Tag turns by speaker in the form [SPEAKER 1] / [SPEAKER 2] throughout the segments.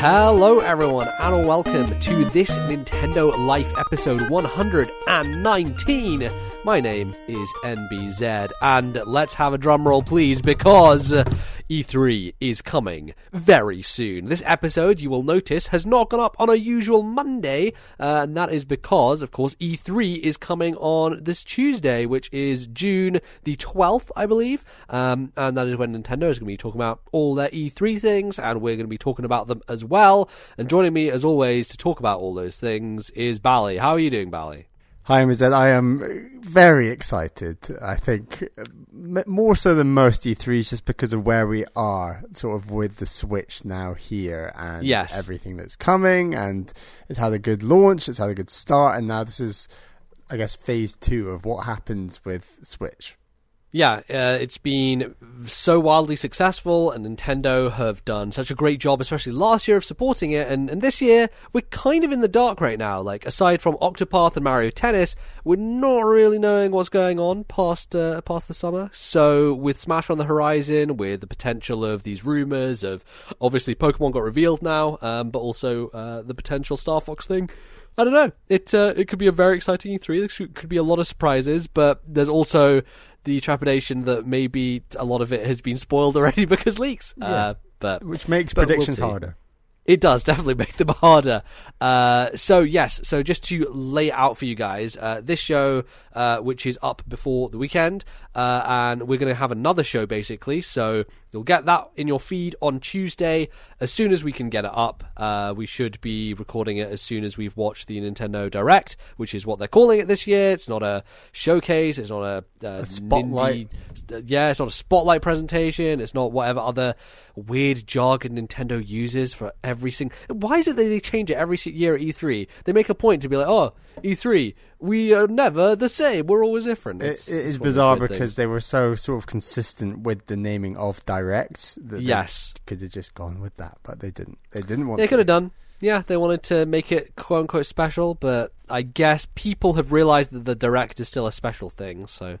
[SPEAKER 1] Hello, everyone, and welcome to this Nintendo Life episode 119. My name is MBZ, and let's have a drum roll, please, because E3 is coming very soon. This episode, you will notice, has not gone up on a usual Monday, uh, and that is because, of course, E3 is coming on this Tuesday, which is June the 12th, I believe, um, and that is when Nintendo is going to be talking about all their E3 things, and we're going to be talking about them as well. And joining me, as always, to talk about all those things is Bally. How are you doing, Bally?
[SPEAKER 2] Hi, Mized. I am very excited. I think more so than most E3s, just because of where we are, sort of with the Switch now here and
[SPEAKER 1] yes.
[SPEAKER 2] everything that's coming. And it's had a good launch, it's had a good start, and now this is, I guess, phase two of what happens with Switch
[SPEAKER 1] yeah, uh, it's been so wildly successful, and Nintendo have done such a great job, especially last year, of supporting it. And, and this year, we're kind of in the dark right now. Like, aside from Octopath and Mario Tennis, we're not really knowing what's going on past uh, past the summer. So, with Smash on the horizon, with the potential of these rumors of obviously Pokemon got revealed now, um, but also uh, the potential Star Fox thing. I don't know. It uh, it could be a very exciting E3. There could be a lot of surprises, but there's also the trepidation that maybe a lot of it has been spoiled already because leaks.
[SPEAKER 2] Yeah. Uh,
[SPEAKER 1] but
[SPEAKER 2] which makes
[SPEAKER 1] but
[SPEAKER 2] predictions
[SPEAKER 1] we'll
[SPEAKER 2] harder.
[SPEAKER 1] It does definitely make them harder. Uh, so yes, so just to lay it out for you guys, uh, this show, uh, which is up before the weekend, uh, and we're going to have another show basically. So You'll get that in your feed on Tuesday as soon as we can get it up. Uh, we should be recording it as soon as we've watched the Nintendo Direct, which is what they're calling it this year. It's not a showcase. It's not a,
[SPEAKER 2] a spotlight.
[SPEAKER 1] Nindy, yeah, it's not a spotlight presentation. It's not whatever other weird jargon Nintendo uses for every single. Why is it that they change it every year at E3? They make a point to be like, oh, E3, we are never the same. We're always different.
[SPEAKER 2] It's, it is bizarre because they were so sort of consistent with the naming of directs. That
[SPEAKER 1] yes,
[SPEAKER 2] could have just gone with that, but they didn't. They didn't want.
[SPEAKER 1] They
[SPEAKER 2] to.
[SPEAKER 1] could have done. Yeah, they wanted to make it quote unquote special, but I guess people have realized that the direct is still a special thing. So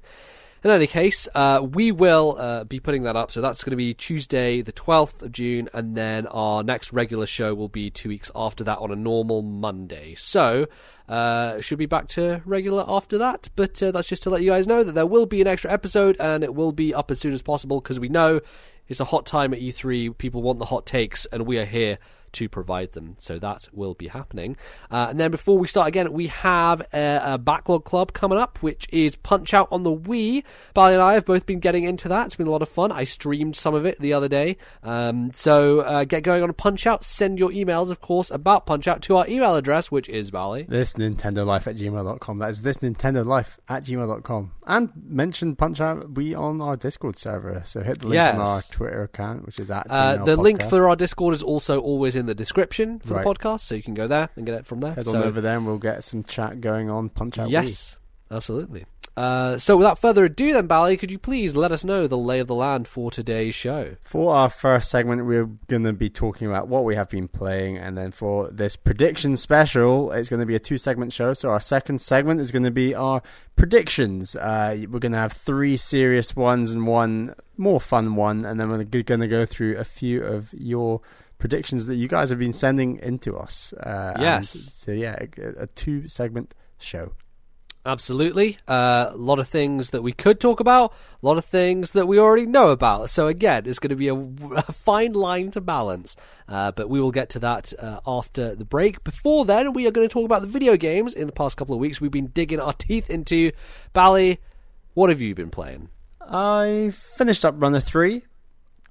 [SPEAKER 1] in any case, uh, we will uh, be putting that up. So that's going to be Tuesday, the 12th of June, and then our next regular show will be two weeks after that on a normal Monday. So, uh, should be back to regular after that. But uh, that's just to let you guys know that there will be an extra episode, and it will be up as soon as possible because we know it's a hot time at E3. People want the hot takes, and we are here to provide them. So that will be happening. Uh, and then before we start again, we have a, a, backlog club coming up, which is Punch Out on the Wii. Bally and I have both been getting into that. It's been a lot of fun. I streamed some of it the other day. Um, so uh, get going on a Punch Out. Send your emails, of course, about Punch Out to our email address, which is Bally.
[SPEAKER 2] This Nintendo Life at gmail.com. That is this Nintendo Life at gmail.com. And mention Punch Out we on our Discord server. So hit the link yes. on our Twitter account, which is at
[SPEAKER 1] uh, the podcast. link for our Discord is also always in the description for right. the podcast, so you can go there and get it from there.
[SPEAKER 2] Head
[SPEAKER 1] so,
[SPEAKER 2] on over there, and we'll get some chat going on. Punch out.
[SPEAKER 1] Yes, Wii. absolutely. Uh, so, without further ado, then, Bally, could you please let us know the lay of the land for today's show?
[SPEAKER 2] For our first segment, we're going to be talking about what we have been playing, and then for this prediction special, it's going to be a two segment show. So, our second segment is going to be our predictions. Uh, we're going to have three serious ones and one more fun one, and then we're going to go through a few of your predictions that you guys have been sending into us.
[SPEAKER 1] Uh, yes.
[SPEAKER 2] So yeah, a, a two segment show.
[SPEAKER 1] Absolutely. Uh, a lot of things that we could talk about, a lot of things that we already know about. So, again, it's going to be a, a fine line to balance. Uh, but we will get to that uh, after the break. Before then, we are going to talk about the video games in the past couple of weeks we've been digging our teeth into. Bally, what have you been playing?
[SPEAKER 2] I finished up Runner 3.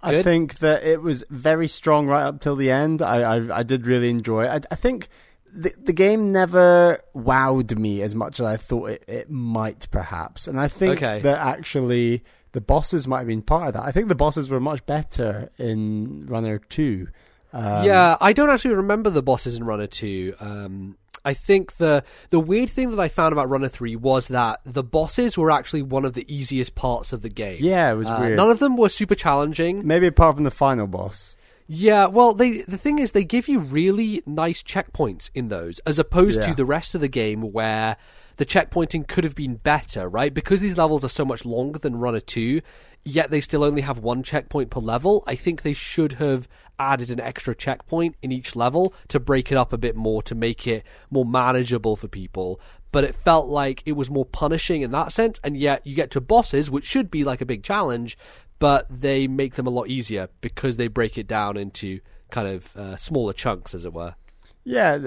[SPEAKER 2] I think that it was very strong right up till the end. I I, I did really enjoy it. I, I, think the the game never wowed me as much as I thought it, it might, perhaps. And I think
[SPEAKER 1] okay.
[SPEAKER 2] that actually the bosses might have been part of that. I think the bosses were much better in Runner Two.
[SPEAKER 1] Um, yeah, I don't actually remember the bosses in Runner Two. Um, I think the the weird thing that I found about Runner Three was that the bosses were actually one of the easiest parts of the game.
[SPEAKER 2] Yeah, it was uh, weird.
[SPEAKER 1] None of them were super challenging.
[SPEAKER 2] Maybe apart from the final boss.
[SPEAKER 1] Yeah, well, they the thing is, they give you really nice checkpoints in those, as opposed
[SPEAKER 2] Yeah.
[SPEAKER 1] to the rest of the game where the checkpointing could have been better, right? Because these levels are so much longer than Runner Two, yet they still only have one checkpoint per level. I think they should have added an extra checkpoint in each level to break it up a bit more to make it more manageable for people. But it felt like it was more punishing in that sense, and yet you get to bosses, which should be like a big challenge, but they make them a lot easier because they break it down into kind of uh, smaller chunks, as it were.
[SPEAKER 2] Yeah,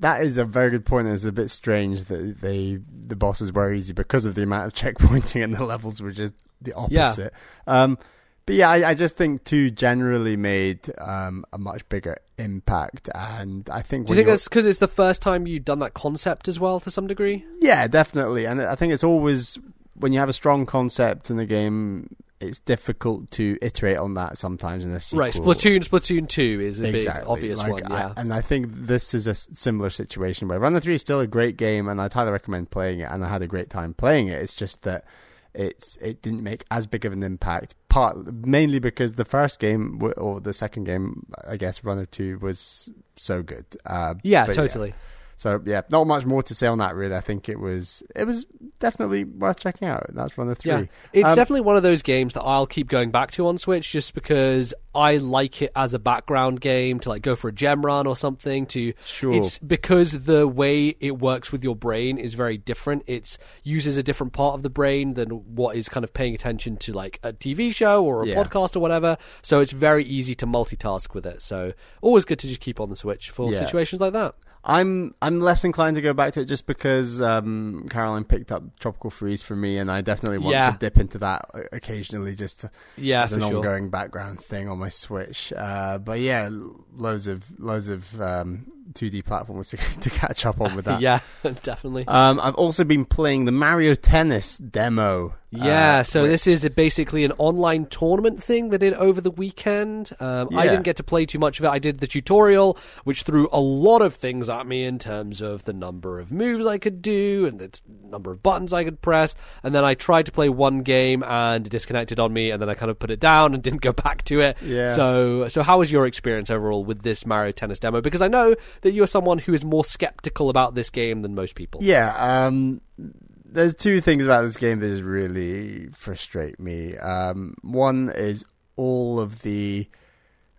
[SPEAKER 2] that is a very good point. It's a bit strange that they the bosses were easy because of the amount of checkpointing and the levels were just the opposite. Um, but yeah, I, I just think two generally made um, a much bigger impact, and I think
[SPEAKER 1] Do you think that's because it's the first time you've done that concept as well, to some degree?
[SPEAKER 2] Yeah, definitely. And I think it's always when you have a strong concept in a game, it's difficult to iterate on that sometimes in a sequel.
[SPEAKER 1] Right, Splatoon, Splatoon Two is a big obvious
[SPEAKER 2] Like,
[SPEAKER 1] one.
[SPEAKER 2] I-
[SPEAKER 1] Yeah,
[SPEAKER 2] and I think this is a similar situation where Runner 3 is still a great game and I'd highly recommend playing it and I had a great time playing it. It's just that it's it didn't make as big of an impact part mainly because the first game or the second game I guess Runner 2 was so good. Uh,
[SPEAKER 1] yeah, totally.
[SPEAKER 2] So yeah, not much more to say on that really. I think it was it was definitely worth checking out. That's Runner 3.
[SPEAKER 1] Yeah, it's
[SPEAKER 2] Um,
[SPEAKER 1] definitely one of those games that I'll keep going back to on Switch, just because I like it as a background game to like go for a gem run or something. To
[SPEAKER 2] Sure.
[SPEAKER 1] it's because the way it works with your brain is very different. It uses a different part of the brain than what is kind of paying attention to like a TV show or a
[SPEAKER 2] Yeah.
[SPEAKER 1] podcast or whatever. So it's very easy to multitask with it. So always good to just keep on the Switch for
[SPEAKER 2] Yeah.
[SPEAKER 1] situations like that.
[SPEAKER 2] I'm I'm less inclined to go back to it just because um, Caroline picked up Tropical Freeze for me, and I definitely want
[SPEAKER 1] Yeah.
[SPEAKER 2] to dip into that occasionally, just to,
[SPEAKER 1] Yeah,
[SPEAKER 2] as an
[SPEAKER 1] sure.
[SPEAKER 2] ongoing background thing on my Switch. Uh, but yeah, loads of loads of um, 2D platforms to, to catch up on with that.
[SPEAKER 1] Yeah, definitely.
[SPEAKER 2] Um, I've also been playing the Mario Tennis demo.
[SPEAKER 1] Yeah,
[SPEAKER 2] uh,
[SPEAKER 1] so
[SPEAKER 2] which-
[SPEAKER 1] this is a, basically an online tournament thing they did over the weekend. Um, I didn't get to play too much of it. I did the tutorial, which threw a lot of things at me in terms of the number of moves I could do and the t- number of buttons I could press. And then I tried to play one game and it disconnected on me, and then I kind of put it down and didn't go back to it.
[SPEAKER 2] Yeah.
[SPEAKER 1] So, so how was your experience overall with this Mario Tennis demo? Because I know that you're someone who is more skeptical about this game than most people.
[SPEAKER 2] Yeah, um, there's two things about this game that really frustrate me. Um, one is all of the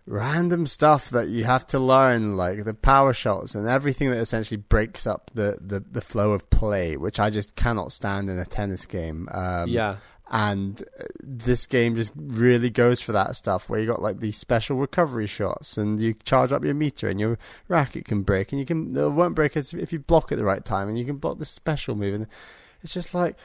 [SPEAKER 2] random stuff that you have to learn, like the power shots and everything that essentially breaks up the, the, the flow of play, which I just cannot stand in a tennis game. Um,
[SPEAKER 1] Yeah.
[SPEAKER 2] And uh, this game just really goes for that stuff where you got like these special recovery shots and you charge up your meter and your racket can break and you can it won't break if you block at the right time and you can block the special move. And it's just like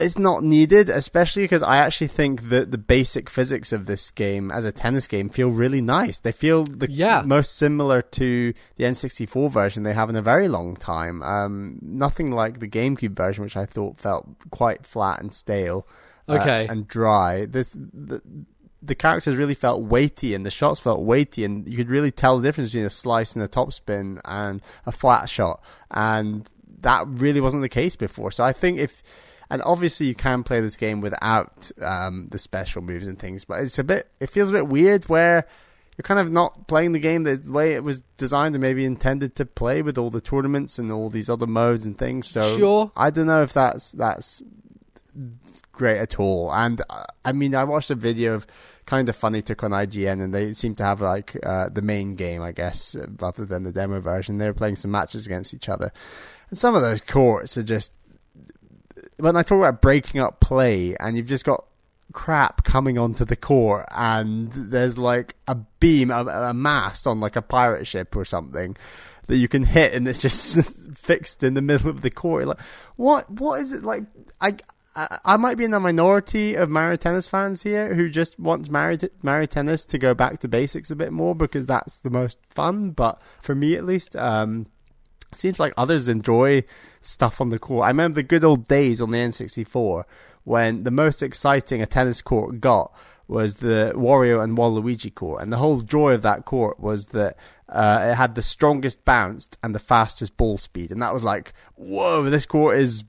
[SPEAKER 2] it's not needed especially because i actually think that the basic physics of this game as a tennis game feel really nice they feel the
[SPEAKER 1] Yeah.
[SPEAKER 2] most similar to the n64 version they have in a very long time um, nothing like the gamecube version which i thought felt quite flat and stale uh,
[SPEAKER 1] Okay.
[SPEAKER 2] and dry this the, the characters really felt weighty and the shots felt weighty and you could really tell the difference between a slice and a topspin and a flat shot and that really wasn't the case before so i think if and obviously you can play this game without um, the special moves and things but it's a bit it feels a bit weird where you're kind of not playing the game the way it was designed and maybe intended to play with all the tournaments and all these other modes and things so
[SPEAKER 1] Sure.
[SPEAKER 2] i don't know if that's that's great at all. And uh, I mean, I watched a video of kind of funny took on IGN, and they seem to have like uh, the main game, I guess, rather than the demo version. They were playing some matches against each other, and some of those courts are just. When I talk about breaking up play, and you've just got crap coming onto the court, and there's like a beam, a, a mast on like a pirate ship or something that you can hit, and it's just fixed in the middle of the court. Like, what? What is it like? I. I, might be in the minority of Mario Tennis fans here who just wants Mario, Mario Tennis to go back to basics a bit more because that's the most fun. But for me, at least, um, it seems like others enjoy stuff on the court. I remember the good old days on the N64 when the most exciting a tennis court got was the Wario and Waluigi court, and the whole joy of that court was that uh, it had the strongest bounce and the fastest ball speed, and that was like, whoa, this court is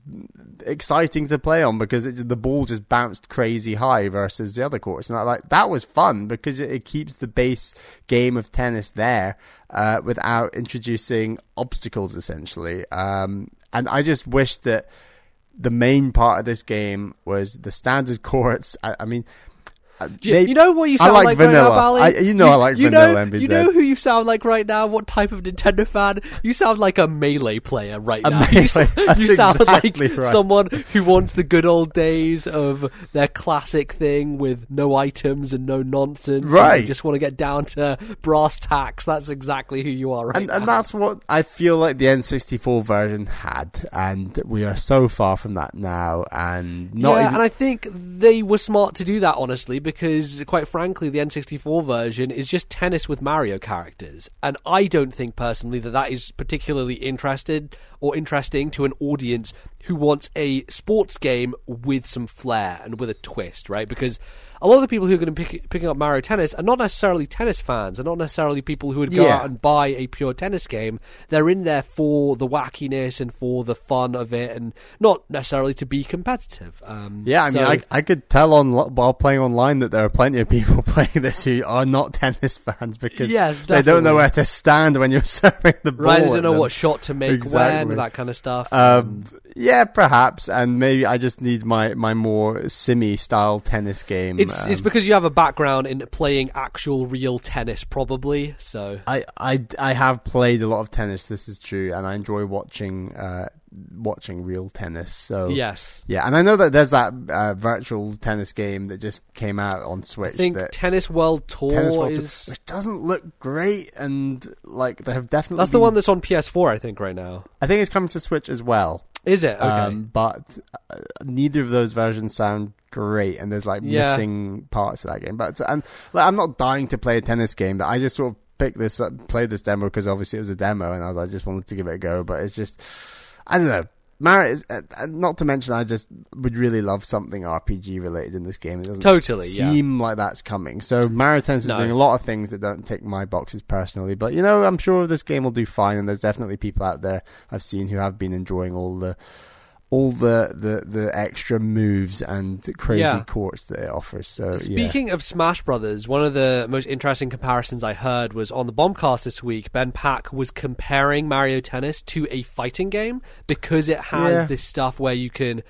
[SPEAKER 2] exciting to play on because it, the ball just bounced crazy high versus the other courts, and I like that was fun because it, it keeps the base game of tennis there uh, without introducing obstacles, essentially. Um, and I just wish that the main part of this game was the standard courts. I, I mean, Uh,
[SPEAKER 1] you,
[SPEAKER 2] they-
[SPEAKER 1] you know what you
[SPEAKER 2] I
[SPEAKER 1] sound
[SPEAKER 2] like
[SPEAKER 1] like, right now, Bally?
[SPEAKER 2] I- you know I like
[SPEAKER 1] you
[SPEAKER 2] vanilla,
[SPEAKER 1] Know,
[SPEAKER 2] MBZ.
[SPEAKER 1] you know who you sound like right now? What type of Nintendo fan? You sound like a melee player right
[SPEAKER 2] A
[SPEAKER 1] now.
[SPEAKER 2] melee-
[SPEAKER 1] you, you sound
[SPEAKER 2] exactly
[SPEAKER 1] like
[SPEAKER 2] right.
[SPEAKER 1] someone who wants the good old days of their classic thing with no items and no nonsense.
[SPEAKER 2] Right.
[SPEAKER 1] You just want to get down to brass tacks. That's exactly who you are right
[SPEAKER 2] and,
[SPEAKER 1] now.
[SPEAKER 2] and that's what I feel like the N64 version had, and we are so far from that now. And not
[SPEAKER 1] yeah,
[SPEAKER 2] even,
[SPEAKER 1] and I think they were smart to do that, honestly, because quite frankly, the N64 version is just tennis with Mario characters, and I don't think personally that that is particularly interested or interesting to an audience who wants a sports game with some flair and with a twist, right? Because a lot of the people who are going to be pick, picking up Mario Tennis are not necessarily tennis fans, are not necessarily people who would go
[SPEAKER 2] Yeah.
[SPEAKER 1] out and buy a pure tennis game. They're in there for the wackiness and for the fun of it, and not necessarily to be competitive. Um,
[SPEAKER 2] yeah, I mean, I, I could tell on while playing online that there are plenty of people playing this who are not tennis fans because
[SPEAKER 1] Yes,
[SPEAKER 2] they don't know where to stand when you're serving the ball.
[SPEAKER 1] right, they don't know
[SPEAKER 2] them.
[SPEAKER 1] what shot to make when That kind of stuff.
[SPEAKER 2] Um, yeah, perhaps, and maybe I just need my, my more simmy style tennis game.
[SPEAKER 1] it's it's
[SPEAKER 2] um,
[SPEAKER 1] because you have a background in playing actual real tennis, probably. So
[SPEAKER 2] I, I, I have played a lot of tennis. This is true, and I enjoy watching uh, watching real tennis. So
[SPEAKER 1] yes,
[SPEAKER 2] yeah, and I know that there's that uh, virtual tennis game that just came out on Switch.
[SPEAKER 1] I think
[SPEAKER 2] that
[SPEAKER 1] Tennis World Tour
[SPEAKER 2] Tennis World Tour- which doesn't look great, and like they have definitely.
[SPEAKER 1] that's the
[SPEAKER 2] been-
[SPEAKER 1] one that's on PS4, I think, right now.
[SPEAKER 2] I think it's coming to Switch as well.
[SPEAKER 1] Is it? Okay.
[SPEAKER 2] Um, but uh, neither of those versions sound great, and there's like
[SPEAKER 1] Yeah.
[SPEAKER 2] missing parts of that game. But and like, I'm not dying to play a tennis game. That I just sort of picked this up, played this demo because obviously it was a demo, and I was I just wanted to give it a go. But it's just I don't know. Mario is, uh, uh, not to mention, I just would really love something RPG related in this game. It doesn't
[SPEAKER 1] Totally, yeah.
[SPEAKER 2] seem like that's coming. So Mario Tennis is
[SPEAKER 1] No.
[SPEAKER 2] doing a lot of things that don't tick my boxes personally, but you know, I'm sure this game will do fine. And there's definitely people out there I've seen who have been enjoying all the all the the, the extra moves and crazy
[SPEAKER 1] Yeah.
[SPEAKER 2] courts that it offers. So yeah.
[SPEAKER 1] Speaking of Smash Brothers, one of the most interesting comparisons I heard was on the Bombcast this week. Ben Pack was comparing Mario Tennis to a fighting game because it has
[SPEAKER 2] Yeah.
[SPEAKER 1] this stuff where you can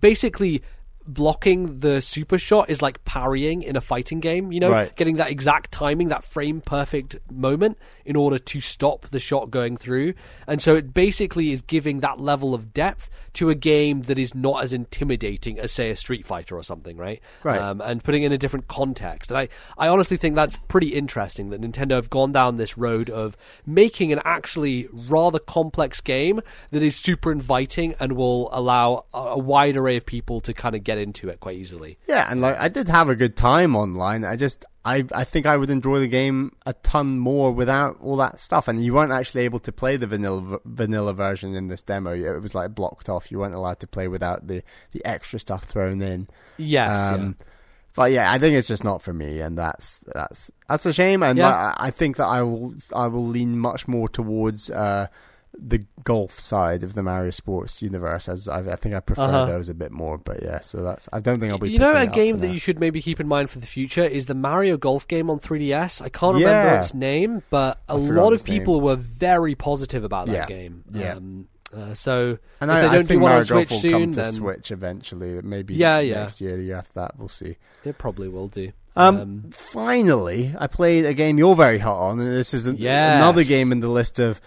[SPEAKER 1] basically blocking the super shot is like parrying in a fighting game, you know,
[SPEAKER 2] Right.
[SPEAKER 1] getting that exact timing, that frame perfect moment in order to stop the shot going through. And so it basically is giving that level of depth to a game that is not as intimidating as say a Street Fighter or something, right?
[SPEAKER 2] Right.
[SPEAKER 1] Um, and putting in a different context. And I, I honestly think that's pretty interesting that Nintendo have gone down this road of making an actually rather complex game that is super inviting and will allow a, a wide array of people to kind of get into it quite easily.
[SPEAKER 2] Yeah, and like I did have a good time online. I just I I think I would enjoy the game a ton more without all that stuff. And you weren't actually able to play the vanilla vanilla version in this demo. It was like blocked off. You weren't allowed to play without the the extra stuff thrown in.
[SPEAKER 1] Yes.
[SPEAKER 2] Um, But yeah, I think it's just not for me, and that's that's that's a shame. And
[SPEAKER 1] Yeah.
[SPEAKER 2] like, I think that I will I will lean much more towards uh, the golf side of the Mario Sports universe, as I, I think I prefer
[SPEAKER 1] Uh-huh.
[SPEAKER 2] those a bit more. But yeah, so that's I don't think I'll be.
[SPEAKER 1] you know, a game
[SPEAKER 2] for
[SPEAKER 1] that you should maybe keep in mind for the future is the Mario Golf game on 3DS. I can't remember
[SPEAKER 2] Yeah.
[SPEAKER 1] its name, but a lot of
[SPEAKER 2] its name.
[SPEAKER 1] people were very positive about that
[SPEAKER 2] Yeah.
[SPEAKER 1] game.
[SPEAKER 2] Yeah.
[SPEAKER 1] Um, uh, so
[SPEAKER 2] And
[SPEAKER 1] if
[SPEAKER 2] I,
[SPEAKER 1] they don't do
[SPEAKER 2] think
[SPEAKER 1] one
[SPEAKER 2] Mario
[SPEAKER 1] on Switch
[SPEAKER 2] Golf will
[SPEAKER 1] soon,
[SPEAKER 2] come to
[SPEAKER 1] then
[SPEAKER 2] Switch eventually. Maybe
[SPEAKER 1] Yeah, yeah.
[SPEAKER 2] next year, the year after that, we'll see.
[SPEAKER 1] it probably will do.
[SPEAKER 2] Um, finally, I played a game you're very hot on, and this is an,
[SPEAKER 1] Yes.
[SPEAKER 2] another game in the list of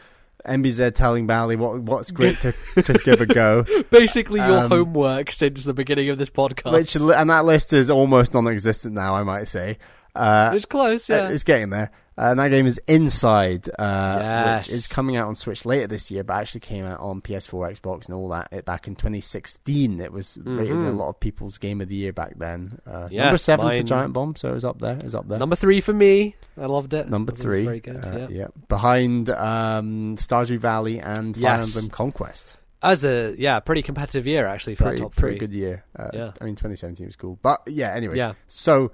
[SPEAKER 2] MBZ telling Bally what what's great to, to give a go.
[SPEAKER 1] basically your
[SPEAKER 2] um,
[SPEAKER 1] homework since the beginning of this podcast.
[SPEAKER 2] Which and that list is almost non-existent now, I might say. Uh,
[SPEAKER 1] it's close, yeah.
[SPEAKER 2] It's getting there. Uh, and that game is Inside, uh,
[SPEAKER 1] Yes.
[SPEAKER 2] which is coming out on Switch later this year, but actually came out on PS4, Xbox, and all that it, back in 2016. It was rated
[SPEAKER 1] Mhm.
[SPEAKER 2] a lot of people's game of the year back then. Uh,
[SPEAKER 1] Yes,
[SPEAKER 2] number seven
[SPEAKER 1] mine-
[SPEAKER 2] for Giant Bomb, so it was up there. It was up there.
[SPEAKER 1] Number three for me. I loved it.
[SPEAKER 2] Number three,
[SPEAKER 1] Very good.
[SPEAKER 2] uh,
[SPEAKER 1] yeah.
[SPEAKER 2] behind um, Stardew Valley and Fire
[SPEAKER 1] Yes.
[SPEAKER 2] Emblem Conquest.
[SPEAKER 1] As a yeah, pretty competitive year actually for
[SPEAKER 2] Pretty,
[SPEAKER 1] top three.
[SPEAKER 2] pretty good year. Uh,
[SPEAKER 1] Yeah.
[SPEAKER 2] I mean, 2017 was cool, but yeah. Anyway,
[SPEAKER 1] Yeah.
[SPEAKER 2] so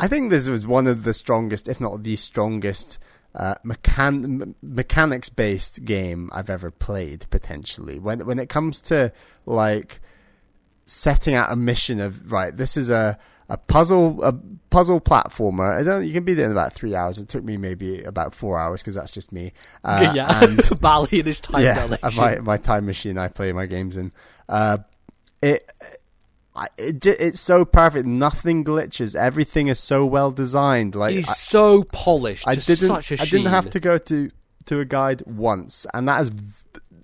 [SPEAKER 2] I think this was one of the strongest, if not the strongest, uh, mechan- mechanics based game I've ever played. Potentially, when when it comes to like setting out a mission of right, this is a a puzzle a puzzle platformer. I don't. You can beat it in about three hours. It took me maybe about four hours because that's just me. Uh,
[SPEAKER 1] yeah, and, Bally and his time
[SPEAKER 2] yeah, my my time machine. I play my games in. Uh, it. It, it's so perfect. Nothing glitches. Everything is so well designed. Like
[SPEAKER 1] it's so polished. I didn't. I
[SPEAKER 2] didn't have to go to to a guide once, and that is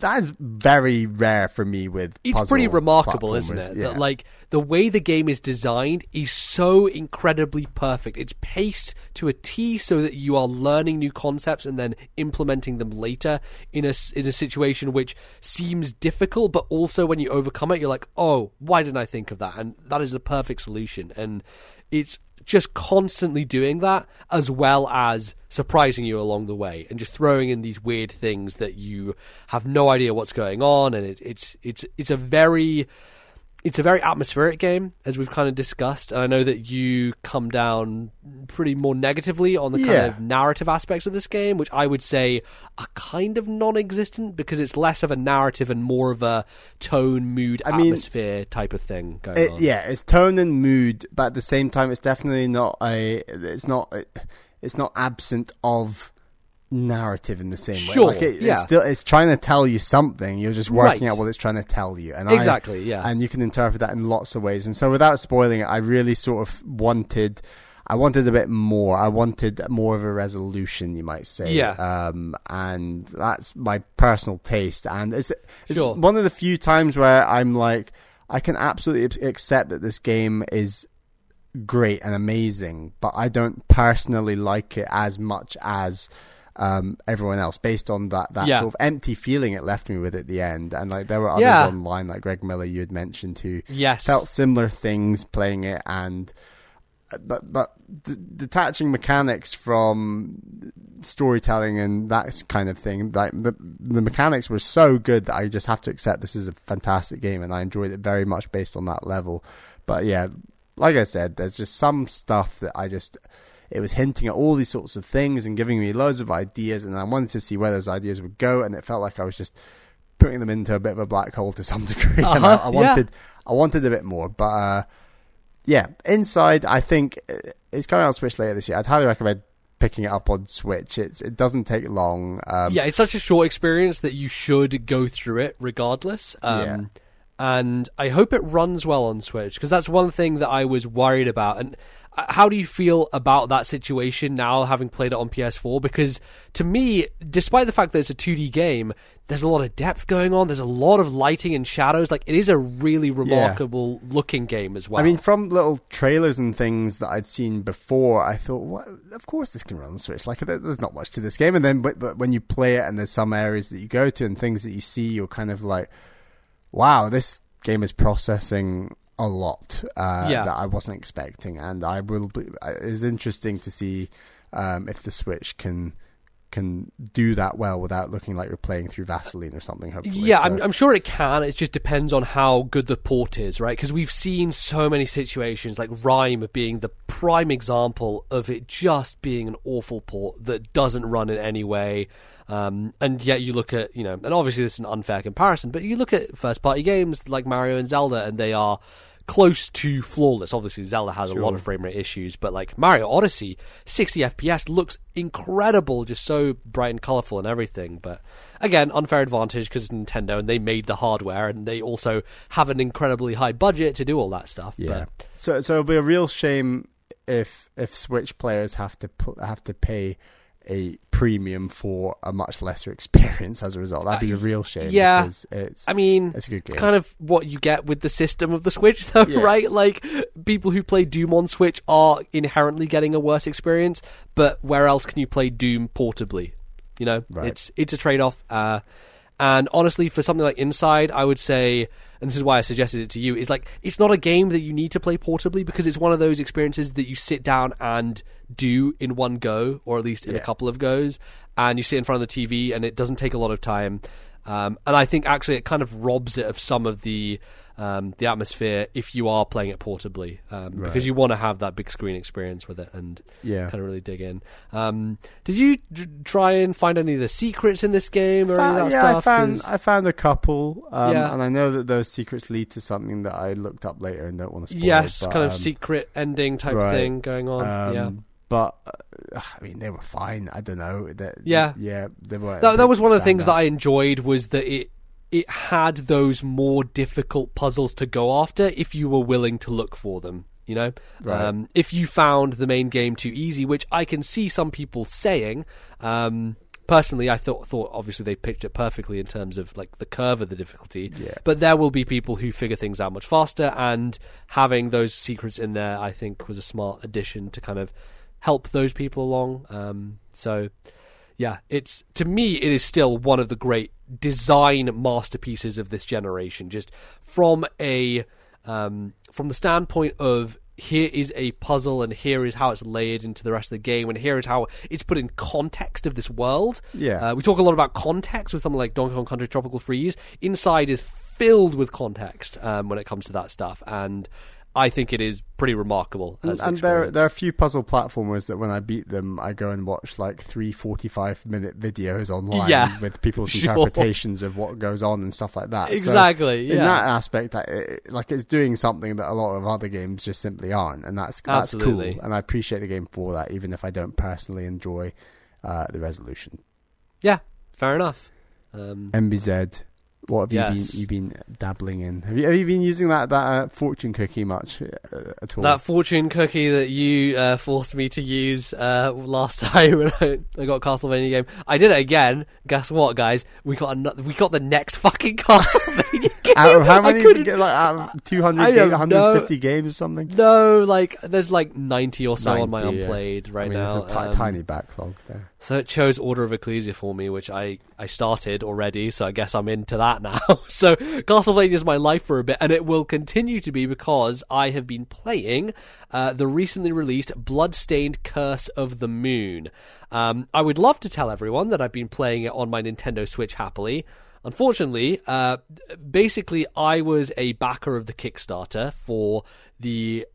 [SPEAKER 2] that is very rare for me with
[SPEAKER 1] it's pretty remarkable isn't it? Yeah. that like the way the game is designed is so incredibly perfect. It's paced to a t so that you are learning new concepts and then implementing them later in a in a situation which seems difficult but also when you overcome it you're like oh why didn't i think of that? And that is the perfect solution. And it's just constantly doing that as well as surprising you along the way and just throwing in these weird things that you have no idea what's going on. And it, it's it's it's a very it's a very atmospheric game, as we've kind of discussed. And I know that you come down pretty more negatively on the kind
[SPEAKER 2] yeah.
[SPEAKER 1] of narrative aspects of this game, which I would say are kind of non existent because it's less of a narrative and more of a tone, mood, I atmosphere mean, type of thing going
[SPEAKER 2] it,
[SPEAKER 1] on.
[SPEAKER 2] Yeah, it's tone and mood, but at the same time, it's definitely not a. It's not. It's not absent of narrative in the same
[SPEAKER 1] sure,
[SPEAKER 2] way. Like it,
[SPEAKER 1] yeah.
[SPEAKER 2] it's still it's trying to tell you something. You're just working
[SPEAKER 1] right.
[SPEAKER 2] out what it's trying to tell you. And
[SPEAKER 1] exactly,
[SPEAKER 2] I,
[SPEAKER 1] yeah.
[SPEAKER 2] And you can interpret that in lots of ways. And so without spoiling it, I really sort of wanted I wanted a bit more. I wanted more of a resolution, you might say.
[SPEAKER 1] Yeah.
[SPEAKER 2] Um, and that's my personal taste. And it's it's
[SPEAKER 1] sure.
[SPEAKER 2] one of the few times where I'm like, I can absolutely accept that this game is great and amazing, but I don't personally like it as much as um, everyone else based on that that
[SPEAKER 1] yeah.
[SPEAKER 2] sort of empty feeling it left me with at the end. And like there were others
[SPEAKER 1] yeah.
[SPEAKER 2] online, like Greg Miller, you had mentioned, who
[SPEAKER 1] yes.
[SPEAKER 2] felt similar things playing it, and uh, but but d- detaching mechanics from storytelling and that kind of thing, like the the mechanics were so good that I just have to accept this is a fantastic game, and I enjoyed it very much based on that level. But yeah, like I said, there's just some stuff that I just it was hinting at all these sorts of things and giving me loads of ideas, and I wanted to see where those ideas would go, and it felt like I was just putting them into a bit of a black hole to some degree.
[SPEAKER 1] Uh-huh,
[SPEAKER 2] and I, I wanted,
[SPEAKER 1] yeah.
[SPEAKER 2] I wanted a bit more, but uh, yeah, Inside, I think it's coming out on Switch later this year. I'd highly recommend picking it up on Switch. It's it doesn't take long. Um,
[SPEAKER 1] yeah, it's such a short experience that you should go through it regardless. Um,
[SPEAKER 2] Yeah.
[SPEAKER 1] And I hope it runs well on Switch because that's one thing that I was worried about. And uh, how do you feel about that situation now, having played it on PS4? Because to me, despite the fact that it's a 2D game, there's a lot of depth going on. There's a lot of lighting and shadows. Like it is a really remarkable looking game as well.
[SPEAKER 2] I mean, from little trailers and things that I'd seen before, I thought, what? Of course, this can run on Switch. Like, there's not much to this game. And then, but, but when you play it, and there's some areas that you go to and things that you see, you're kind of like, wow, this game is processing a lot uh,
[SPEAKER 1] Yeah.
[SPEAKER 2] that I wasn't expecting, and I will. Be, uh, it's interesting to see um, if the Switch can can do that well without looking like you're playing through Vaseline or something. Hopefully,
[SPEAKER 1] Yeah,
[SPEAKER 2] So-
[SPEAKER 1] I'm, I'm sure it can. It just depends on how good the port is, right? Because we've seen so many situations, like RiME being the prime example of it just being an awful port that doesn't run in any way. Um, and yet you look at, you know, and obviously this is an unfair comparison, but you look at first party games like Mario and Zelda, and they are close to flawless. Obviously, Zelda has a lot of frame rate issues, but like Mario Odyssey, 60 FPS looks incredible, just so bright and colorful and everything. But again, unfair advantage because Nintendo and they made the hardware and they also have an incredibly high budget to do all that stuff.
[SPEAKER 2] Yeah.
[SPEAKER 1] But
[SPEAKER 2] So so it'll be a real shame if if Switch players have to pl- have to pay a premium for a much lesser experience as a result. That'd be a real shame.
[SPEAKER 1] Uh, yeah.
[SPEAKER 2] because it's
[SPEAKER 1] I mean,
[SPEAKER 2] it's a good game.
[SPEAKER 1] It's kind of what you get with the system of the Switch, though,
[SPEAKER 2] Yeah.
[SPEAKER 1] right? Like people who play Doom on Switch are inherently getting a worse experience, but where else can you play Doom portably? You know,
[SPEAKER 2] Right.
[SPEAKER 1] it's it's a trade off. Uh, and honestly, for something like Inside, I would say, and this is why I suggested it to you, is like it's not a game that you need to play portably because it's one of those experiences that you sit down and do in one go, or at least in a couple of goes, and you sit in front of the TV, and it doesn't take a lot of time. Um, and I think actually it kind of robs it of some of the um, the atmosphere if you are playing it portably, um,
[SPEAKER 2] Right.
[SPEAKER 1] because you want to have that big screen experience with it and
[SPEAKER 2] Yeah.
[SPEAKER 1] kind of really dig in. Um, did you d- try and find any of the secrets in this game or
[SPEAKER 2] Found-
[SPEAKER 1] any of that
[SPEAKER 2] yeah,
[SPEAKER 1] stuff?
[SPEAKER 2] I found
[SPEAKER 1] 'Cause-
[SPEAKER 2] I found a couple, um,
[SPEAKER 1] Yeah.
[SPEAKER 2] and I know that those secrets lead to something that I looked up later and don't want to spoil.
[SPEAKER 1] yes,
[SPEAKER 2] but,
[SPEAKER 1] kind of
[SPEAKER 2] um,
[SPEAKER 1] secret ending type
[SPEAKER 2] right.
[SPEAKER 1] thing going on. yeah.
[SPEAKER 2] But uh, I mean, they were fine. I don't know. That,
[SPEAKER 1] Yeah.
[SPEAKER 2] yeah, they were.
[SPEAKER 1] that, that was one of the things that I enjoyed was that it it had those more difficult puzzles to go after if you were willing to look for them. You know,
[SPEAKER 2] Right.
[SPEAKER 1] um, if you found the main game too easy, which I can see some people saying. Um, personally, I thought thought obviously they pitched it perfectly in terms of like the curve of the difficulty.
[SPEAKER 2] Yeah.
[SPEAKER 1] But there will be people who figure things out much faster, and having those secrets in there, I think, was a smart addition to kind of help those people along. Um, so, yeah, it's to me, it is still one of the great design masterpieces of this generation. Just from a um, from the standpoint of here is a puzzle and here is how it's layered into the rest of the game and here is how it's put in context of this world.
[SPEAKER 2] Yeah.
[SPEAKER 1] Uh, we talk a lot about context with something like Donkey Kong Country Tropical Freeze. Inside is filled with context um, when it comes to that stuff, and I think it is pretty remarkable.
[SPEAKER 2] And, there, there are a few puzzle platformers that when I beat them, I go and watch like three 45 minute videos online
[SPEAKER 1] Yeah.
[SPEAKER 2] with people's
[SPEAKER 1] Sure.
[SPEAKER 2] interpretations of what goes on and stuff like that. So
[SPEAKER 1] exactly.
[SPEAKER 2] in
[SPEAKER 1] yeah.
[SPEAKER 2] that aspect, I, it, like it's doing something that a lot of other games just simply aren't, and that's that's
[SPEAKER 1] Absolutely.
[SPEAKER 2] cool. And I appreciate the game for that, even if I don't personally enjoy uh, the resolution.
[SPEAKER 1] yeah, fair enough. Um,
[SPEAKER 2] MBZ, what have
[SPEAKER 1] Yes.
[SPEAKER 2] you been you been dabbling in? Have you have you been using that that uh, fortune cookie much uh, at all?
[SPEAKER 1] That fortune cookie that you uh, forced me to use uh, last time when I, got Castlevania game, I did it again. Guess what, guys? We got another, we got the next fucking Castlevania game.
[SPEAKER 2] out of how many did you get? Like out of 200,
[SPEAKER 1] I
[SPEAKER 2] ga-
[SPEAKER 1] don't
[SPEAKER 2] 150 games or something.
[SPEAKER 1] No, like there's like ninety or so on my
[SPEAKER 2] 90, yeah.
[SPEAKER 1] unplayed right
[SPEAKER 2] I mean,
[SPEAKER 1] now.
[SPEAKER 2] there's a
[SPEAKER 1] um,
[SPEAKER 2] tiny backlog there.
[SPEAKER 1] So it chose Order of Ecclesia for me, which I, I started already, so I guess I'm into that now. so Castlevania is my life for a bit, and it will continue to be because I have been playing uh, the recently released Bloodstained Curse of the Moon. Um, I would love to tell everyone that I've been playing it on my Nintendo Switch happily. Unfortunately, uh, basically, I was a backer of the Kickstarter for the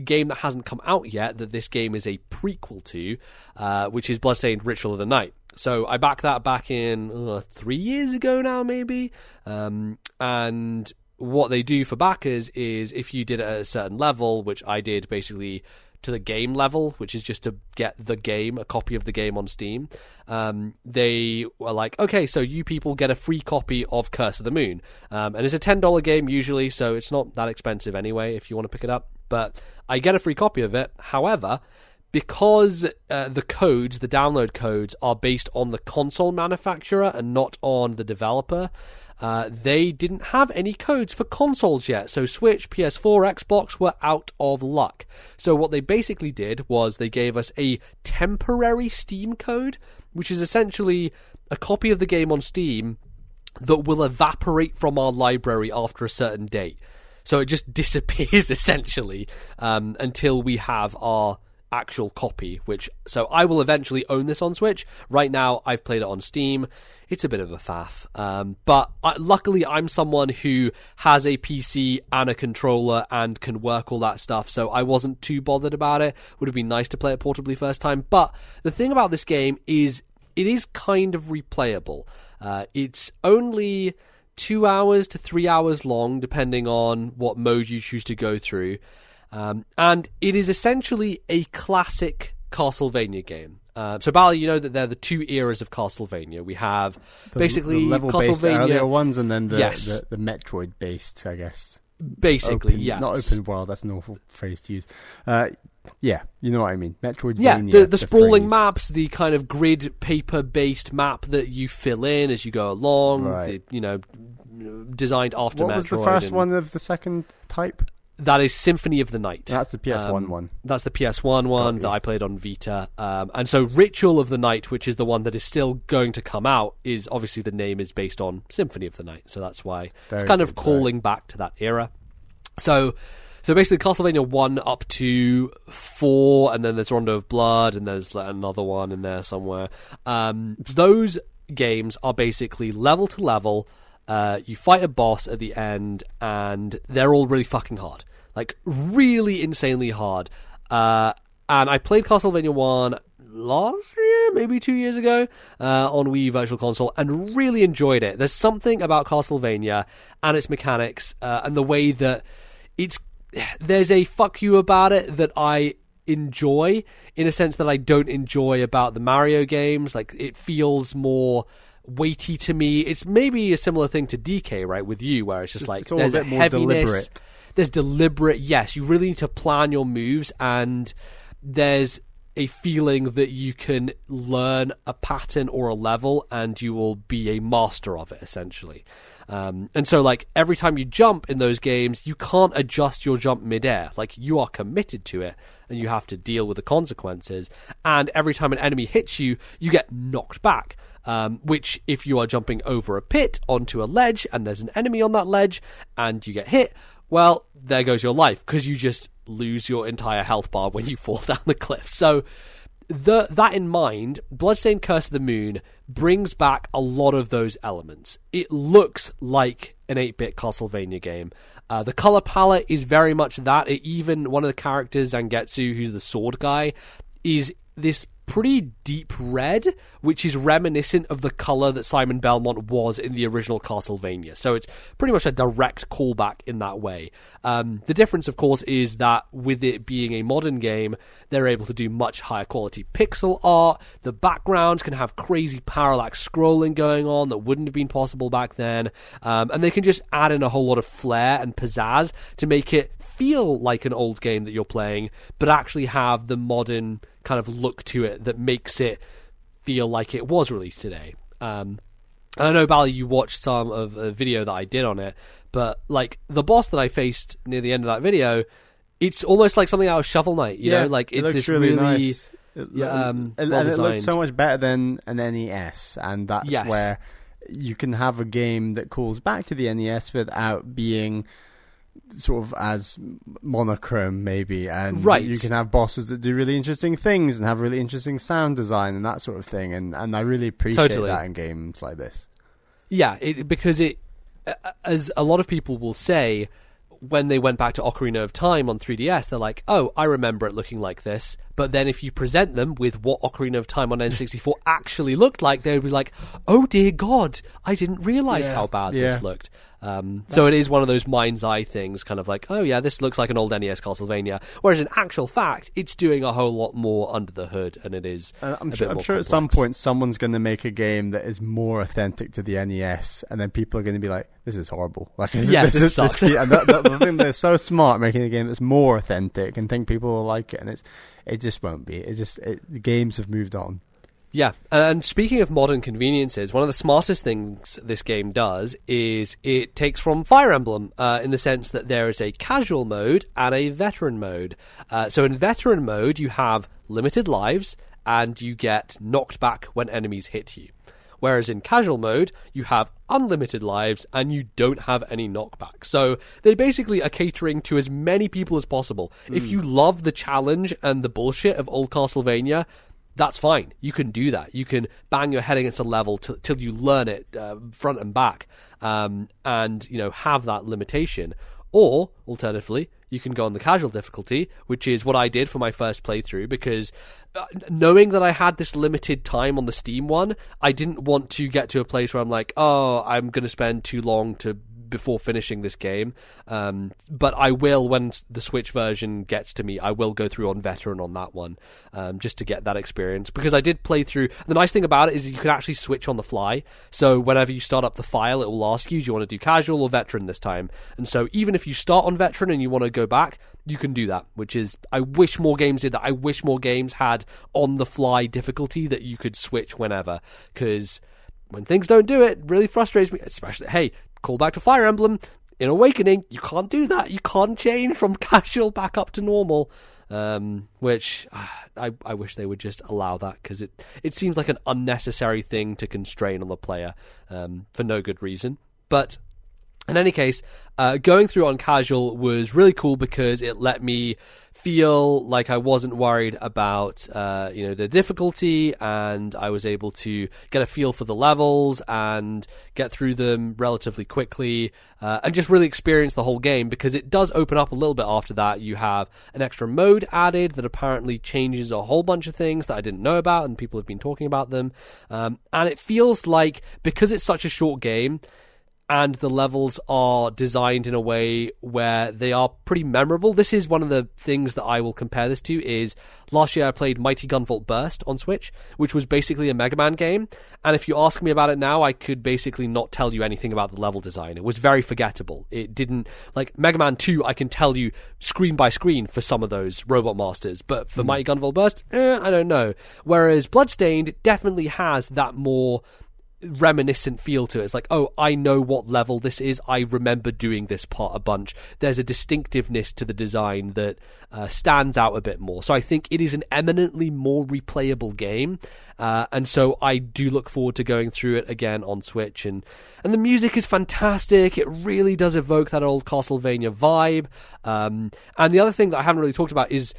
[SPEAKER 1] game that hasn't come out yet that this game is a prequel to, uh, which is Bloodstained Ritual of the Night. So I backed that back in uh, three years ago now, maybe. Um, and what they do for backers is if you did it at a certain level, which I did basically to the game level, which is just to get the game, a copy of the game on Steam. Um, they were like, okay, so you people get a free copy of Curse of the Moon. Um, and it's a $10 game usually, so it's not that expensive anyway if you want to pick it up. But I get a free copy of it. However, because uh, the codes, the download codes, are based on the console manufacturer and not on the developer, uh, they didn't have any codes for consoles yet. So Switch, PS4, Xbox were out of luck. So what they basically did was they gave us a temporary Steam code, which is essentially a copy of the game on Steam that will evaporate from our library after a certain date. So it just disappears essentially um, until we have our actual copy. Which so I will eventually own this on Switch. Right now, I've played it on Steam. It's a bit of a faff, um, but I, luckily I'm someone who has a PC and a controller and can work all that stuff. So I wasn't too bothered about it. Would have been nice to play it portably first time. But the thing about this game is it is kind of replayable. Uh, it's only two hours to three hours long, depending on what mode you choose to go through. Um, and it is essentially a classic Castlevania game. Uh, so, Bally, you know that they're the two eras of Castlevania. We have
[SPEAKER 2] The,
[SPEAKER 1] basically
[SPEAKER 2] the level-based
[SPEAKER 1] Castlevania.
[SPEAKER 2] earlier ones, and then the
[SPEAKER 1] Yes.
[SPEAKER 2] the, the Metroid-based, I guess.
[SPEAKER 1] basically,
[SPEAKER 2] open,
[SPEAKER 1] yeah.
[SPEAKER 2] not open world. That's an awful phrase to use. Uh, yeah, you know what I mean. Metroidvania.
[SPEAKER 1] Yeah, the, the sprawling
[SPEAKER 2] phrase.
[SPEAKER 1] maps, the kind of grid paper based map that you fill in as you go along,
[SPEAKER 2] Right.
[SPEAKER 1] the, you know, designed after
[SPEAKER 2] What was the first one of the second type?
[SPEAKER 1] That is Symphony of the Night.
[SPEAKER 2] That's the PS1
[SPEAKER 1] Um,
[SPEAKER 2] one.
[SPEAKER 1] That's the PS1 one that. I played on Vita. Um, and so Ritual of the Night, which is the one that is still going to come out, is obviously the name is based on Symphony of the Night. So that's why
[SPEAKER 2] Very
[SPEAKER 1] it's kind of calling back to that era. So so basically Castlevania 1 up to 4 and then there's Rondo of Blood and there's like, another one in there somewhere. Um, those games are basically level to level Uh, you fight a boss at the end, and they're all really fucking hard, like really insanely hard. Uh, and I played Castlevania One last year, maybe two years ago, uh, on Wii Virtual Console, and really enjoyed it. There's something about Castlevania and its mechanics uh, and the way that it's there's a fuck you about it that I enjoy in a sense that I don't enjoy about the Mario games. Like it feels more weighty to me. It's maybe a similar thing to DK, right, with you, where it's just like
[SPEAKER 2] it's all
[SPEAKER 1] there's
[SPEAKER 2] a bit more
[SPEAKER 1] heaviness,
[SPEAKER 2] deliberate.
[SPEAKER 1] There's deliberate. Yes, you really need to plan your moves, and there's a feeling that you can learn a pattern or a level, and you will be a master of it, essentially. Um, and so, like every time you jump in those games, you can't adjust your jump midair. Like you are committed to it, and you have to deal with the consequences. And every time an enemy hits you, you get knocked back. Um, which, if you are jumping over a pit onto a ledge and there's an enemy on that ledge and you get hit, well, there goes your life because you just lose your entire health bar when you fall down the cliff. So, the, that in mind, Bloodstained Curse of the Moon brings back a lot of those elements. It looks like an 8 bit Castlevania game. Uh, the color palette is very much that. It, even one of the characters, Zangetsu, who's the sword guy, is this pretty deep red, which is reminiscent of the color that Simon Belmont was in the original Castlevania. So it's pretty much a direct callback in that way. Um, the difference, of course, is that with it being a modern game, they're able to do much higher quality pixel art. The backgrounds can have crazy parallax scrolling going on that wouldn't have been possible back then. Um, and they can just add in a whole lot of flair and pizzazz to make it feel like an old game that you're playing, but actually have the modern kind of look to it that makes it feel like it was released today. Um, and I know, Bally, you watched some of a video that I did on it, but like the boss that I faced near the end of that video, it's almost like something out of Shovel Knight. You know, like
[SPEAKER 2] it
[SPEAKER 1] it's
[SPEAKER 2] looks
[SPEAKER 1] this
[SPEAKER 2] really,
[SPEAKER 1] really,
[SPEAKER 2] nice. It,
[SPEAKER 1] yeah, um,
[SPEAKER 2] and,
[SPEAKER 1] well
[SPEAKER 2] and it looks so much better than an NES, and that's
[SPEAKER 1] Yes.
[SPEAKER 2] where you can have a game that calls back to the NES without being sort of as monochrome maybe and
[SPEAKER 1] Right.
[SPEAKER 2] you can have bosses that do really interesting things and have really interesting sound design and that sort of thing and and I really appreciate
[SPEAKER 1] Totally.
[SPEAKER 2] that in games like this
[SPEAKER 1] Yeah, it, because it, uh, as a lot of people will say, when they went back to Ocarina of Time on 3DS, they're like, "Oh, I remember it looking like this." But then, if you present them with what Ocarina of Time on N64 actually looked like, they would be like, "Oh dear God, I didn't realize
[SPEAKER 2] Yeah.
[SPEAKER 1] how bad
[SPEAKER 2] Yeah.
[SPEAKER 1] this looked." Um, so it is one of those mind's eye things, kind of like, "Oh yeah, this looks like an old NES Castlevania," whereas in actual fact, it's doing a whole lot more under the hood, and it is.
[SPEAKER 2] Uh, I'm
[SPEAKER 1] a
[SPEAKER 2] sure, I'm sure at some point someone's going to make a game that is more authentic to the NES, and then people are going to be like, "This is horrible." Like, this,
[SPEAKER 1] Yes,
[SPEAKER 2] this
[SPEAKER 1] this
[SPEAKER 2] is this
[SPEAKER 1] sucks.
[SPEAKER 2] key- and that, that, they're so smart making a game that's more authentic, and think people will like it, and it's it just won't be. It just it, the games have moved on.
[SPEAKER 1] Yeah, and speaking of modern conveniences, one of the smartest things this game does is it takes from Fire Emblem uh, in the sense that there is a casual mode and a veteran mode. Uh, so in veteran mode, you have limited lives and you get knocked back when enemies hit you. Whereas in casual mode, you have unlimited lives and you don't have any knockback. So they basically are catering to as many people as possible. If you love the challenge and the bullshit of old Castlevania, that's fine. You can do that. You can bang your head against a level t- till you learn it uh, front and back, um, and you know have that limitation. Or alternatively, you can go on the casual difficulty, which is what I did for my first playthrough because uh, knowing that I had this limited time on the Steam one, I didn't want to get to a place where I'm like, oh, I'm going to spend too long to before finishing this game. Um, but I will, when the Switch version gets to me, I will go through on veteran on that one, um, just to get that experience. Because I did play through. The nice thing about it is you can actually switch on the fly. So whenever you start up the file, it will ask you, do you want to do casual or veteran this time? And so even if you start on veteran and you want to go back, you can do that. Which is, I wish more games did that. I wish more games had on the fly difficulty that you could switch whenever. Because when things don't do it, it really frustrates me. Especially, hey, call back to Fire Emblem. In Awakening, you can't do that. You can't change from casual back up to normal. Um, which ah, I, I wish they would just allow that because it, it seems like an unnecessary thing to constrain on the player um, for no good reason. But In any case, uh, going through on casual was really cool because it let me feel like I wasn't worried about uh, you know the difficulty, and I was able to get a feel for the levels and get through them relatively quickly, uh, and just really experience the whole game because it does open up a little bit after that. You have an extra mode added that apparently changes a whole bunch of things that I didn't know about, and people have been talking about them, um, and it feels like because it's such a short game and the levels are designed in a way where they are pretty memorable. This is one of the things that I will compare this to is last year I played Mighty Gunvolt Burst on Switch, which was basically a Mega Man game. And if you ask me about it now, I could basically not tell you anything about the level design. It was very forgettable. It didn't like Mega Man 2, I can tell you screen by screen for some of those Robot Masters, but for mm. Mighty Gunvolt Burst, eh, I don't know. Whereas Bloodstained definitely has that more reminiscent feel to it. It's like, oh, I know what level this is. I remember doing this part a bunch. There's a distinctiveness to the design that uh, stands out a bit more. So I think it is an eminently more replayable game. Uh, and so I do look forward to going through it again on Switch. And, and the music is fantastic. It really does evoke that old Castlevania vibe. Um, and the other thing that I haven't really talked about is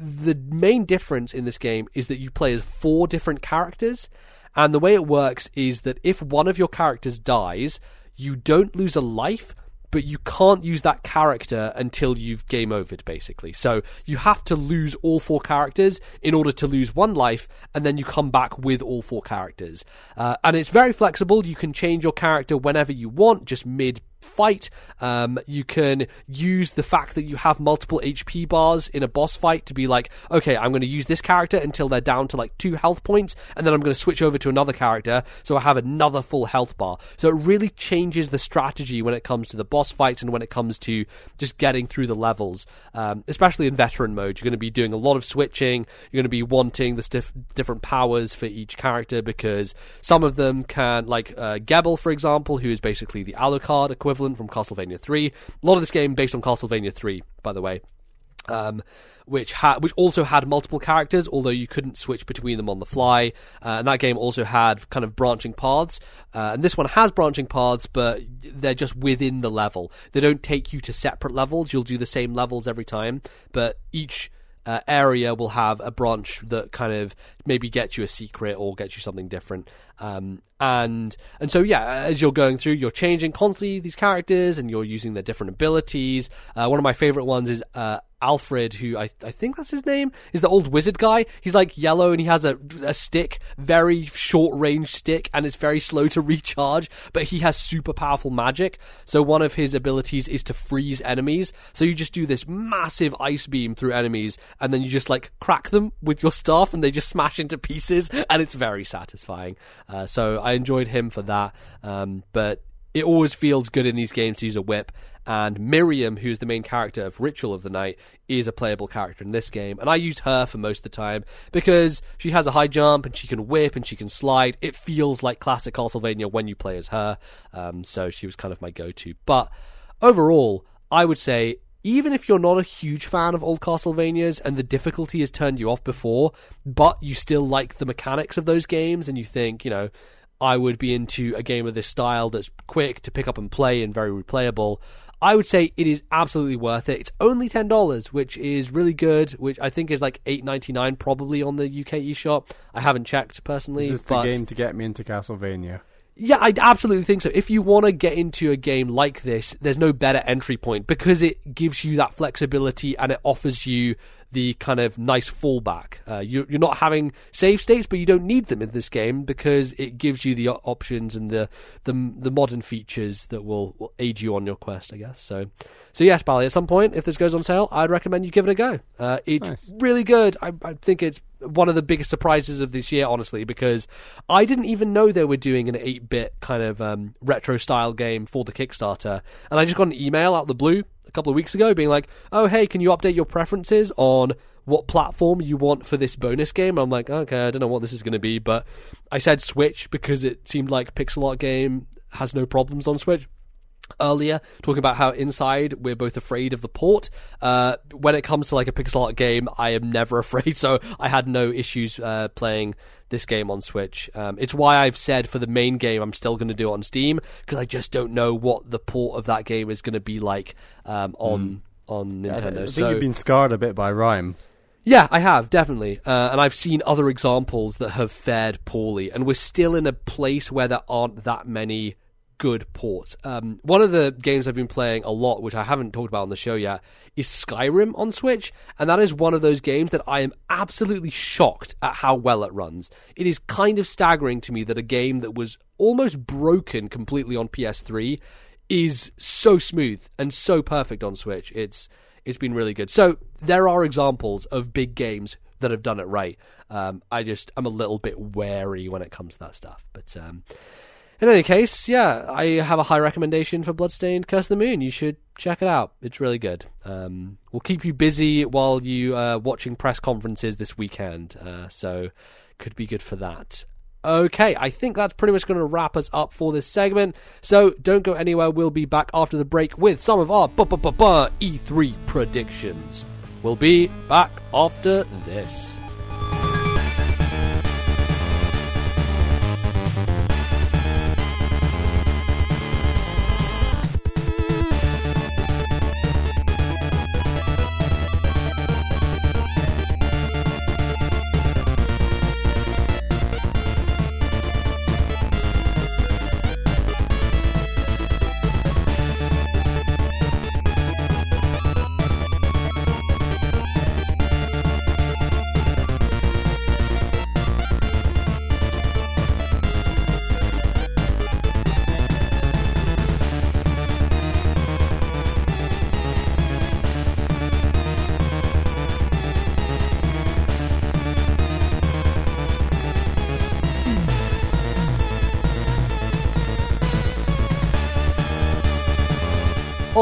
[SPEAKER 1] the main difference in this game is that you play as four different characters. And the way it works is that if one of your characters dies, you don't lose a life, but you can't use that character until you've game overed, basically. So you have to lose all four characters in order to lose one life, and then you come back with all four characters. Uh, and it's very flexible. You can change your character whenever you want, just mid fight. Um, you can use the fact that you have multiple HP bars in a boss fight to be like, okay, I'm going to use this character until they're down to like two health points, and then I'm going to switch over to another character so I have another full health bar. So it really changes the strategy when it comes to the boss fights and when it comes to just getting through the levels. Um, especially in veteran mode, you're going to be doing a lot of switching. You're going to be wanting the stiff, different powers for each character because some of them can, like uh, Gebel, for example, who is basically the Alucard equivalent equivalent from Castlevania 3. A lot of this game based on Castlevania 3, by the way. Um, which had which also had multiple characters, although you couldn't switch between them on the fly. Uh, and that game also had kind of branching paths. Uh, and this one has branching paths, but they're just within the level. They don't take you to separate levels. You'll do the same levels every time, but each uh, area will have a branch that kind of maybe gets you a secret or gets you something different. Um, and and so yeah, as you're going through, you're changing constantly these characters and you're using their different abilities. Uh, one of my favorite ones is uh, Alfred, who I, I think that's his name, is the old wizard guy. He's like yellow and he has a, a stick, very short range stick, and it's very slow to recharge, but he has super powerful magic. So one of his abilities is to freeze enemies. So you just do this massive ice beam through enemies, and then you just like crack them with your staff, and they just smash into pieces, and it's very satisfying. Uh, so I enjoyed him for that. Um, but it always feels good in these games to use a whip. And Miriam, who's the main character of Ritual of the Night, is a playable character in this game. And I use her for most of the time because she has a high jump and she can whip and she can slide. It feels like classic Castlevania when you play as her. Um, so she was kind of my go to. But overall, I would say even if you're not a huge fan of old Castlevanias and the difficulty has turned you off before, but you still like the mechanics of those games and you think, you know, I would be into a game of this style that's quick to pick up and play and very replayable. I would say it is absolutely worth it. It's only ten dollars, which is really good. Which I think is like eight ninety nine probably on the UK eShop. I haven't checked personally.
[SPEAKER 2] Is this
[SPEAKER 1] but...
[SPEAKER 2] the game to get me into Castlevania?
[SPEAKER 1] Yeah, I absolutely think so. If you want to get into a game like this, there's no better entry point because it gives you that flexibility and it offers you the kind of nice fallback. Uh, you, are not having save states, but you don't need them in this game because it gives you the options and the the, the modern features that will, will aid you on your quest, I guess. So, so yes, Bally, at some point, if this goes on sale, I'd recommend you give it a go. Uh, it's nice. really good. I, I think it's one of the biggest surprises of this year, honestly, because I didn't even know they were doing an 8 bit kind of um, retro style game for the Kickstarter. And I just got an email out of the blue a couple of weeks ago being like, oh, hey, can you update your preferences on what platform you want for this bonus game? I'm like, okay, I don't know what this is going to be, but I said Switch because it seemed like pixel art game has no problems on Switch earlier, talking about how inside we're both afraid of the port. Uh, when it comes to like a pixel art game, I am never afraid, so I had no issues uh, playing this game on Switch. Um, it's why I've said for the main game I'm still going to do it on Steam because I just don't know what the port of that game is going to be like um, on on
[SPEAKER 2] I,
[SPEAKER 1] Nintendo.
[SPEAKER 2] I think
[SPEAKER 1] so
[SPEAKER 2] you've been scarred a bit by RiME.
[SPEAKER 1] yeah, I have definitely, uh, and I've seen other examples that have fared poorly, and we're still in a place where there aren't that many good port. Um, one of the games I've been playing a lot, which I haven't talked about on the show yet, is Skyrim on Switch, and that is one of those games that I am absolutely shocked at how well it runs. It is kind of staggering to me that a game that was almost broken completely on PS3 is so smooth and so perfect on Switch. It's it's been really good. So there are examples of big games that have done it right. Um, I just I'm a little bit wary when it comes to that stuff. But um, in any case, yeah, I have a high recommendation for Bloodstained Curse of the Moon. You should check it out. It's really good. Um, we'll keep you busy while you are watching press conferences this weekend. Uh, so could be good for that. Okay, I think that's pretty much going to wrap us up for this segment. So don't go anywhere. We'll be back after the break with some of our E3 predictions. We'll be back after this.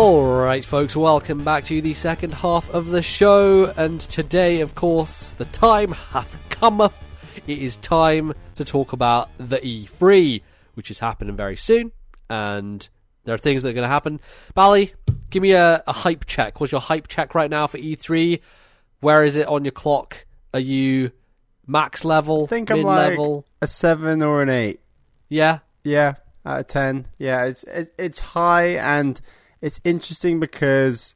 [SPEAKER 1] Alright, folks, welcome back to the second half of the show. And today, of course, the time hath come. It is time to talk about the E3, which is happening very soon. And there are things that are going to happen. Bally, give me a, a hype check. What's your hype check right now for E3? Where is it on your clock? Are you max level?
[SPEAKER 2] I think I'm like
[SPEAKER 1] level?
[SPEAKER 2] a seven or an eight.
[SPEAKER 1] Yeah.
[SPEAKER 2] Yeah, out of ten. Yeah, it's it, it's high and it's interesting because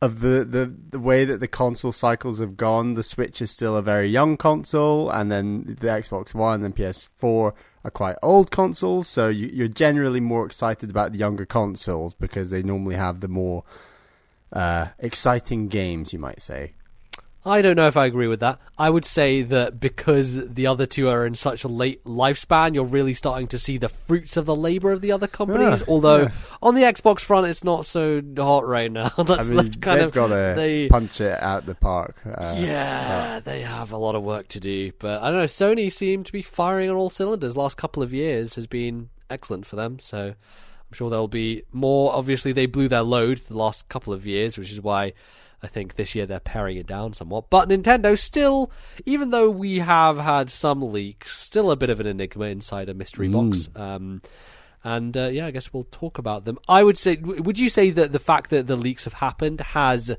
[SPEAKER 2] of the, the the way that the console cycles have gone. The Switch is still a very young console, and then the Xbox One and PS4 are quite old consoles. So you, you're generally more excited about the younger consoles because they normally have the more uh, exciting games, you might say.
[SPEAKER 1] I don't know if I agree with that. I would say that because the other two are in such a late lifespan, you're really starting to see the fruits of the labor of the other companies.
[SPEAKER 2] Yeah,
[SPEAKER 1] Although
[SPEAKER 2] yeah.
[SPEAKER 1] on the Xbox front, it's not so hot right now. that's,
[SPEAKER 2] I mean,
[SPEAKER 1] that's kind
[SPEAKER 2] they've
[SPEAKER 1] of
[SPEAKER 2] got to
[SPEAKER 1] they.
[SPEAKER 2] punch it out the park. Uh,
[SPEAKER 1] yeah, they have a lot of work to do, but I don't know. Sony seem to be firing on all cylinders. Last couple of years has been excellent for them, so I'm sure there'll be more. Obviously, they blew their load the last couple of years, which is why I think this year they're paring it down somewhat. But Nintendo still, even though we have had some leaks, still a bit of an enigma inside a mystery box. Um, and uh, yeah, I guess we'll talk about them. I would say, would you say that the fact that the leaks have happened has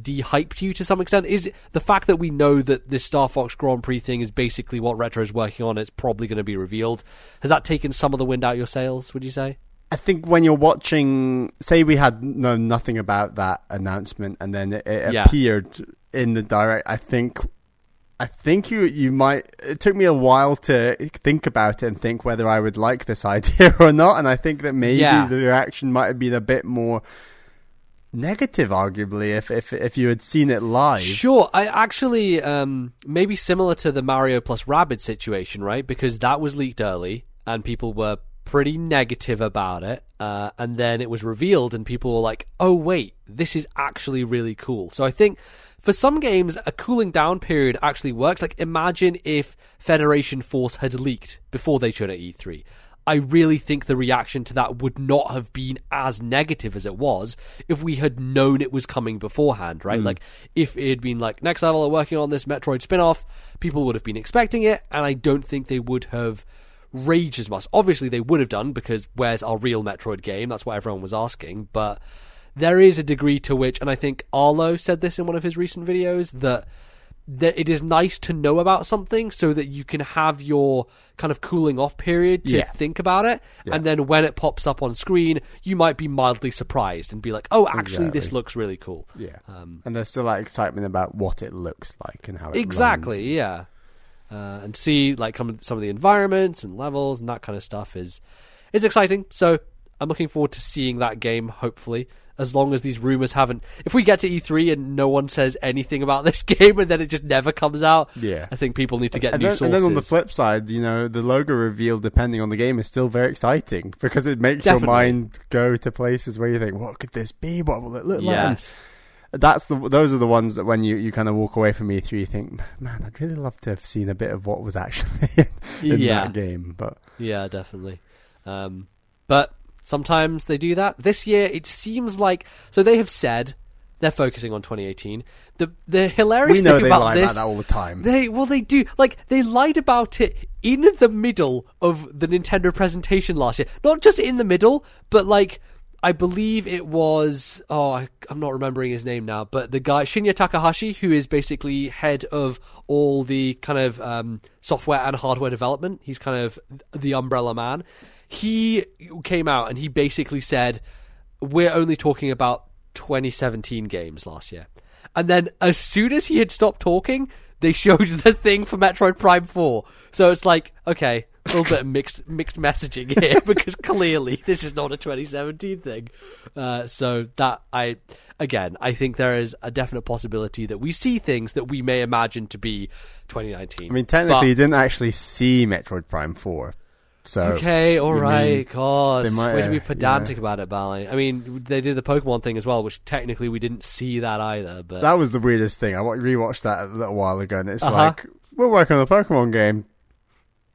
[SPEAKER 1] de-hyped you to some extent? Is the fact that we know that this Star Fox Grand Prix thing is basically what Retro is working on? It's probably going to be revealed. Has that taken some of the wind out your sails? Would you say?
[SPEAKER 2] I think when you're watching, say we had known nothing about that announcement, and then it, it
[SPEAKER 1] Yeah.
[SPEAKER 2] appeared in the direct. I think, I think you you might. It took me a while to think about it and think whether I would like this idea or not. And I think that maybe
[SPEAKER 1] Yeah.
[SPEAKER 2] the reaction might have been a bit more negative, arguably, if if if you had seen it live.
[SPEAKER 1] Sure, I actually um, maybe similar to the Mario plus Rabbids situation, right? Because that was leaked early and people were pretty negative about it, uh, and then it was revealed and people were like, "Oh wait, this is actually really cool." So I think for some games, a cooling down period actually works. Like imagine if Federation Force had leaked before they showed at E3. I really think the reaction to that would not have been as negative as it was if we had known it was coming beforehand, right? Like, if it had been like, Next Level are working on this Metroid spin off, people would have been expecting it, and I don't think they would have raged as much. Obviously, they would have done because where's our real Metroid game? That's what everyone was asking, but there is a degree to which, and I think Arlo said this in one of his recent videos, that that it is nice to know about something so that you can have your kind of cooling off period to
[SPEAKER 2] Yeah.
[SPEAKER 1] think about it
[SPEAKER 2] Yeah.
[SPEAKER 1] and then when it pops up on screen you might be mildly surprised and be like oh actually this looks really cool
[SPEAKER 2] Yeah.
[SPEAKER 1] um,
[SPEAKER 2] And there's still that excitement about what it looks like and how it
[SPEAKER 1] exactly
[SPEAKER 2] runs.
[SPEAKER 1] yeah uh, and see like some some of the environments and levels and that kind of stuff is is exciting so i'm looking forward to seeing that game hopefully as long as these rumors haven't if we get to e3 and no one says anything about this game and then it just never comes out
[SPEAKER 2] Yeah.
[SPEAKER 1] i think people need to get
[SPEAKER 2] And
[SPEAKER 1] new
[SPEAKER 2] then, and then on the flip side, you know, the logo reveal, depending on the game, is still very exciting because it makes
[SPEAKER 1] Definitely.
[SPEAKER 2] your mind go to places where you think, "What could this be? What will it look like?" That's the those are the ones that when you, you kind of walk away from E3, you think, "Man, I'd really love to have seen a bit of what was actually in
[SPEAKER 1] yeah
[SPEAKER 2] that game." But
[SPEAKER 1] Yeah, definitely. Um, but sometimes they do that. This year, it seems like so they have said they're focusing on 2018. The the hilarious
[SPEAKER 2] we know
[SPEAKER 1] thing
[SPEAKER 2] they
[SPEAKER 1] about
[SPEAKER 2] lie
[SPEAKER 1] this,
[SPEAKER 2] about that all the time.
[SPEAKER 1] they well they do like they lied about it in the middle of the Nintendo presentation last year. Not just in the middle, but like. I believe it was oh I, I'm not remembering his name now, but the guy Shinya Takahashi, who is basically head of all the kind of um, software and hardware development. He's kind of the umbrella man. He came out and he basically said, "We're only talking about 2017 games last year." And then as soon as he had stopped talking, they showed the thing for Metroid Prime 4. So it's like, okay, a little bit of mixed mixed messaging here because clearly this is not a 2017 thing. Uh, so that I again, I think there is a definite possibility that we see things that we may imagine to be 2019.
[SPEAKER 2] I mean, technically,
[SPEAKER 1] But-
[SPEAKER 2] you didn't actually see Metroid Prime Four, so
[SPEAKER 1] Okay, all right,
[SPEAKER 2] mean
[SPEAKER 1] God,
[SPEAKER 2] they might,
[SPEAKER 1] way to be pedantic about it, Bally. I mean, they did the Pokemon thing as well, which technically we didn't see that either. But
[SPEAKER 2] that was the weirdest thing. I wa- rewatched that a little while ago, and it's
[SPEAKER 1] Uh-huh.
[SPEAKER 2] like we're working on the Pokemon game.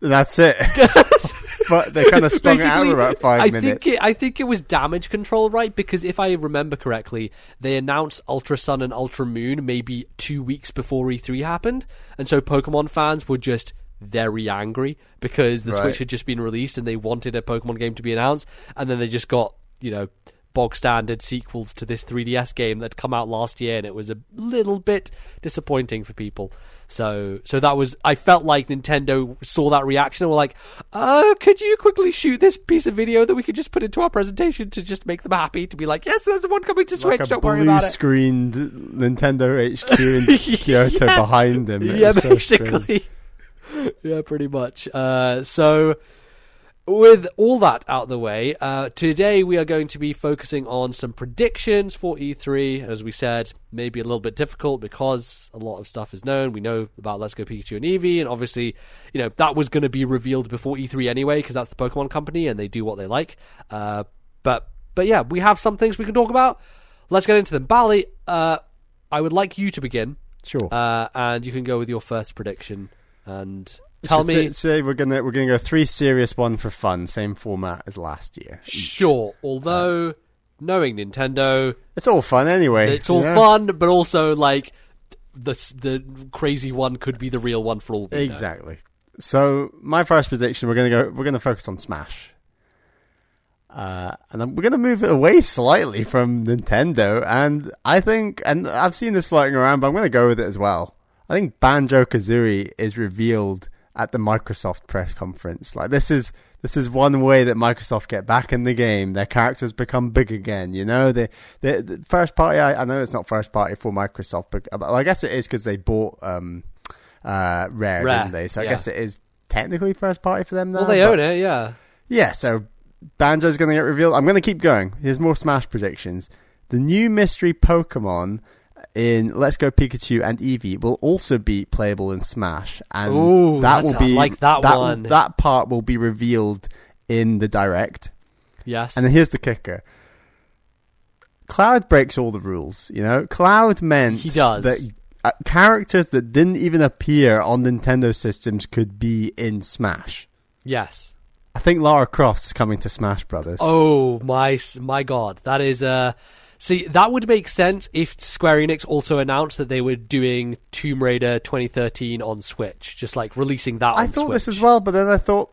[SPEAKER 2] That's it. but they kind of sprung it out in about five
[SPEAKER 1] I
[SPEAKER 2] minutes.
[SPEAKER 1] think it, I think it was damage control, right? Because if I remember correctly, they announced Ultra Sun and Ultra Moon maybe two weeks before E3 happened, and so Pokemon fans were just very angry because the
[SPEAKER 2] Right.
[SPEAKER 1] Switch had just been released and they wanted a Pokemon game to be announced, and then they just got you know bog standard sequels to this 3DS game that come out last year, and it was a little bit disappointing for people. So, so that was I felt like Nintendo saw that reaction and were like, "Uh, could you quickly shoot this piece of video that we could just put into our presentation to just make them happy to be like, yes, there's the one coming to Switch.
[SPEAKER 2] like
[SPEAKER 1] Don't worry about it."
[SPEAKER 2] blue-screened Nintendo HQ in Kyoto
[SPEAKER 1] Yeah.
[SPEAKER 2] behind them. It
[SPEAKER 1] yeah,
[SPEAKER 2] was so
[SPEAKER 1] basically. yeah, pretty much. Uh, so, with all that out of the way, uh, today we are going to be focusing on some predictions for E3. As we said, maybe a little bit difficult because a lot of stuff is known. We know about Let's Go Pikachu and Eevee, and obviously, you know, that was going to be revealed before E3 anyway because that's the Pokemon company and they do what they like. Uh, but, but yeah, we have some things we can talk about. Let's get into them. Bally, uh, I would like you to begin
[SPEAKER 2] Sure.
[SPEAKER 1] uh, and you can go with your first prediction and tell me.
[SPEAKER 2] say, say we're gonna we're gonna go three serious, one for fun, same format as last year.
[SPEAKER 1] Sure, although knowing Nintendo,
[SPEAKER 2] It's all fun anyway.
[SPEAKER 1] it's all
[SPEAKER 2] know?
[SPEAKER 1] fun, but also like the the crazy one could be the real one for all. we know.
[SPEAKER 2] Exactly. So my first prediction, we're gonna go. We're gonna focus on Smash, uh, and we're gonna move it away slightly from Nintendo. And I think, and I've seen this floating around, but I'm gonna go with it as well. I think Banjo Kazooie is revealed at the Microsoft press conference. Like this is this is one way that Microsoft get back in the game. Their characters become big again. You know, the the, the first party. I, I know it's not first party for Microsoft, but well, I guess it is because they bought um, uh, Rare,
[SPEAKER 1] Rare,
[SPEAKER 2] didn't they? So I
[SPEAKER 1] yeah.
[SPEAKER 2] guess it is technically first party for them now.
[SPEAKER 1] Well, they own it, yeah.
[SPEAKER 2] yeah, so Banjo's going to get revealed. I'm going to keep going. Here's more Smash predictions. The new mystery Pokemon in Let's Go Pikachu and Eevee will also be playable in Smash, and
[SPEAKER 1] Ooh,
[SPEAKER 2] that will be
[SPEAKER 1] I like that
[SPEAKER 2] that,
[SPEAKER 1] one.
[SPEAKER 2] That part will be revealed in the direct.
[SPEAKER 1] Yes.
[SPEAKER 2] And then here's the kicker. Cloud breaks all the rules, you know. Cloud meant
[SPEAKER 1] He does.
[SPEAKER 2] that uh, characters that didn't even appear on Nintendo systems could be in Smash.
[SPEAKER 1] yes.
[SPEAKER 2] I think Lara Croft's coming to Smash Brothers.
[SPEAKER 1] Oh my my god, that is uh See, that would make sense if Square Enix also announced that they were doing Tomb Raider 2013 on Switch, just like releasing that
[SPEAKER 2] I thought
[SPEAKER 1] Switch.
[SPEAKER 2] this as well, but then I thought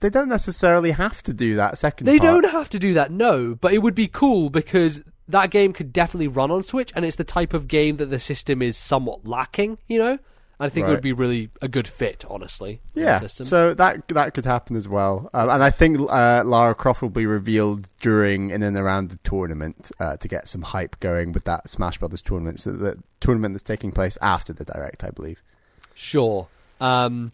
[SPEAKER 2] they don't necessarily have to do that second.
[SPEAKER 1] They
[SPEAKER 2] part.
[SPEAKER 1] don't have to do that, no, but it would be cool because that game could definitely run on Switch, and it's the type of game that the system is somewhat lacking, you know? I think it would be really a good fit, honestly.
[SPEAKER 2] Yeah, so that that could happen as well, um, and I think uh, Lara Croft will be revealed during and then around the tournament uh, to get some hype going with that Smash Brothers tournament. So the tournament that's taking place after the direct, I believe.
[SPEAKER 1] Sure. Um,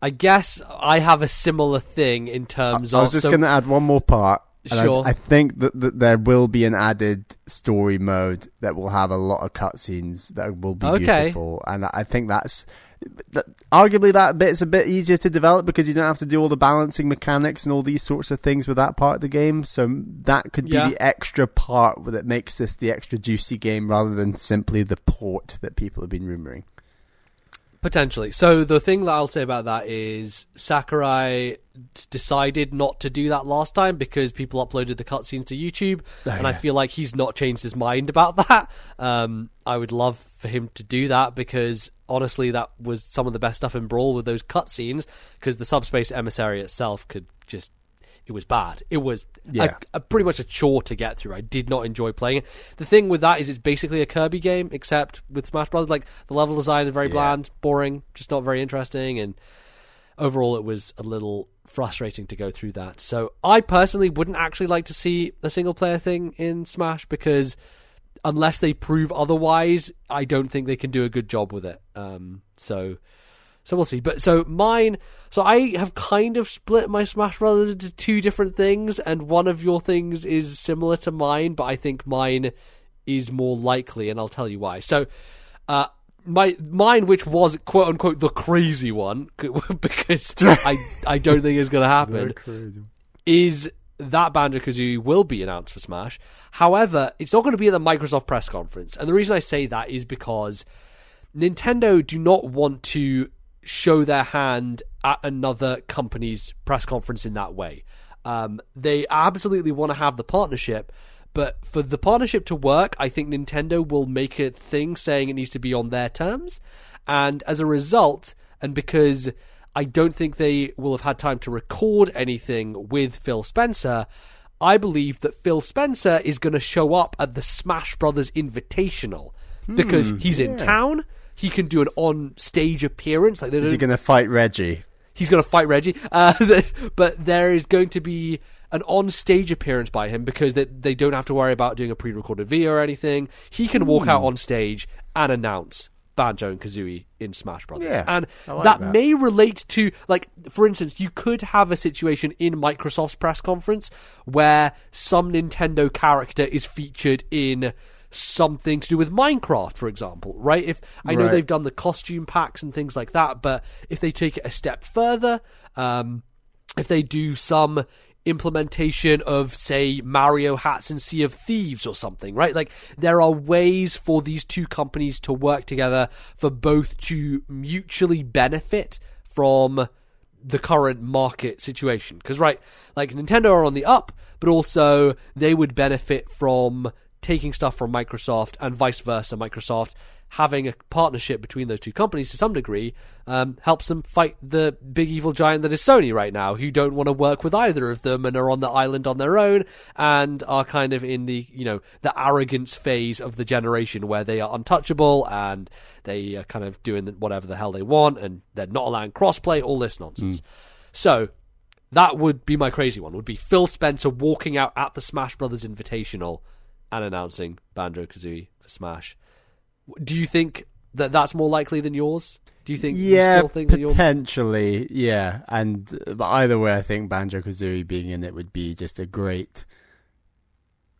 [SPEAKER 1] I guess I have a similar thing in terms
[SPEAKER 2] I
[SPEAKER 1] of.
[SPEAKER 2] I was just
[SPEAKER 1] so-
[SPEAKER 2] going to add one more part. And I- I, think that, that there will be an added story mode that will have a lot of cutscenes that will be
[SPEAKER 1] Okay.
[SPEAKER 2] beautiful, and I think that's that, arguably that bit's a bit easier to develop because you don't have to do all the balancing mechanics and all these sorts of things with that part of the game. So that could be
[SPEAKER 1] Yeah.
[SPEAKER 2] the extra part that makes this the extra juicy game rather than simply the port that people have been rumoring.
[SPEAKER 1] Potentially. So the thing that I'll say about that is Sakurai decided not to do that last time because people uploaded the cutscenes to YouTube,
[SPEAKER 2] Oh,
[SPEAKER 1] and I feel like he's not changed his mind about that. Um, I would love for him to do that because honestly, that was some of the best stuff in Brawl with those cutscenes because the subspace emissary itself could just. It was bad. It was
[SPEAKER 2] Yeah.
[SPEAKER 1] a, a pretty much a chore to get through. I did not enjoy playing it. The thing with that is it's basically a Kirby game, except with Smash Brothers. Like the level design is very
[SPEAKER 2] Yeah.
[SPEAKER 1] bland, boring, just not very interesting, and overall it was a little frustrating to go through that. So I personally wouldn't actually like to see a single player thing in Smash because unless they prove otherwise, I don't think they can do a good job with it. Um, so. So we'll see. But so mine, so I have kind of split my Smash Brothers into two different things, and one of your things is similar to mine, but I think mine is more likely, and I'll tell you why. So, uh, my mine, which was quote unquote the crazy one, because I I don't think it's going to happen, is that Banjo Kazooie will be announced for Smash. However, it's not going to be at the Microsoft press conference, and the reason I say that is because Nintendo do not want to show their hand at another company's press conference in that way. Um, they absolutely want to have the partnership, but for the partnership to work, I think Nintendo will make a thing saying it needs to be on their terms. And as a result, and because I don't think they will have had time to record anything with Phil Spencer, I believe that Phil Spencer is going to show up at the Smash Brothers Invitational because he's in town. He can do an on-stage appearance. Like
[SPEAKER 2] Is he going to fight Reggie?
[SPEAKER 1] he's going to fight Reggie. Uh, but there is going to be an on-stage appearance by him because they, they don't have to worry about doing a pre-recorded video or anything. He can walk
[SPEAKER 2] Hmm.
[SPEAKER 1] out on stage and announce Banjo and Kazooie in Smash Brothers.
[SPEAKER 2] Yeah,
[SPEAKER 1] and
[SPEAKER 2] like
[SPEAKER 1] that,
[SPEAKER 2] that.
[SPEAKER 1] may relate to, like, for instance, you could have a situation in Microsoft's press conference where some Nintendo character is featured in something to do with Minecraft, for example, right? If I know
[SPEAKER 2] Right.
[SPEAKER 1] they've done the costume packs and things like that, but if they take it a step further, um, if they do some implementation of, say, Mario hats and Sea of Thieves or something, right? Like, there are ways for these two companies to work together for both to mutually benefit from the current market situation. Because, right, like, Nintendo are on the up, but also they would benefit from taking stuff from Microsoft and vice versa. Microsoft having a partnership between those two companies to some degree um, helps them fight the big evil giant that is Sony right now, who don't want to work with either of them and are on the island on their own and are kind of in the you know the arrogance phase of the generation where they are untouchable and they are kind of doing whatever the hell they want and they're not allowing crossplay, all this nonsense. So that would be my crazy one. Would be Phil Spencer walking out at the Smash Brothers Invitational and announcing Banjo Kazooie for Smash. Do you think that that's more likely than yours? Do you think? you
[SPEAKER 2] Yeah,
[SPEAKER 1] still think
[SPEAKER 2] potentially. Yeah, and but either way, I think Banjo Kazooie being in it would be just a great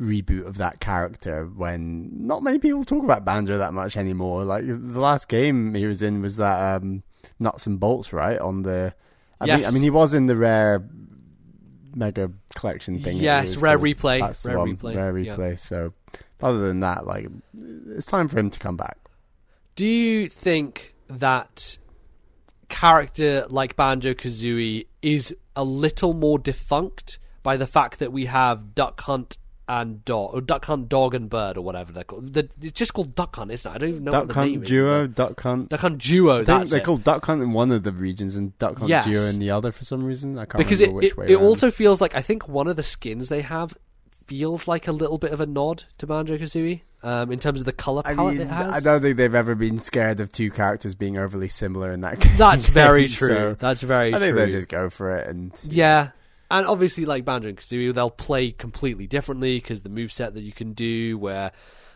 [SPEAKER 2] reboot of that character. When not many people talk about Banjo that much anymore. Like the last game he was in was that um, Nuts and Bolts, right? On the, I mean, I mean, he was in the rare mega collection thing.
[SPEAKER 1] Yes, Rare
[SPEAKER 2] called.
[SPEAKER 1] Replay.
[SPEAKER 2] That's
[SPEAKER 1] Rare
[SPEAKER 2] one,
[SPEAKER 1] Replay,
[SPEAKER 2] Rare
[SPEAKER 1] yeah.
[SPEAKER 2] replay. So, other than that, like, it's time for him to come back.
[SPEAKER 1] Do you think that character like Banjo Kazooie is a little more defunct by the fact that we have Duck Hunt and Dog, or Duck Hunt Dog and Bird, or whatever they're called? The, it's just called Duck Hunt, isn't it? I don't even know what
[SPEAKER 2] Duck
[SPEAKER 1] the name
[SPEAKER 2] Hunt
[SPEAKER 1] is.
[SPEAKER 2] Duo, Duck Hunt.
[SPEAKER 1] Duck Hunt Duo.
[SPEAKER 2] I think they're
[SPEAKER 1] it.
[SPEAKER 2] called Duck Hunt in one of the regions and Duck Hunt
[SPEAKER 1] Yes.
[SPEAKER 2] Duo in the other for some reason. I can't
[SPEAKER 1] because it
[SPEAKER 2] remember which
[SPEAKER 1] it,
[SPEAKER 2] way
[SPEAKER 1] it
[SPEAKER 2] around.
[SPEAKER 1] also feels like I think one of the skins they have feels like a little bit of a nod to Banjo Kazooie um, in terms of the color
[SPEAKER 2] I
[SPEAKER 1] palette
[SPEAKER 2] mean,
[SPEAKER 1] it has.
[SPEAKER 2] I don't think they've ever been scared of two characters being overly similar in that game.
[SPEAKER 1] That's very
[SPEAKER 2] so
[SPEAKER 1] true. That's very
[SPEAKER 2] I think
[SPEAKER 1] true.
[SPEAKER 2] they just go for it and
[SPEAKER 1] Yeah. And obviously, like Banjo and Kazooie, they'll play completely differently because the move set that you can do, where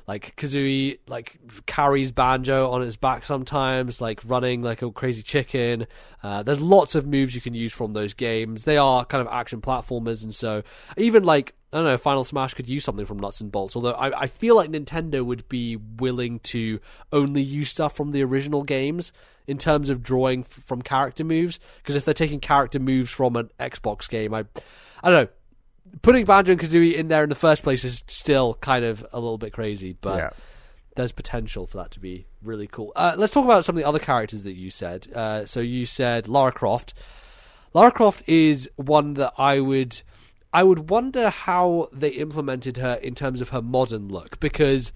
[SPEAKER 1] like Kazooie like carries Banjo on its back sometimes, like running like a crazy chicken. Uh, there's lots of moves you can use from those games. They are kind of action platformers, and so even like I don't know, Final Smash could use something from Nuts and Bolts. Although I, I feel like Nintendo would be willing to only use stuff from the original games in terms of drawing f- from character moves. Because if they're taking character moves from an Xbox game, I, I don't know. Putting Banjo and Kazooie in there in the first place is still kind of a little bit crazy, but
[SPEAKER 2] yeah.
[SPEAKER 1] there's potential for that to be really cool. Uh, let's talk about some of the other characters that you said. Uh, so you said Lara Croft. Lara Croft is one that I would I would wonder how they implemented her in terms of her modern look because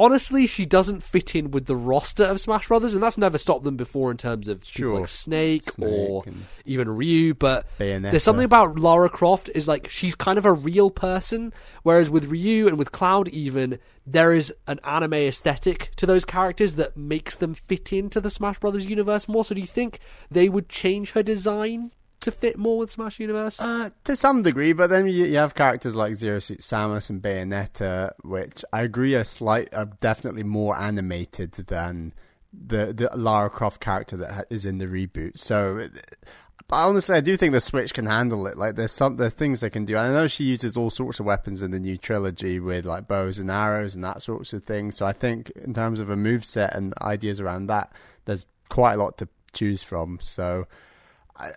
[SPEAKER 1] honestly she doesn't fit in with the roster of Smash Brothers and that's never stopped them before in terms of people
[SPEAKER 2] Sure.
[SPEAKER 1] like Snake,
[SPEAKER 2] Snake
[SPEAKER 1] or even Ryu but
[SPEAKER 2] Bayonetta.
[SPEAKER 1] there's something about Lara Croft is like she's kind of a real person whereas with Ryu and with Cloud even there is an anime aesthetic to those characters that makes them fit into the Smash Brothers universe more so do you think they would change her design to fit more with Smash Universe?
[SPEAKER 2] Uh, to some degree, but then you, you have characters like Zero Suit Samus and Bayonetta, which I agree are slight, are definitely more animated than the the Lara Croft character that ha- is in the reboot. So, but honestly, I do think the Switch can handle it. Like, there's some there's things they can do. I know she uses all sorts of weapons in the new trilogy with like bows and arrows and that sorts of things. So I think in terms of a move set and ideas around that, there's quite a lot to choose from. So. I,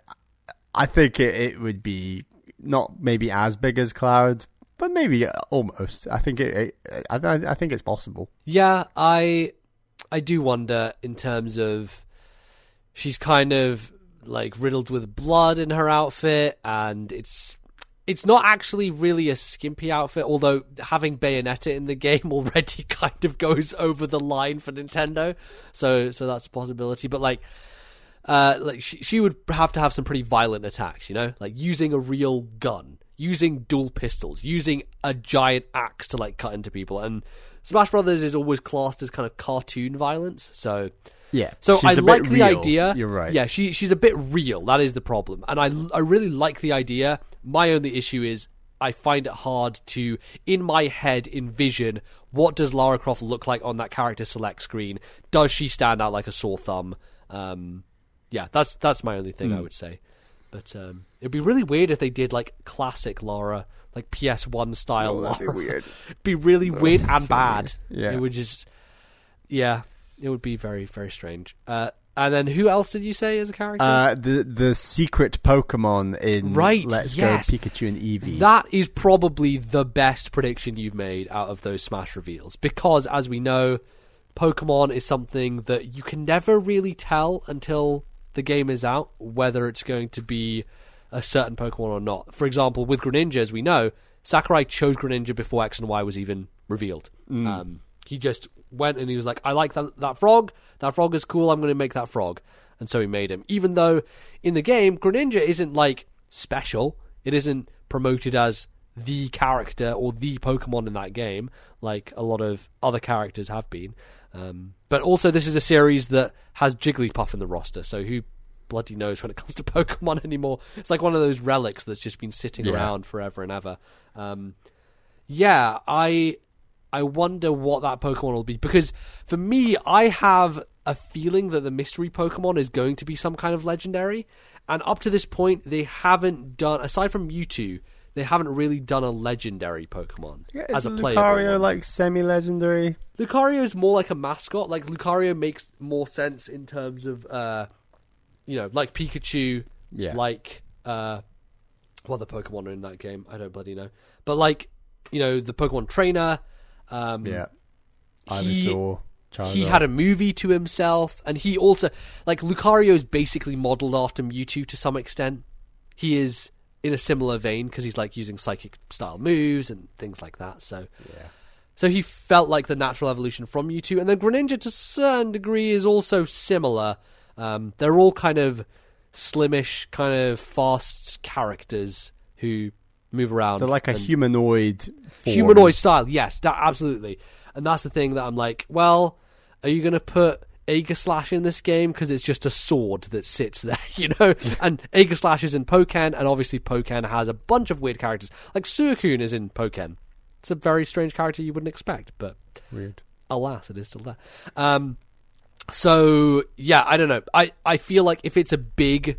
[SPEAKER 2] I think it, it would be not maybe as big as Cloud, but maybe almost. I think it. it I, I think it's possible.
[SPEAKER 1] Yeah, I I do wonder in terms of she's kind of like riddled with blood in her outfit and it's it's not actually really a skimpy outfit, although having Bayonetta in the game already kind of goes over the line for Nintendo. So so that's a possibility. But like uh, like she, she would have to have some pretty violent attacks, you know, like using a real gun, using dual pistols, using a giant axe to like cut into people. And Smash Brothers is always classed as kind of cartoon violence, so
[SPEAKER 2] Yeah.
[SPEAKER 1] so I like the
[SPEAKER 2] real.
[SPEAKER 1] idea.
[SPEAKER 2] You're right.
[SPEAKER 1] Yeah, she she's a bit real. That is the problem, and I I really like the idea. My only issue is I find it hard to in my head envision what does Lara Croft look like on that character select screen. Does she stand out like a sore thumb? Um, yeah, that's that's my only thing I
[SPEAKER 2] Hmm.
[SPEAKER 1] would say. But um, it'd be really weird if they did like classic Lara, like PS1 style
[SPEAKER 2] Oh, that'd be weird.
[SPEAKER 1] It'd be really weird and
[SPEAKER 2] so
[SPEAKER 1] bad.
[SPEAKER 2] weird. Yeah.
[SPEAKER 1] It would just, yeah, it would be very very strange. Uh, and then who else did you say as a character?
[SPEAKER 2] Uh, the the secret Pokemon in
[SPEAKER 1] Right,
[SPEAKER 2] Let's
[SPEAKER 1] yes.
[SPEAKER 2] Go Pikachu and Eevee.
[SPEAKER 1] That is probably the best prediction you've made out of those Smash reveals because, as we know, Pokemon is something that you can never really tell until the game is out whether it's going to be a certain Pokemon or not. For example, with Greninja, as we know, Sakurai chose Greninja before X and Y was even revealed. Um, he just went and he was like, "I like that that frog. That frog is cool. I'm going to make that frog." And so he made him. Even though in the game, Greninja isn't like special. It isn't promoted as the character or the Pokemon in that game, like a lot of other characters have been. Um, but also, this is a series that has Jigglypuff in the roster, so who bloody knows when it comes to Pokemon anymore? It's like one of those relics that's just been sitting
[SPEAKER 2] Yeah.
[SPEAKER 1] around forever and ever. Um, yeah, I I wonder what that Pokemon will be because for me, I have a feeling that the mystery Pokemon is going to be some kind of legendary, and up to this point, they haven't done aside from Mewtwo, they haven't really done a legendary Pokemon
[SPEAKER 2] Yeah,
[SPEAKER 1] as a playable
[SPEAKER 2] Lucario
[SPEAKER 1] one.
[SPEAKER 2] like semi-legendary?
[SPEAKER 1] Lucario is more like a mascot. Like Lucario makes more sense in terms of, uh, you know, like Pikachu,
[SPEAKER 2] Yeah.
[SPEAKER 1] like uh, what the Pokemon are in that game. I don't bloody know, but like you know the Pokemon trainer. Um,
[SPEAKER 2] Yeah.
[SPEAKER 1] he-
[SPEAKER 2] Ivysaur. Charizard.
[SPEAKER 1] he had a movie to himself, and he also like Lucario is basically modeled after Mewtwo to some extent. He is in a similar vein because he's like using psychic style moves and things like that. So,
[SPEAKER 2] Yeah.
[SPEAKER 1] so he felt like the natural evolution from Mewtwo, and then Greninja to a certain degree is also similar. Um, they're all kind of slimish, kind of fast characters who move around.
[SPEAKER 2] They're like a humanoid. Form.
[SPEAKER 1] humanoid style. Yes, that, absolutely. And that's the thing that I'm like, well, are you going to put Aegislash in this game because it's just a sword that sits there, you know? and Aegislash is in Pokken, and obviously Pokken has a bunch of weird characters. Like Suicune is in Pokken. It's a very strange character you wouldn't expect, but
[SPEAKER 2] Weird.
[SPEAKER 1] alas, it is still there. Um, so yeah, I don't know. I I feel like if it's a big,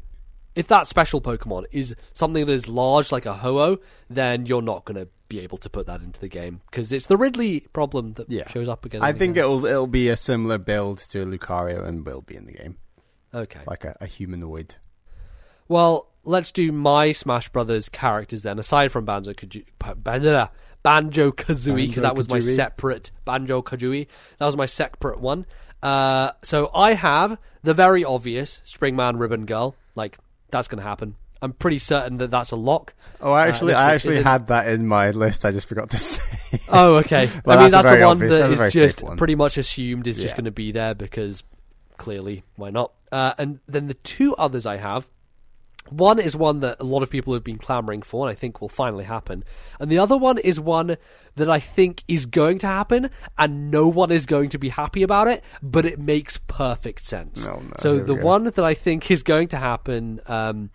[SPEAKER 1] if that special Pokemon is something that is large like a Ho-Oh, then you're not going to be able to put that into the game because it's the Ridley problem that
[SPEAKER 2] Yeah.
[SPEAKER 1] shows up again.
[SPEAKER 2] I think it'll it'll be a similar build to Lucario and will be in the game,
[SPEAKER 1] okay.
[SPEAKER 2] like a, a humanoid.
[SPEAKER 1] Well, let's do my Smash Brothers characters then. Aside from Banjo Kazooie, Banjo Kazooie, because that was my separate Banjo Kazooie. That was my separate one. Uh, so I have the very obvious Springman Ribbon Girl. Like that's going to happen. I'm pretty certain that that's a lock.
[SPEAKER 2] Oh, actually,
[SPEAKER 1] this
[SPEAKER 2] I actually
[SPEAKER 1] it-
[SPEAKER 2] had that in my list. I just forgot to say.
[SPEAKER 1] Oh, okay.
[SPEAKER 2] Well,
[SPEAKER 1] I mean,
[SPEAKER 2] that's
[SPEAKER 1] that's the one
[SPEAKER 2] obvious-
[SPEAKER 1] that
[SPEAKER 2] that's
[SPEAKER 1] is just pretty much assumed is just going to be there because clearly, why not? Uh, and then the two others I have. One is one that a lot of people have been clamoring for, and I think will finally happen. And the other one is one that I think is going to happen, and no one is going to be happy about it, but it makes perfect sense.
[SPEAKER 2] No, no,
[SPEAKER 1] so the
[SPEAKER 2] go.
[SPEAKER 1] one that I think is going to happen. Um,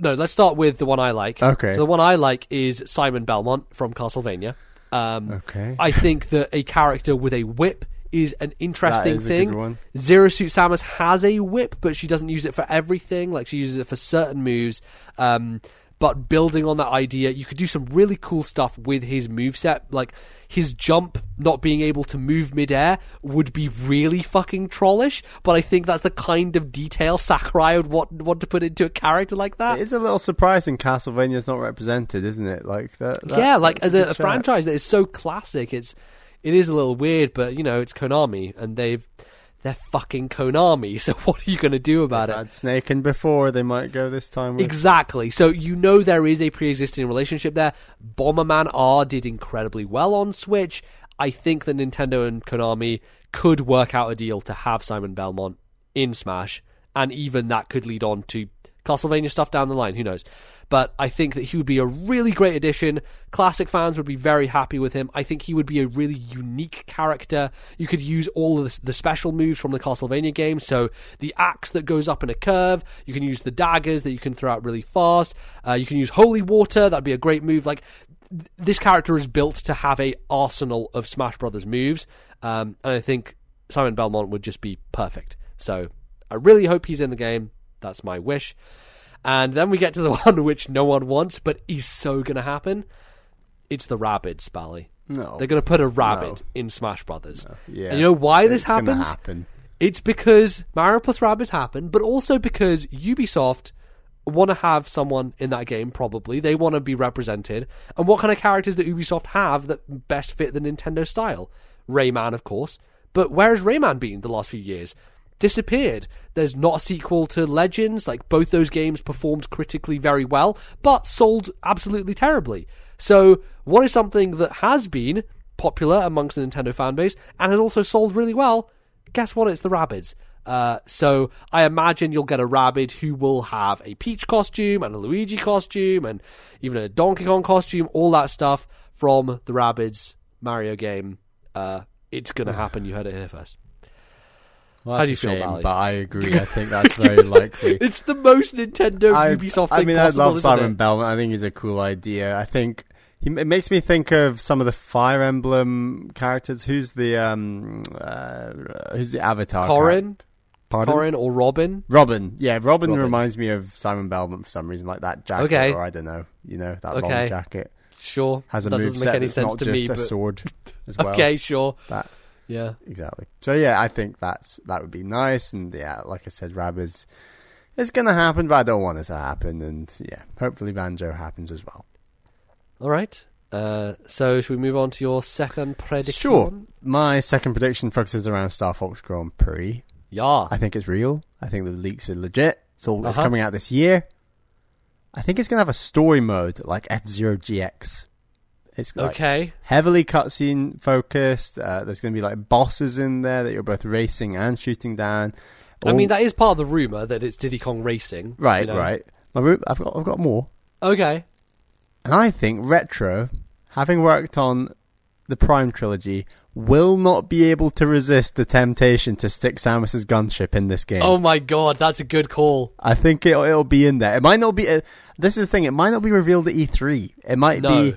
[SPEAKER 1] no, let's start with the one I like.
[SPEAKER 2] Okay.
[SPEAKER 1] So the one I like is Simon Belmont from Castlevania. Um,
[SPEAKER 2] Okay.
[SPEAKER 1] I think that a character with a whip is an interesting
[SPEAKER 2] is a
[SPEAKER 1] thing.
[SPEAKER 2] good one.
[SPEAKER 1] Zero Suit Samus has a whip, but she doesn't use it for everything. Like she uses it for certain moves. Um, but building on that idea, you could do some really cool stuff with his moveset. Like his jump not being able to move midair would be really fucking trollish. But I think that's the kind of detail Sakurai would want, want to put into a character like that.
[SPEAKER 2] It is a little surprising Castlevania's not represented, isn't it? Like that. that-
[SPEAKER 1] yeah, like as a, a franchise that is so classic, it's it is a little weird, but you know it's Konami and they've they're fucking Konami. So what are you going to do about
[SPEAKER 2] They've
[SPEAKER 1] it?
[SPEAKER 2] had Snake and before. They might go this time. With...
[SPEAKER 1] Exactly. So you know there is a pre-existing relationship there. Bomberman R did incredibly well on Switch. I think that Nintendo and Konami could work out a deal to have Simon Belmont in Smash, and even that could lead on to Castlevania stuff down the line. Who knows? But I think that he would be a really great addition. Classic fans would be very happy with him. I think he would be a really unique character. You could use all of the, special moves from the Castlevania game. So the axe that goes up in a curve. You can use the daggers that you can throw out really fast. Uh, you can use holy water. That'd be a great move. Like th- this character is built to have a arsenal of Smash Brothers moves, um, and I think Simon Belmont would just be perfect. So I really hope he's in the game. That's my wish. And then we get to the one which no one wants, but is so going to happen. It's the Rabbids, Bally.
[SPEAKER 2] No.
[SPEAKER 1] They're going to put a Rabbid in Smash Brothers.
[SPEAKER 2] Yeah.
[SPEAKER 1] And you know why this
[SPEAKER 2] It's gonna
[SPEAKER 1] happens?
[SPEAKER 2] happen.
[SPEAKER 1] It's because Mario plus Rabbids happen, but also because Ubisoft want to have someone in that game, probably. They want to be represented. And what kind of characters that Ubisoft have that best fit the Nintendo style? Rayman, of course. But where has Rayman been the last few years? Disappeared. There's not a sequel to Legends. Like, both those games performed critically very well, but sold absolutely terribly. So, what is something that has been popular amongst the Nintendo fan base and has also sold really well? guess what? It's the Rabbids. Uh, so I imagine you'll get a Rabbid who will have a Peach costume and a Luigi costume and even a Donkey Kong costume, all that stuff from the Rabbids Mario game. Uh, it's going to happen. You heard it here first.
[SPEAKER 2] Well,
[SPEAKER 1] How do you feel,
[SPEAKER 2] shame,
[SPEAKER 1] Bally?
[SPEAKER 2] But I agree. I think that's very likely.
[SPEAKER 1] It's the most Nintendo
[SPEAKER 2] I,
[SPEAKER 1] Ubisoft
[SPEAKER 2] I mean,
[SPEAKER 1] possible,
[SPEAKER 2] I love Simon
[SPEAKER 1] it?
[SPEAKER 2] Belmont. I think he's a cool idea. I think he, it makes me think of some of the Fire Emblem characters. Who's the um, uh, who's the Avatar? Corrin. Pardon?
[SPEAKER 1] Corrin or Robin.
[SPEAKER 2] Robin. Yeah, Robin,
[SPEAKER 1] Robin.
[SPEAKER 2] reminds me of Simon Belmont for some reason, like that jacket,
[SPEAKER 1] Okay.
[SPEAKER 2] or I don't know, you know, that long jacket
[SPEAKER 1] Sure,
[SPEAKER 2] has a
[SPEAKER 1] that
[SPEAKER 2] move
[SPEAKER 1] doesn't make any
[SPEAKER 2] that's
[SPEAKER 1] sense
[SPEAKER 2] not
[SPEAKER 1] to
[SPEAKER 2] just
[SPEAKER 1] me.
[SPEAKER 2] a
[SPEAKER 1] But
[SPEAKER 2] sword as well.
[SPEAKER 1] okay, sure.
[SPEAKER 2] That
[SPEAKER 1] Yeah.
[SPEAKER 2] exactly. So yeah, I think that's that would be nice, and yeah, like I said, Rabbids. It's gonna happen, but I don't want it to happen, and yeah, hopefully Banjo happens as well.
[SPEAKER 1] All right. Uh, so should we move on to your second prediction?
[SPEAKER 2] Sure. My second prediction focuses around Star Fox Grand Prix.
[SPEAKER 1] Yeah.
[SPEAKER 2] I think it's real. I think the leaks are legit. It's all it's
[SPEAKER 1] Uh-huh.
[SPEAKER 2] coming out this year. I think it's gonna have a story mode like F Zero GX. It's like
[SPEAKER 1] okay.
[SPEAKER 2] heavily cutscene focused. Uh, there's gonna be like bosses in there that you're both racing and shooting down.
[SPEAKER 1] I mean, that is part of the rumor that it's Diddy Kong Racing.
[SPEAKER 2] right,
[SPEAKER 1] you know.
[SPEAKER 2] right. My room, I've got, I've got more.
[SPEAKER 1] Okay.
[SPEAKER 2] And I think Retro, having worked on the Prime trilogy, will not be able to resist the temptation to stick Samus's gunship in this game.
[SPEAKER 1] Oh my god, that's a good call.
[SPEAKER 2] I think it'll, it'll be in there. It might not be. Uh, this is the thing. It might not be revealed at E3. It might
[SPEAKER 1] No.
[SPEAKER 2] be.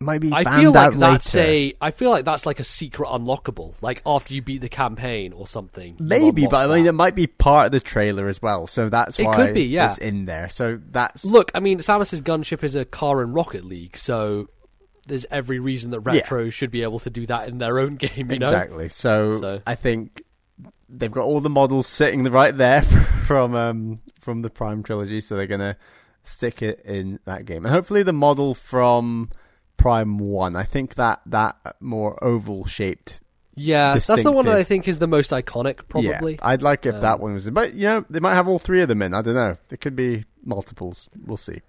[SPEAKER 2] It might be.
[SPEAKER 1] I feel like that's
[SPEAKER 2] later.
[SPEAKER 1] a. I feel like that's like a secret unlockable, like after you beat the campaign or something.
[SPEAKER 2] Maybe, but I mean,
[SPEAKER 1] that.
[SPEAKER 2] it might be part of the trailer as well. So that's
[SPEAKER 1] It
[SPEAKER 2] why
[SPEAKER 1] could be, yeah.
[SPEAKER 2] it's in there. So that's
[SPEAKER 1] look, I mean, Samus's gunship is a car in Rocket League, so there's every reason that Retro should be able to do that in their own game. You know,
[SPEAKER 2] exactly. So,
[SPEAKER 1] So-
[SPEAKER 2] I think they've got all the models sitting right there from um from the Prime trilogy. So they're gonna stick it in that game, and hopefully the model from Prime One. I think that that more oval shaped.
[SPEAKER 1] Yeah, that's the one that I think is the most iconic, probably.
[SPEAKER 2] Yeah, I'd like if
[SPEAKER 1] Um,
[SPEAKER 2] that one was. But you know, they might have all three of them in. I don't know. It could be multiples. We'll see.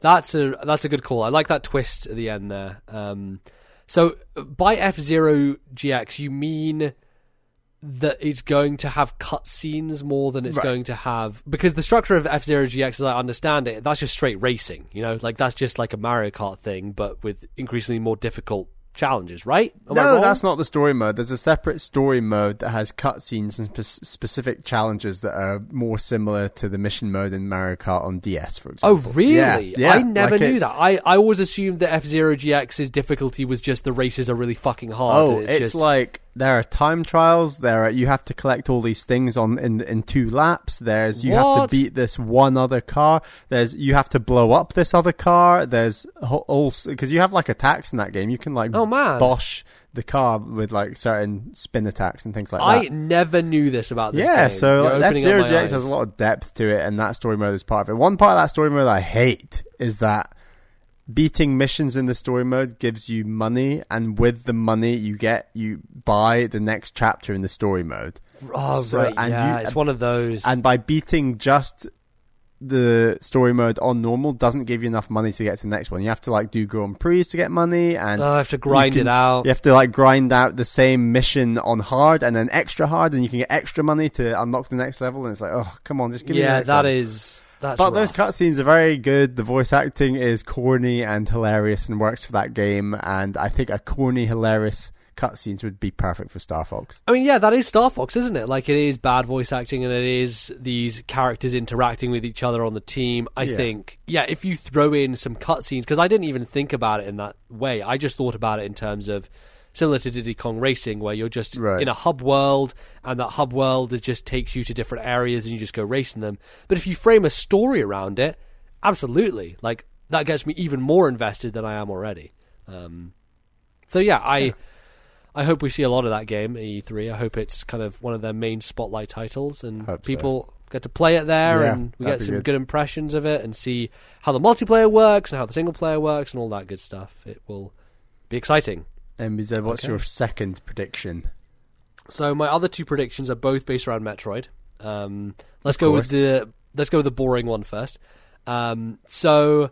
[SPEAKER 1] That's a that's a good call. I like that twist at the end there. Um, so by F Zero GX, you mean that it's going to have cutscenes more than it's
[SPEAKER 2] Right.
[SPEAKER 1] going to have because the structure of F Zero GX, as I understand it, that's just straight racing. You know, like that's just like a Mario Kart thing, but with increasingly more difficult challenges. Right? Am
[SPEAKER 2] no, that's not the story mode. There's a separate story mode that has cutscenes and spe- specific challenges that are more similar to the mission mode in Mario Kart on DS, for
[SPEAKER 1] oh,
[SPEAKER 2] example.
[SPEAKER 1] Oh really?
[SPEAKER 2] Yeah, yeah,
[SPEAKER 1] I never
[SPEAKER 2] like
[SPEAKER 1] knew that. I, I always assumed that F Zero GX's difficulty was just the races are really fucking hard.
[SPEAKER 2] Oh,
[SPEAKER 1] and
[SPEAKER 2] it's,
[SPEAKER 1] just,
[SPEAKER 2] like there are time trials. There, are, you have to collect all these things on in in two laps. There's you have to beat this one other car. There's you have to blow up this other car. There's also because you have like attacks in that game. You can like
[SPEAKER 1] Oh, man.
[SPEAKER 2] bosh the car with like certain spin attacks and things like
[SPEAKER 1] I
[SPEAKER 2] that.
[SPEAKER 1] I never knew this about this
[SPEAKER 2] Yeah,
[SPEAKER 1] game.
[SPEAKER 2] so
[SPEAKER 1] You're
[SPEAKER 2] F Zero GX
[SPEAKER 1] eyes.
[SPEAKER 2] has a lot of depth to it, and that story mode is part of it. One part of that story mode I hate is that beating missions in the story mode gives you money, and with the money you get, you buy the next chapter in the story mode.
[SPEAKER 1] Oh,
[SPEAKER 2] So-
[SPEAKER 1] right,
[SPEAKER 2] and
[SPEAKER 1] yeah,
[SPEAKER 2] you-
[SPEAKER 1] it's one of those.
[SPEAKER 2] And by beating just the story mode on normal doesn't give you enough money to get to the next one. You have to like do Grand Prix to get money, and
[SPEAKER 1] oh, I have to grind
[SPEAKER 2] can-
[SPEAKER 1] it out.
[SPEAKER 2] you have to like grind out the same mission on hard and then extra hard, and you can get extra money to unlock the next level. And it's like, oh, come on, just give me
[SPEAKER 1] yeah, that
[SPEAKER 2] level.
[SPEAKER 1] is that's.
[SPEAKER 2] But those cutscenes are very good. The voice acting is corny and hilarious and works for that game. And I think a corny, hilarious cutscenes would be perfect for Star Fox.
[SPEAKER 1] I mean, yeah, that is Star Fox, isn't it? Like, it is bad voice acting, and it is these characters interacting with each other on the team. I
[SPEAKER 2] Yeah.
[SPEAKER 1] think, yeah, if you throw in some cutscenes, because I didn't even think about it in that way. I just thought about it in terms of similar to Diddy Kong Racing, where you're just
[SPEAKER 2] Right.
[SPEAKER 1] in a hub world, and that hub world is just takes you to different areas, and you just go racing them. But if you frame a story around it, absolutely, like that gets me even more invested than I am already. Um, so yeah, I. I hope we see a lot of that game at E3. I hope it's kind of one of their main spotlight titles, and
[SPEAKER 2] Hope so.
[SPEAKER 1] people get to play it there,
[SPEAKER 2] Yeah,
[SPEAKER 1] and we get some
[SPEAKER 2] good.
[SPEAKER 1] good. impressions of it, and see how the multiplayer works and how the single player works, and all that good stuff. It will be exciting.
[SPEAKER 2] MBZ, what's
[SPEAKER 1] Okay.
[SPEAKER 2] your second prediction?
[SPEAKER 1] So my other two predictions are both based around Metroid. Um, let's
[SPEAKER 2] Of
[SPEAKER 1] go
[SPEAKER 2] course.
[SPEAKER 1] with the let's go with the boring one first. Um, so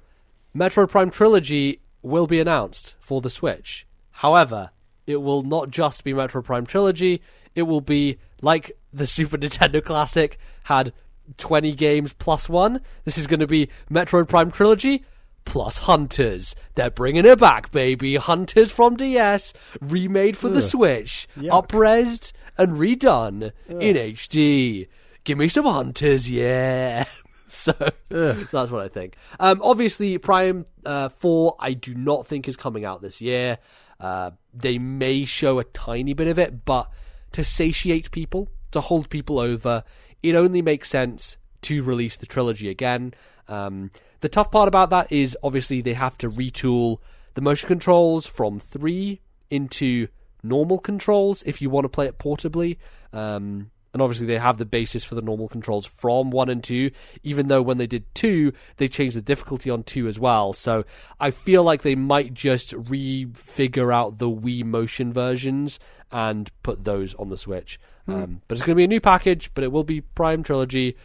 [SPEAKER 1] Metroid Prime Trilogy will be announced for the Switch. However, it will not just be Metroid Prime Trilogy. It will be like the Super Nintendo Classic had 20 games plus one. This is going to be Metroid Prime Trilogy plus Hunters. They're bringing it back, baby. Hunters from DS, remade for the Switch,
[SPEAKER 2] Yuck.
[SPEAKER 1] upresed and redone in HD. Give me some Hunters, yeah. so, so that's what I think. Um, obviously, Prime uh, 4, I do not think is coming out this year. Uh, they may show a tiny bit of it, but to satiate people, to hold people over, it only makes sense to release the trilogy again. Um, the tough part about that is obviously they have to retool the motion controls from 3 into normal controls if you want to play it portably. Um, and obviously they have the basis for the normal controls from 1 and 2, even though when they did 2, they changed the difficulty on 2 as well. So I feel like they might just refigure out the Wii motion versions and put those on the Switch. Um, but it's going to be a new package, but it will be Prime Trilogy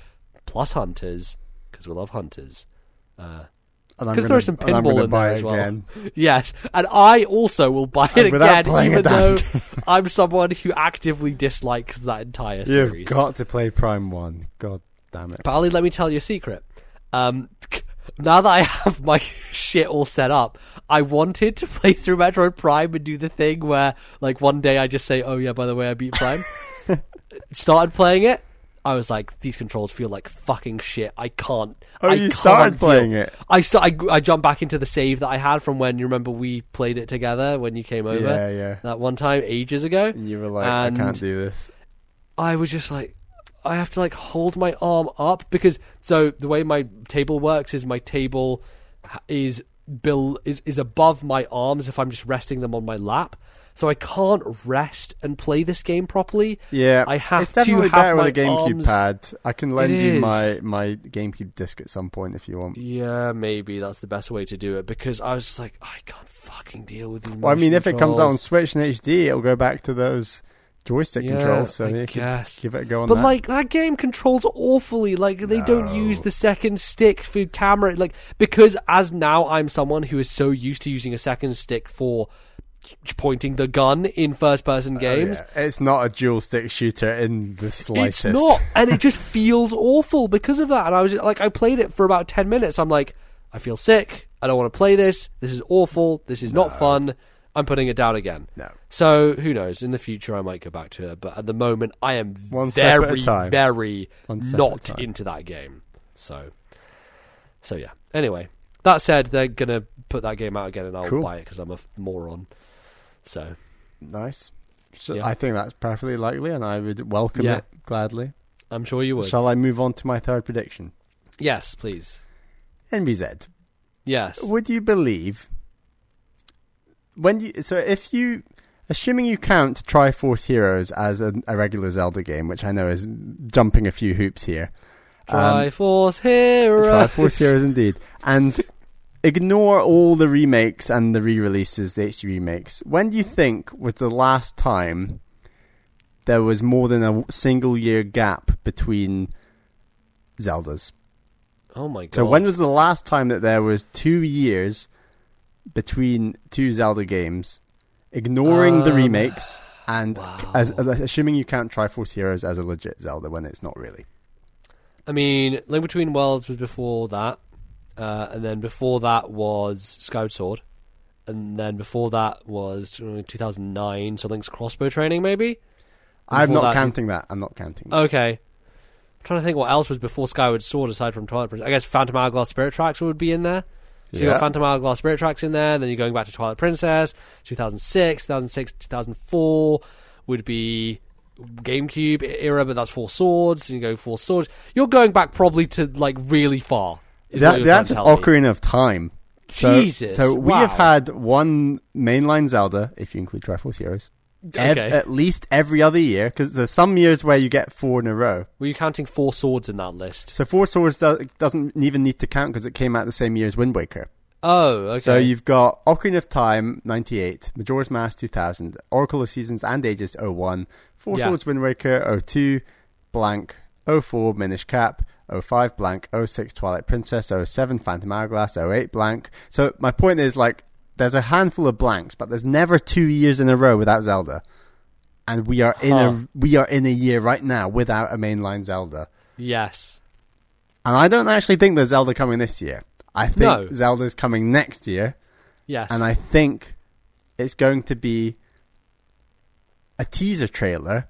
[SPEAKER 1] plus Hunters, because we love Hunters. Uh,
[SPEAKER 2] And I'm gonna-
[SPEAKER 1] throw some pinball in
[SPEAKER 2] buy
[SPEAKER 1] there as well.
[SPEAKER 2] again.
[SPEAKER 1] Yes, and I also will buy it again, even though I'm someone who actively dislikes that entire series.
[SPEAKER 2] You've got to play Prime One. God damn it!
[SPEAKER 1] But Ali, let me tell you a secret. Um, now that I have my shit all set up, I wanted to play through Metroid Prime and do the thing where, like, one day I just say, "Oh yeah, by the way, I beat Prime." Started playing it. I was like, these controls feel like fucking shit. I can't.
[SPEAKER 2] Oh,
[SPEAKER 1] I
[SPEAKER 2] you
[SPEAKER 1] can't
[SPEAKER 2] started
[SPEAKER 1] feel-
[SPEAKER 2] playing it?
[SPEAKER 1] I start. I, I jumped back into the save that I had from when you remember we played it together when you came over.
[SPEAKER 2] Yeah, yeah.
[SPEAKER 1] That one time ages ago.
[SPEAKER 2] And you were like,
[SPEAKER 1] And-
[SPEAKER 2] I can't do this.
[SPEAKER 1] I was just like, I have to like hold my arm up because so the way my table works is my table ha- is bill is, is above my arms if I'm just resting them on my lap. So I can't rest and play this game properly.
[SPEAKER 2] Yeah,
[SPEAKER 1] I have
[SPEAKER 2] it's definitely
[SPEAKER 1] to have
[SPEAKER 2] better with a GameCube
[SPEAKER 1] arms-
[SPEAKER 2] pad. I can lend
[SPEAKER 1] It
[SPEAKER 2] you
[SPEAKER 1] is.
[SPEAKER 2] my my GameCube disc at some point if you want.
[SPEAKER 1] Yeah, maybe that's the best way to do it because I was just like, I can't fucking deal with these.
[SPEAKER 2] Well, I mean, if it comes out on. Switch and HD, it'll go back to those joystick
[SPEAKER 1] Yeah,
[SPEAKER 2] controls. So
[SPEAKER 1] I
[SPEAKER 2] you could
[SPEAKER 1] guess.
[SPEAKER 2] give it a go on
[SPEAKER 1] But
[SPEAKER 2] that.
[SPEAKER 1] like that game controls awfully. Like they don't use the second stick for camera. Like because as now I'm someone who is so used to using a second stick for pointing the gun in first person
[SPEAKER 2] Oh,
[SPEAKER 1] games.
[SPEAKER 2] yeah. It's not a dual stick shooter in the slightest.
[SPEAKER 1] It's not, and it just feels awful because of that. And I was like, I played it for about ten minutes. I'm like, I feel sick. I don't want to play this. This is awful. This is not fun. I'm putting it down again.
[SPEAKER 2] No.
[SPEAKER 1] So who knows? In the future, I might go back to it. But at the moment, I am
[SPEAKER 2] One
[SPEAKER 1] very, very
[SPEAKER 2] One step at a
[SPEAKER 1] not into that game. So, so yeah. Anyway, that said, they're gonna put that game out again, and I'll
[SPEAKER 2] Cool.
[SPEAKER 1] buy it because I'm a moron. So
[SPEAKER 2] Nice. So
[SPEAKER 1] Yeah.
[SPEAKER 2] I think that's perfectly likely, and I would welcome
[SPEAKER 1] Yeah.
[SPEAKER 2] it gladly.
[SPEAKER 1] I'm sure you would.
[SPEAKER 2] Shall I move on to my third prediction?
[SPEAKER 1] yes, please.
[SPEAKER 2] MBZ.
[SPEAKER 1] Yes.
[SPEAKER 2] Would you believe when you so if you assuming you count Triforce Heroes as a, a regular Zelda game, which I know is jumping a few hoops here. um,
[SPEAKER 1] Triforce Hero.
[SPEAKER 2] Triforce Heroes indeed. And ignore all the remakes and the re-releases, the HD remakes. When do you think was the last time there was more than a single year gap between Zeldas?
[SPEAKER 1] Oh my god.
[SPEAKER 2] So when was the last time that there was two years between two Zelda games, ignoring the
[SPEAKER 1] Um,
[SPEAKER 2] remakes and
[SPEAKER 1] wow.
[SPEAKER 2] as, assuming you count Triforce Heroes as a legit Zelda when it's not really?
[SPEAKER 1] I mean, Link Between Worlds was before that, uh, and then before that was Skyward Sword, and then before that was uh, 2009, so Link's crossbow training, maybe.
[SPEAKER 2] I'm not
[SPEAKER 1] that-
[SPEAKER 2] counting that. I'm not counting. that.
[SPEAKER 1] Okay. I'm trying to think what else was before Skyward Sword aside from Twilight Princess. I guess Phantom Hourglass Spirit Tracks would be in there. So you got Phantom Hourglass Spirit Tracks in there, then you're going back to Twilight Princess, 2006, 2006, 2004 would be GameCube era, but that's Four Swords, and you go Four Swords. You're going back probably to like really far.
[SPEAKER 2] That,
[SPEAKER 1] you're
[SPEAKER 2] the
[SPEAKER 1] trying
[SPEAKER 2] answer's
[SPEAKER 1] to tell me.
[SPEAKER 2] Ocarina of Time. So,
[SPEAKER 1] Jesus,
[SPEAKER 2] So we have had one mainline Zelda, if you include Triforce Heroes, ev-
[SPEAKER 1] Okay.
[SPEAKER 2] at least every other year, because there's some years where you get four in a row.
[SPEAKER 1] Were you counting Four Swords in that list?
[SPEAKER 2] So Four Swords do- doesn't even need to count because it came out the same year as Wind Waker.
[SPEAKER 1] Oh, okay.
[SPEAKER 2] So you've got Ocarina of Time 98, Majora's Mask 2000, Oracle of Seasons and Ages 01, Four
[SPEAKER 1] Yeah.
[SPEAKER 2] Swords Wind Waker 02, blank 04 Minish Cap, 05 blank 06 Twilight Princess, 07 Phantom Hourglass, 08 blank. So my point is like there's a handful of blanks, but there's never two years in a row without Zelda. And we are in
[SPEAKER 1] Huh.
[SPEAKER 2] a we are in a year right now without a mainline Zelda.
[SPEAKER 1] yes.
[SPEAKER 2] And I don't actually think there's Zelda coming this year. I think
[SPEAKER 1] No.
[SPEAKER 2] Zelda's coming next year.
[SPEAKER 1] Yes.
[SPEAKER 2] and I think it's going to be a teaser trailer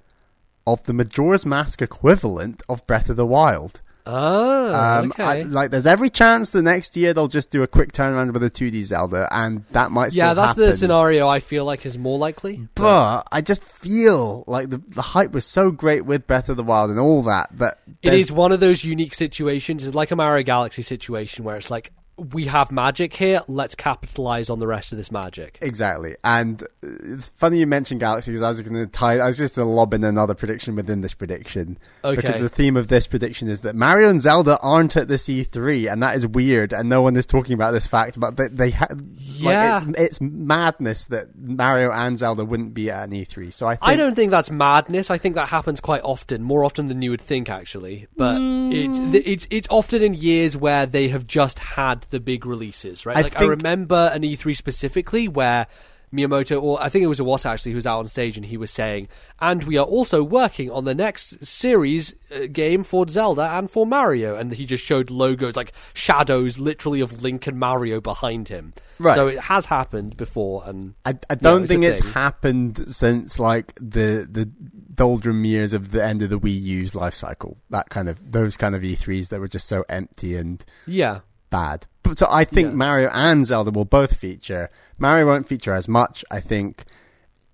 [SPEAKER 2] of the Majora's Mask equivalent of Breath of the Wild.
[SPEAKER 1] Oh,
[SPEAKER 2] Um,
[SPEAKER 1] okay.
[SPEAKER 2] I- like, there's every chance the next year they'll just do a quick turnaround with a 2D Zelda, and that might still
[SPEAKER 1] yeah, that's
[SPEAKER 2] happen.
[SPEAKER 1] the scenario I feel like is more likely.
[SPEAKER 2] But I just feel like the the hype was so great with Breath of the Wild and all that that
[SPEAKER 1] it is one of those unique situations. It's like a Mario Galaxy situation where it's like we have magic here. Let's capitalize on the rest of this magic.
[SPEAKER 2] Exactly, and it's funny you mentioned Galaxy because I was going to tie. I was just going to lob in another prediction within this prediction
[SPEAKER 1] Okay.
[SPEAKER 2] because the theme of this prediction is that Mario and Zelda aren't at the E3, and that is weird, and no one is talking about this fact. But they, they ha-
[SPEAKER 1] Yeah.
[SPEAKER 2] like, it's, it's madness that Mario and Zelda wouldn't be at an E3. So I think
[SPEAKER 1] I don't think that's madness. I think that happens quite often, more often than you would think, actually. But
[SPEAKER 2] Mm.
[SPEAKER 1] it's it's it's often in years where they have just had the big releases, right?
[SPEAKER 2] I
[SPEAKER 1] like I remember an E3 specifically where Miyamoto, or I think it was a Iwata actually, who was out on stage and he was saying, and we are also working on the next series uh, game for Zelda and for Mario. And he just showed logos, like shadows literally of Link and Mario behind him.
[SPEAKER 2] Right.
[SPEAKER 1] So it has happened before. And
[SPEAKER 2] I, I don't
[SPEAKER 1] it's
[SPEAKER 2] think it's
[SPEAKER 1] thing.
[SPEAKER 2] happened since like the the doldrum years of the end of the Wii U's life cycle. That kind of those kind of E3s that were just so empty and
[SPEAKER 1] yeah.
[SPEAKER 2] Bad. But so I think
[SPEAKER 1] Yeah.
[SPEAKER 2] Mario and Zelda will both feature. Mario won't feature as much. I think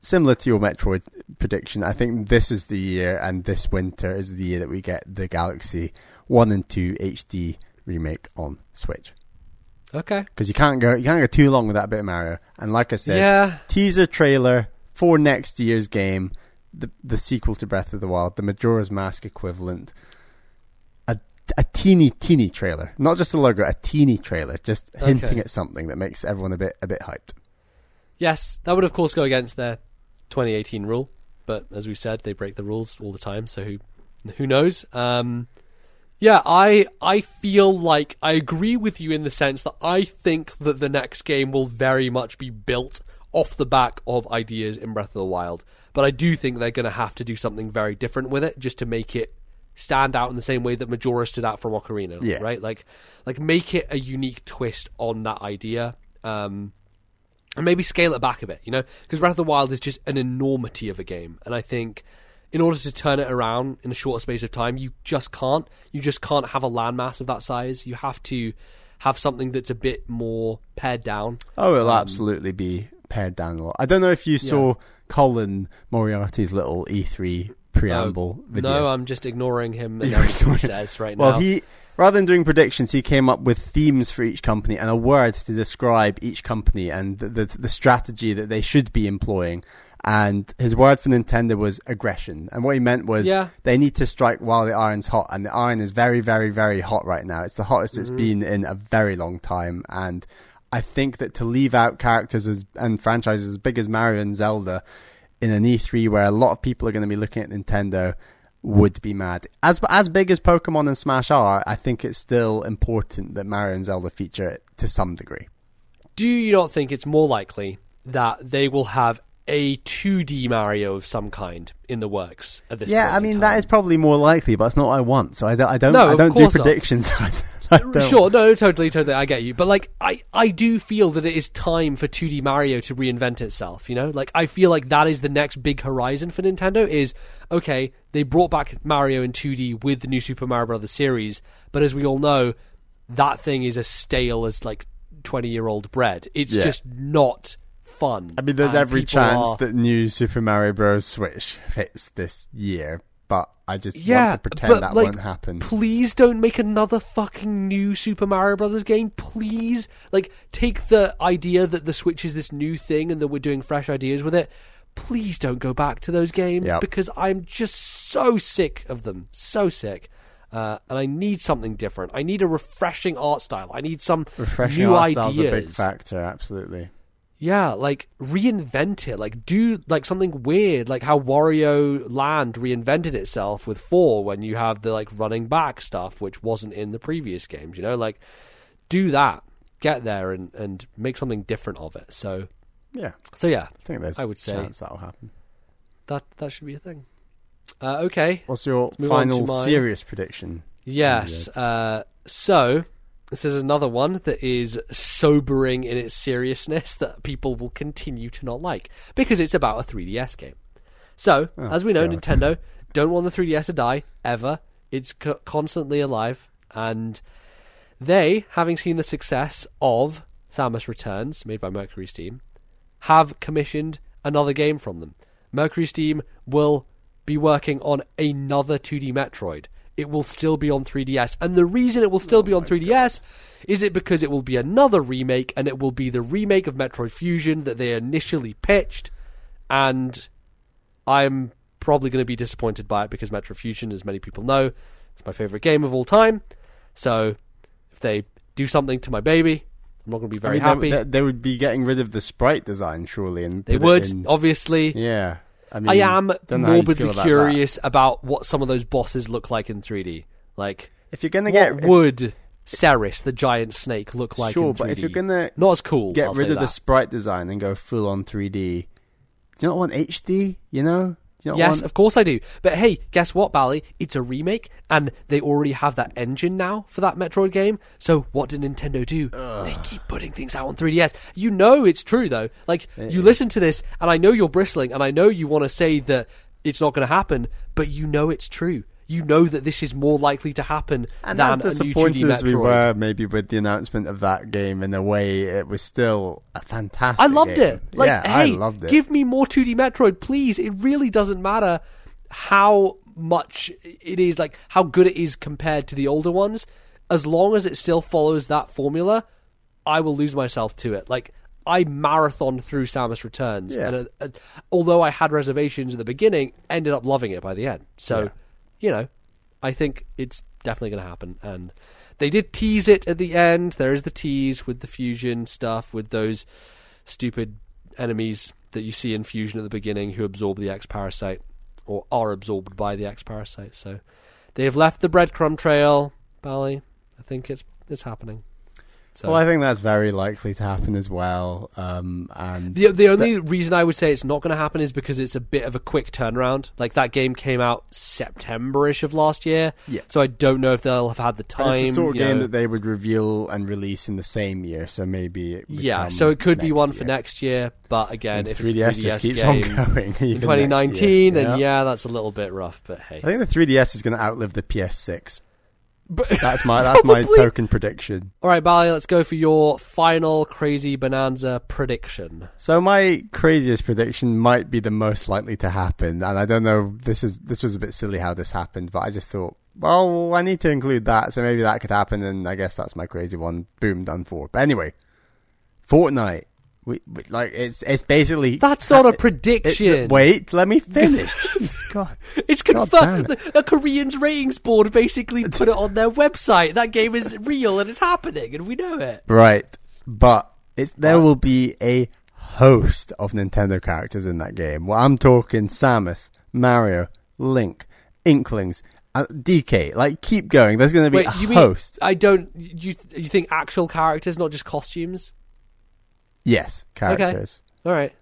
[SPEAKER 2] similar to your Metroid prediction. I think this is the year, and this winter is the year that we get the Galaxy One and Two HD remake on Switch.
[SPEAKER 1] Okay.
[SPEAKER 2] Because you can't go you can't go too long with that bit of Mario. And like I said,
[SPEAKER 1] Yeah.
[SPEAKER 2] teaser trailer for next year's game, the the sequel to Breath of the Wild, the Majora's Mask equivalent. A teeny teeny trailer, not just a logo, a teeny trailer, just hinting
[SPEAKER 1] Okay.
[SPEAKER 2] at something that makes everyone a bit a bit hyped.
[SPEAKER 1] Yes, that would of course go against their 2018 rule, but as we said, they break the rules all the time. So who who knows? Um, yeah, I I feel like I agree with you in the sense that I think that the next game will very much be built off the back of ideas in Breath of the Wild, but I do think they're going to have to do something very different with it just to make it stand out in the same way that Majora stood out from Ocarina,
[SPEAKER 2] Yeah.
[SPEAKER 1] right? Like like make it a unique twist on that idea. Um, and maybe scale it back a bit, you know, because Breath of the Wild is just an enormity of a game, and I think in order to turn it around in a shorter space of time, you just can't. You just can't have a landmass of that size. You have to have something that's a bit more pared down.
[SPEAKER 2] Oh, it'll
[SPEAKER 1] Um,
[SPEAKER 2] absolutely be pared down a lot. I don't know if you saw Colin Moriarty's little E3 preamble video.
[SPEAKER 1] No, I'm just ignoring him and everything he says right
[SPEAKER 2] Well,
[SPEAKER 1] now.
[SPEAKER 2] Well, he rather than doing predictions, he came up with themes for each company and a word to describe each company and the the, the strategy that they should be employing. And his word for Nintendo was aggression. And what he meant was
[SPEAKER 1] Yeah.
[SPEAKER 2] they need to strike while the iron's hot. And the iron is very, very, very hot right now. It's the hottest it's
[SPEAKER 1] Mhm.
[SPEAKER 2] been in a very long time. And I think that to leave out characters as, and franchises as big as Mario and Zelda in an E3 where a lot of people are going to be looking at Nintendo would be mad. As as big as Pokemon and Smash are, I think it's still important that Mario and Zelda feature it to some degree.
[SPEAKER 1] Do you not think it's more likely that they will have a 2D Mario of some kind in the works at this
[SPEAKER 2] yeah, I mean that is probably more likely, but it's not what I want. So I don't I don't
[SPEAKER 1] No,
[SPEAKER 2] I don't do predictions.
[SPEAKER 1] Sure, no, totally, totally. I get you, but like, I, I do feel that it is time for 2D Mario to reinvent itself. You know, like I feel like that is the next big horizon for Nintendo. Is okay, they brought back Mario in 2D with the new Super Mario Brothers series, but as we all know, that thing is as stale as like 20 year old bread. It's
[SPEAKER 2] Yeah.
[SPEAKER 1] just not fun.
[SPEAKER 2] I mean, there's every chance
[SPEAKER 1] are-
[SPEAKER 2] that new Super Mario Bros. Switch hits this year, but I just
[SPEAKER 1] Yeah,
[SPEAKER 2] want to pretend
[SPEAKER 1] but,
[SPEAKER 2] that
[SPEAKER 1] like,
[SPEAKER 2] won't happen.
[SPEAKER 1] please don't make another fucking new Super Mario Brothers game. Please, like, take the idea that the Switch is this new thing and that we're doing fresh ideas with it. Please don't go back to those games
[SPEAKER 2] Yep.
[SPEAKER 1] because I'm just so sick of them, so sick. Uh, and I need something different. I need a refreshing art style. I need some
[SPEAKER 2] Refreshing
[SPEAKER 1] new
[SPEAKER 2] art
[SPEAKER 1] ideas.
[SPEAKER 2] a big factor, absolutely.
[SPEAKER 1] Yeah, like reinvent it. Like do like something weird, like how Wario Land reinvented itself with four when you have the like running back stuff, which wasn't in the previous games. You know, like do that, get there, and and make something different of it. So
[SPEAKER 2] Yeah,
[SPEAKER 1] so yeah,
[SPEAKER 2] I think there's
[SPEAKER 1] I would say-
[SPEAKER 2] chance that'll happen.
[SPEAKER 1] that that should be a thing. Uh, okay,
[SPEAKER 2] What's your
[SPEAKER 1] move on to
[SPEAKER 2] final serious prediction?
[SPEAKER 1] Yes. Uh, so this is another one that is sobering in its seriousness that people will continue to not like because it's about a 3DS game. So,
[SPEAKER 2] Oh,
[SPEAKER 1] as we know,
[SPEAKER 2] God.
[SPEAKER 1] Nintendo don't want the 3DS to die ever. It's co- constantly alive, and they, having seen the success of Samus Returns, made by Mercury Steam, have commissioned another game from them. Mercury Steam will be working on another 2D Metroid. It will still be on 3DS. And the reason it will still oh be on 3DS is it because it will be another remake and it will be the remake of Metroid Fusion that they initially pitched and I'm probably going to be disappointed by it because Metroid Fusion as many people know, is my favorite game of all time. So if they do something to my baby, I'm not going to be very
[SPEAKER 2] I mean,
[SPEAKER 1] happy.
[SPEAKER 2] They, they, would be getting rid of the sprite design, surely, and
[SPEAKER 1] They would,
[SPEAKER 2] in-
[SPEAKER 1] obviously.
[SPEAKER 2] yeah, I mean,
[SPEAKER 1] I am
[SPEAKER 2] don't know how you
[SPEAKER 1] morbidly curious about what some of those bosses look like in 3D. Like,
[SPEAKER 2] If you're gonna
[SPEAKER 1] what
[SPEAKER 2] get, if,
[SPEAKER 1] would Serris, the giant snake, look like?
[SPEAKER 2] sure,
[SPEAKER 1] in
[SPEAKER 2] but if you're gonna
[SPEAKER 1] not as cool,
[SPEAKER 2] get
[SPEAKER 1] I'll
[SPEAKER 2] rid of the sprite design and go full on 3D, do you not want HD? You know? You not
[SPEAKER 1] Yes, of course I do. But hey, guess what, Bally? It's a remake, and they already have that engine now for that Metroid game. So what did Nintendo do? They keep putting things out on 3DS. You know it's true though. Like you listen to this, and I know you're bristling, and I know you want to say that it's not going to happen, but you know it's true. You know that this is more likely to happen
[SPEAKER 2] And
[SPEAKER 1] than
[SPEAKER 2] as
[SPEAKER 1] a new 2D
[SPEAKER 2] disappointed as we were, maybe with the announcement of that game, in a way, it was still a fantastic.
[SPEAKER 1] I loved
[SPEAKER 2] game.
[SPEAKER 1] it. Like,
[SPEAKER 2] yeah,
[SPEAKER 1] hey,
[SPEAKER 2] I loved it.
[SPEAKER 1] give me more 2D Metroid, please. It really doesn't matter how much it is, like how good it is compared to the older ones. As long as it still follows that formula, I will lose myself to it. Like I marathoned through Samus Returns,
[SPEAKER 2] Yeah.
[SPEAKER 1] and uh, uh, although I had reservations in the beginning, ended up loving it by the end. So,
[SPEAKER 2] Yeah.
[SPEAKER 1] You know, I think it's definitely going to happen. And they did tease it at the end. There is the tease with the fusion stuff, with those stupid enemies that you see in fusion at the beginning who absorb the X parasite or are absorbed by the X parasite. So they have left the breadcrumb trail, Bally. I think it's it's happening. So
[SPEAKER 2] Well, I think that's very likely to happen as well. Um, and
[SPEAKER 1] the the only reason I would say it's not going to happen is because it's a bit of a quick turnaround. Like that game came out September-ish of last year,
[SPEAKER 2] Yeah.
[SPEAKER 1] so I don't know if they'll have had the
[SPEAKER 2] and
[SPEAKER 1] time.
[SPEAKER 2] it's the sort of game
[SPEAKER 1] know.
[SPEAKER 2] that they would reveal and release in the same year, so maybe
[SPEAKER 1] yeah, so it could be one for next year. But again,
[SPEAKER 2] And
[SPEAKER 1] if
[SPEAKER 2] 3DS
[SPEAKER 1] it's a 3DS
[SPEAKER 2] just keeps
[SPEAKER 1] game
[SPEAKER 2] on going
[SPEAKER 1] in 2019,
[SPEAKER 2] next year.
[SPEAKER 1] then yeah, that's a little bit rough. But hey,
[SPEAKER 2] I think the 3DS is going to outlive the PS6.
[SPEAKER 1] But
[SPEAKER 2] That's my that's my
[SPEAKER 1] Probably.
[SPEAKER 2] token prediction.
[SPEAKER 1] All right, Bally, let's go for your final crazy bonanza prediction.
[SPEAKER 2] So my craziest prediction might be the most likely to happen, and I don't know. This is this was a bit silly how this happened, but I just thought, well, I need to include that, so maybe that could happen, and I guess that's my crazy one. Boom, done for. But anyway, Fortnite. We, we like it's it's basically
[SPEAKER 1] That's not a
[SPEAKER 2] it-
[SPEAKER 1] prediction.
[SPEAKER 2] wait, let me finish. God.
[SPEAKER 1] It's
[SPEAKER 2] God
[SPEAKER 1] confirmed.
[SPEAKER 2] damn
[SPEAKER 1] The, the Korean's ratings board basically put it on their website. That game is real and it's happening, and we know it.
[SPEAKER 2] Right, but it's there
[SPEAKER 1] What?
[SPEAKER 2] will be a host of Nintendo characters in that game. Well, I'm talking Samus, Mario, Link, Inklings, uh, DK. Like, keep going. There's going to be
[SPEAKER 1] Wait,
[SPEAKER 2] a
[SPEAKER 1] you mean
[SPEAKER 2] host.
[SPEAKER 1] I don't? You you think actual characters, not just costumes?
[SPEAKER 2] Yes, characters.
[SPEAKER 1] All right.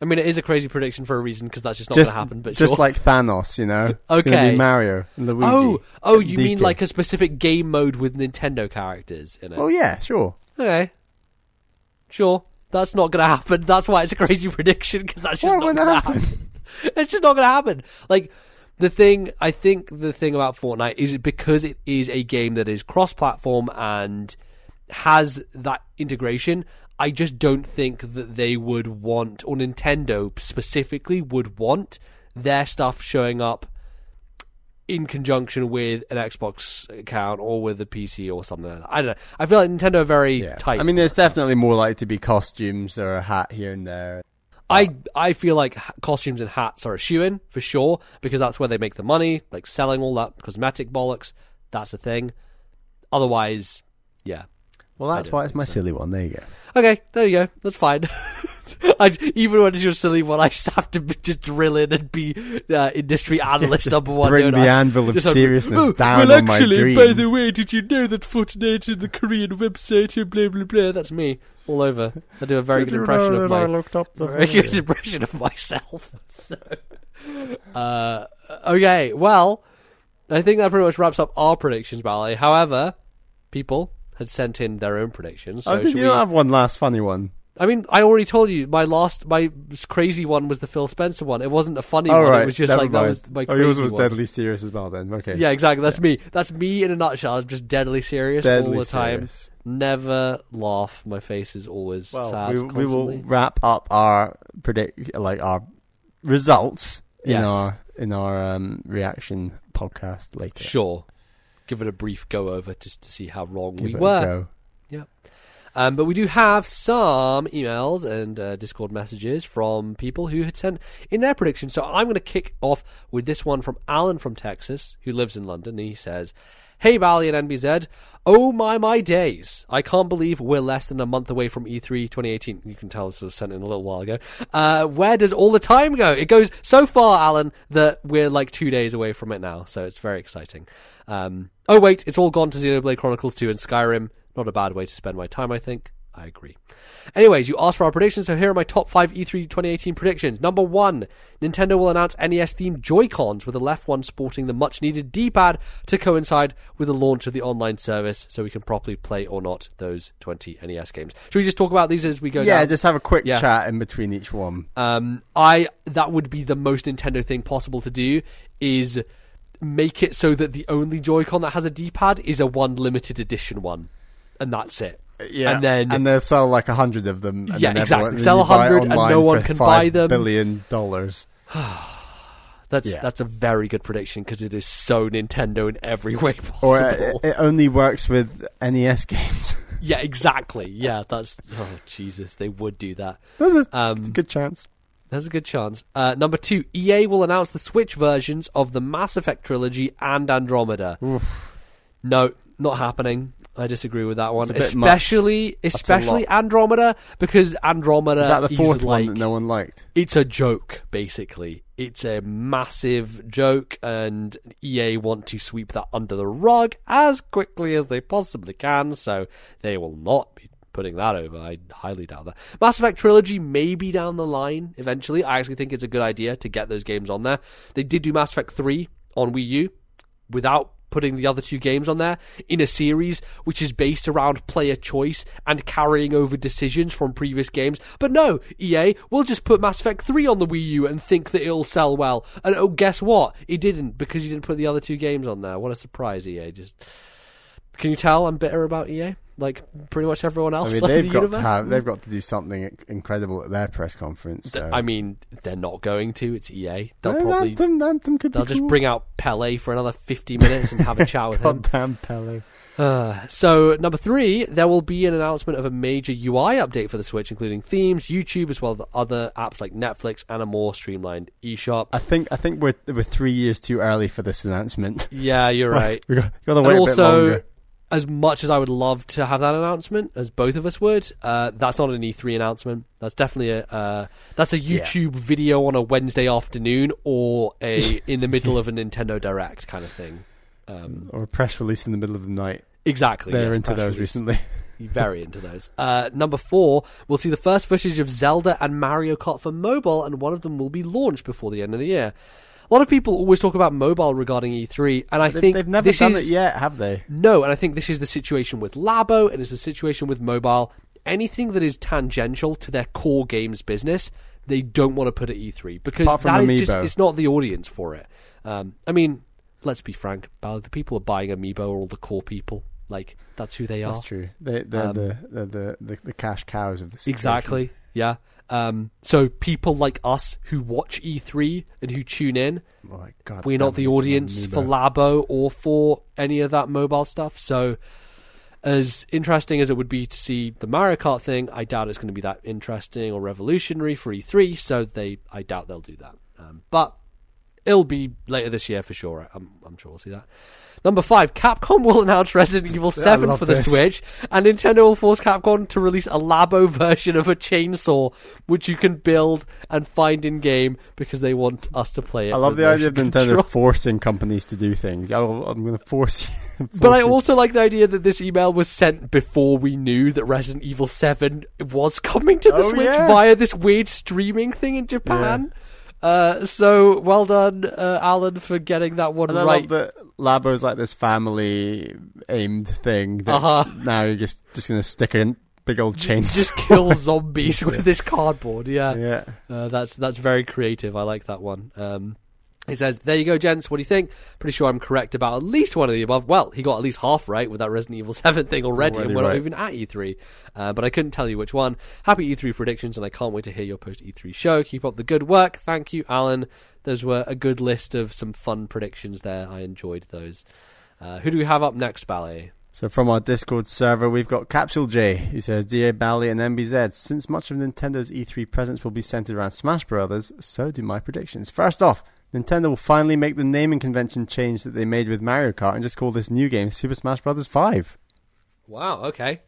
[SPEAKER 1] I mean, it is a crazy prediction for a reason because that's just not going to happen. But
[SPEAKER 2] just
[SPEAKER 1] sure.
[SPEAKER 2] like Thanos, you know. It's
[SPEAKER 1] Okay.
[SPEAKER 2] be Mario, and Luigi.
[SPEAKER 1] oh, oh, you
[SPEAKER 2] DK.
[SPEAKER 1] mean like a specific game mode with Nintendo characters in it?
[SPEAKER 2] Oh yeah, sure.
[SPEAKER 1] Okay. Sure. That's not going to happen. That's why it's a crazy prediction because that's just
[SPEAKER 2] Why
[SPEAKER 1] not going to happen.
[SPEAKER 2] happen?
[SPEAKER 1] it's just not going to happen. Like the thing, I think the thing about Fortnite is because it is a game that is cross-platform and has that integration. I just don't think that they would want, or Nintendo specifically would want their stuff showing up in conjunction with an Xbox account or with a PC or something like that. I don't know. I feel like Nintendo are very
[SPEAKER 2] Yeah.
[SPEAKER 1] tight.
[SPEAKER 2] I mean, there's definitely more likely to be costumes or a hat here and there.
[SPEAKER 1] I I feel like costumes and hats are a shoe in for sure because that's where they make the money, like selling all that cosmetic bollocks. That's a thing. Otherwise, yeah.
[SPEAKER 2] Well, that's why it's my
[SPEAKER 1] so.
[SPEAKER 2] silly one. There you go.
[SPEAKER 1] Okay, there you go. That's fine. I, even when it's your silly one, I just have to be- just drill in and be uh, industry analyst number one.
[SPEAKER 2] Bring
[SPEAKER 1] don't
[SPEAKER 2] the
[SPEAKER 1] I?
[SPEAKER 2] anvil of
[SPEAKER 1] Just have-
[SPEAKER 2] seriousness
[SPEAKER 1] oh,
[SPEAKER 2] down
[SPEAKER 1] well,
[SPEAKER 2] on my
[SPEAKER 1] actually, by the way, did you know that Fortnite is the Korean website and blah blah blah? That's me all over. I do a very good impression of my
[SPEAKER 2] looked up
[SPEAKER 1] very good impression of myself. So, uh, okay, well, I think that pretty much wraps up our predictions, Bally. However, people had sent in their own predictions. So
[SPEAKER 2] oh, did
[SPEAKER 1] should
[SPEAKER 2] you
[SPEAKER 1] we-
[SPEAKER 2] have one last funny one?
[SPEAKER 1] I mean, I already told you my last, my crazy one was the Phil Spencer one. It wasn't a funny
[SPEAKER 2] Oh,
[SPEAKER 1] one.
[SPEAKER 2] right.
[SPEAKER 1] It was just
[SPEAKER 2] never
[SPEAKER 1] like that was my
[SPEAKER 2] Oh, yours was
[SPEAKER 1] one.
[SPEAKER 2] deadly serious as well. Then okay.
[SPEAKER 1] Yeah, exactly. That's me. That's me in a nutshell. I'm just deadly serious
[SPEAKER 2] deadly
[SPEAKER 1] all the time.
[SPEAKER 2] serious.
[SPEAKER 1] Never laugh. My face is always
[SPEAKER 2] Well,
[SPEAKER 1] sad.
[SPEAKER 2] we, we will wrap up our predict like our results in
[SPEAKER 1] Yes.
[SPEAKER 2] our in our um, reaction podcast later.
[SPEAKER 1] Sure. Give it a brief go over just to see how wrong
[SPEAKER 2] Give
[SPEAKER 1] we were.
[SPEAKER 2] Yeah.
[SPEAKER 1] Um, but we do have some emails and uh, Discord messages from people who had sent in their predictions. So I'm going to kick off with this one from Alan from Texas, who lives in London. He says, Hey, Bally and MBZ. Oh my, my days. I can't believe we're less than a month away from E E3 2018. You can tell this was sent in a little while ago. Uh, where does all the time go? It goes so far, Alan, that we're like two days away from it now. So it's very exciting. Um, oh, wait, it's all gone to Xenoblade Chronicles 2 and Skyrim. Not a bad way to spend my time, I think. I agree. Anyways, you asked for our predictions, so here are my top 5 E E3 2018 predictions. Number 1, Nintendo will announce NES themed Joy-Cons with the left one sporting the much needed D-pad to coincide with the launch of the online service so we can properly play or not those 20 NES games. Should we just talk about these as we go
[SPEAKER 2] Yeah,
[SPEAKER 1] down?
[SPEAKER 2] just have a quick
[SPEAKER 1] Yeah.
[SPEAKER 2] chat in between each one.
[SPEAKER 1] Um, I that would be the most Nintendo thing possible to do is make it so that the only Joy-Con that has a D-pad is a one limited edition one, and that's it.
[SPEAKER 2] Yeah,
[SPEAKER 1] and then
[SPEAKER 2] and they'll sell like a hundred of them. And
[SPEAKER 1] Yeah,
[SPEAKER 2] then
[SPEAKER 1] exactly. Sell
[SPEAKER 2] it
[SPEAKER 1] 100 and no one can buy
[SPEAKER 2] 5
[SPEAKER 1] them.
[SPEAKER 2] Billion dollars.
[SPEAKER 1] that's
[SPEAKER 2] Yeah.
[SPEAKER 1] that's a very good prediction because it is so Nintendo in every way possible.
[SPEAKER 2] Or it, it only works with NES games.
[SPEAKER 1] yeah, exactly. Yeah, that's oh Jesus, they would do that.
[SPEAKER 2] There's a
[SPEAKER 1] Um,
[SPEAKER 2] good chance.
[SPEAKER 1] There's a good chance. Uh, number two, EA will announce the Switch versions of the Mass Effect trilogy and Andromeda. No, not happening. I disagree with that one,
[SPEAKER 2] It's a bit much.
[SPEAKER 1] especially especially. Andromeda because Andromeda
[SPEAKER 2] Is that the fourth
[SPEAKER 1] like,
[SPEAKER 2] one that no one liked?
[SPEAKER 1] it's a joke basically it's a massive joke and ea want to sweep that under the rug as quickly as they possibly can so they will not be putting that over i highly doubt that mass effect trilogy may be down the line eventually i actually think it's a good idea to get those games on there they did do mass effect 3 on wii u without putting the other two games on there in a series which is based around player choice and carrying over decisions from previous games. But no, EA will just put Mass Effect 3 on the Wii U and think that it'll sell well. And oh, guess what? It didn't because you didn't put the other two games on there. What a surprise, EA. Just Can you tell I'm bitter about EA? Like pretty much everyone
[SPEAKER 2] I
[SPEAKER 1] else
[SPEAKER 2] mean,
[SPEAKER 1] in
[SPEAKER 2] they've
[SPEAKER 1] the
[SPEAKER 2] got
[SPEAKER 1] universe?
[SPEAKER 2] to have, they've got to do something incredible at their press conference. So.
[SPEAKER 1] I mean, they're not going to. It's EA. They'll probably
[SPEAKER 2] Anthem, Anthem could
[SPEAKER 1] they'll just
[SPEAKER 2] cool.
[SPEAKER 1] bring out Pele for another 50 minutes and have a chat with him.
[SPEAKER 2] Goddamn Pele.
[SPEAKER 1] Uh, so number three, there will be an announcement of a major UI update for the Switch, including themes, YouTube, as well as other apps like Netflix and a more streamlined eShop.
[SPEAKER 2] I think I think we're we're three years too early for this announcement.
[SPEAKER 1] Yeah, you're right.
[SPEAKER 2] we got, got to
[SPEAKER 1] and
[SPEAKER 2] wait a bit
[SPEAKER 1] also,
[SPEAKER 2] longer.
[SPEAKER 1] As much as I would love to have that announcement, as both of us would, uh, that's not an E3 announcement. That's definitely a uh, that's a
[SPEAKER 2] Yeah.
[SPEAKER 1] YouTube video on a Wednesday afternoon or a in the middle of a Nintendo Direct kind of thing. Um,
[SPEAKER 2] Or a press release in the middle of the night.
[SPEAKER 1] exactly.
[SPEAKER 2] They're
[SPEAKER 1] yes,
[SPEAKER 2] into those
[SPEAKER 1] release.
[SPEAKER 2] recently.
[SPEAKER 1] Very into those. Uh, number four, we'll see the first footage of Zelda and Mario Kart for mobile, and one of them will be launched before the end of the year. A lot of people always talk about mobile regarding E3, and I
[SPEAKER 2] They've,
[SPEAKER 1] think
[SPEAKER 2] they've never
[SPEAKER 1] this
[SPEAKER 2] done
[SPEAKER 1] is,
[SPEAKER 2] it yet, have they?
[SPEAKER 1] No, and I think this is the situation with Labo, and it's the situation with mobile. Anything that is tangential to their core games business, they don't want to put at E3 because
[SPEAKER 2] Apart from
[SPEAKER 1] that is just it's not the audience for it. Um, I mean, let's be frank, the people are buying Amiibo are all the core people. Like that's who they are.
[SPEAKER 2] That's true. They, they're
[SPEAKER 1] Um,
[SPEAKER 2] the, they're the, the the cash cows of the situation.
[SPEAKER 1] Exactly. Yeah. Um, so people like us who watch E3 and who tune in,
[SPEAKER 2] Well, like, God
[SPEAKER 1] we're not the audience for Labo or for any of that mobile stuff. So, as interesting as it would be to see the Mario Kart thing, I doubt it's going to be that interesting or revolutionary for E3. So they, I doubt they'll do that. Um, but it'll be later this year for sure. I'm, I'm sure we'll see that. Number five, Capcom will announce Resident Evil 7 for the
[SPEAKER 2] this.
[SPEAKER 1] Switch, and Nintendo will force Capcom to release a Labo version of a chainsaw, which you can build and find in game because they want us to play it.
[SPEAKER 2] I love the idea of Nintendo
[SPEAKER 1] control.
[SPEAKER 2] forcing companies to do things. I'll, I'm going to force you.
[SPEAKER 1] But I also like the idea that this email was sent before we knew that Resident Evil 7 was coming to the
[SPEAKER 2] Oh,
[SPEAKER 1] Switch
[SPEAKER 2] yeah.
[SPEAKER 1] via this weird streaming thing in Japan. Uh, so well done, uh, Alan, for getting that one
[SPEAKER 2] And I
[SPEAKER 1] right.
[SPEAKER 2] love that Labo's like this family aimed thing. That
[SPEAKER 1] Uh-huh.
[SPEAKER 2] Now you're just just going to stick a big old chainsaw.
[SPEAKER 1] Just kill zombies with this cardboard. Yeah,
[SPEAKER 2] yeah.
[SPEAKER 1] Uh, that's that's very creative. I like that one. Um, he says, "There you go, gents. What do you think? Pretty sure I'm correct about at least one of the above. Well, he got at least half right with that Resident Evil Seven thing already,
[SPEAKER 2] Already
[SPEAKER 1] and we're not even at E3. Uh, but I couldn't tell you which one. Happy E3 predictions, and I can't wait to hear your post E3 show. Keep up the good work. Thank you, Alan. Those were a good list of some fun predictions there. I enjoyed those. Uh, who do we have up next, Bally?
[SPEAKER 2] So from our Discord server, we've got Capsule J, who says, Dear Bally and MBZ, since much of Nintendo's E3 presence will be centered around Smash Brothers, so do my predictions. First off, Nintendo will finally make the naming convention change that they made with Mario Kart and just call this new game Super Smash Brothers 5.
[SPEAKER 1] Wow. Okay,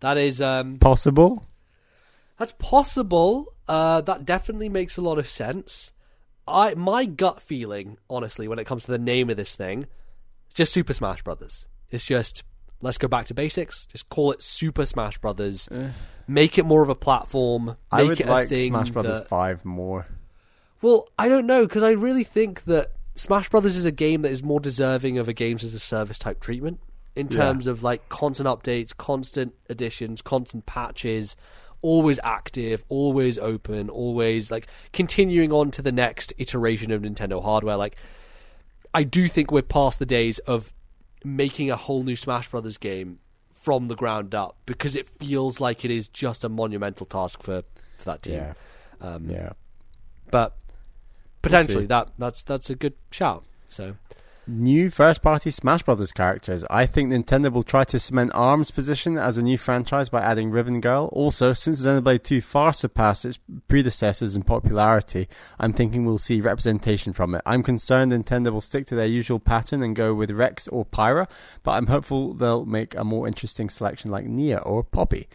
[SPEAKER 1] that is um,
[SPEAKER 2] Possible?
[SPEAKER 1] that's possible. Uh, that definitely makes a lot of sense. I my gut feeling, honestly, when it comes to the name of this thing, it's just Super Smash Brothers. It's just let's go back to basics. Just call it Super Smash Brothers. Make it more of a platform. Make
[SPEAKER 2] I would
[SPEAKER 1] it
[SPEAKER 2] like
[SPEAKER 1] thing
[SPEAKER 2] Smash Brothers
[SPEAKER 1] that-
[SPEAKER 2] 5 more.
[SPEAKER 1] Well, I don't know because I really think that Smash Brothers is a game that is more deserving of a games as a service type treatment in
[SPEAKER 2] Yeah.
[SPEAKER 1] terms of like constant updates, constant additions, constant patches, always active, always open, always like continuing on to the next iteration of Nintendo hardware. Like, I do think we're past the days of making a whole new Smash Brothers game from the ground up because it feels like it is just a monumental task for, for that team.
[SPEAKER 2] Yeah.
[SPEAKER 1] Um,
[SPEAKER 2] Yeah.
[SPEAKER 1] but potentially
[SPEAKER 2] see.
[SPEAKER 1] that that's that's a good shout. So
[SPEAKER 2] New first party Smash Brothers characters. I think Nintendo will try to cement ARM's position as a new franchise by adding Ribbon Girl. Also, since Xenoblade 2 far surpassed its predecessors in popularity, I'm thinking we'll see representation from it. I'm concerned Nintendo will stick to their usual pattern and go with Rex or Pyra, but I'm hopeful they'll make a more interesting selection like Nia or Poppi.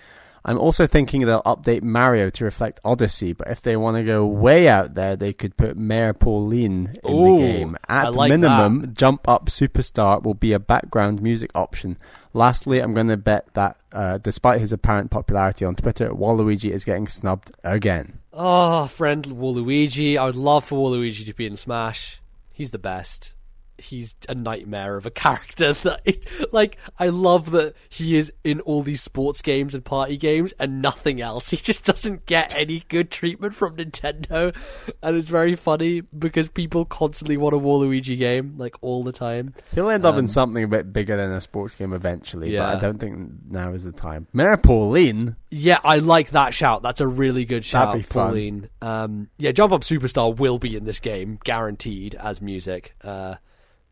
[SPEAKER 2] I'm also thinking they'll update Mario to reflect Odyssey, but if they want to go way out there, they could put Mayor Pauline in
[SPEAKER 1] Ooh,
[SPEAKER 2] the game. At
[SPEAKER 1] like
[SPEAKER 2] minimum, Jump Up Superstar will be a background music option. Lastly, I'm going to bet that, uh, despite his apparent popularity on Twitter, Waluigi is getting snubbed again.
[SPEAKER 1] oh, friend Waluigi, I would love for Waluigi to be in Smash. He's the best. He's a nightmare of a character. That it, like I love that he is in all these sports games and party games and nothing else. He just doesn't get any good treatment from Nintendo, and it's very funny because people constantly want a Waluigi game like all the time.
[SPEAKER 2] He'll end up
[SPEAKER 1] Um,
[SPEAKER 2] in something a bit bigger than a sports game eventually, but I don't think now is the time. Mayor Pauline,
[SPEAKER 1] Yeah, I like that shout. That's a really good shout,
[SPEAKER 2] That'd be fun.
[SPEAKER 1] Pauline. Um, yeah, Jump Up Superstar will be in this game, guaranteed as music. Uh,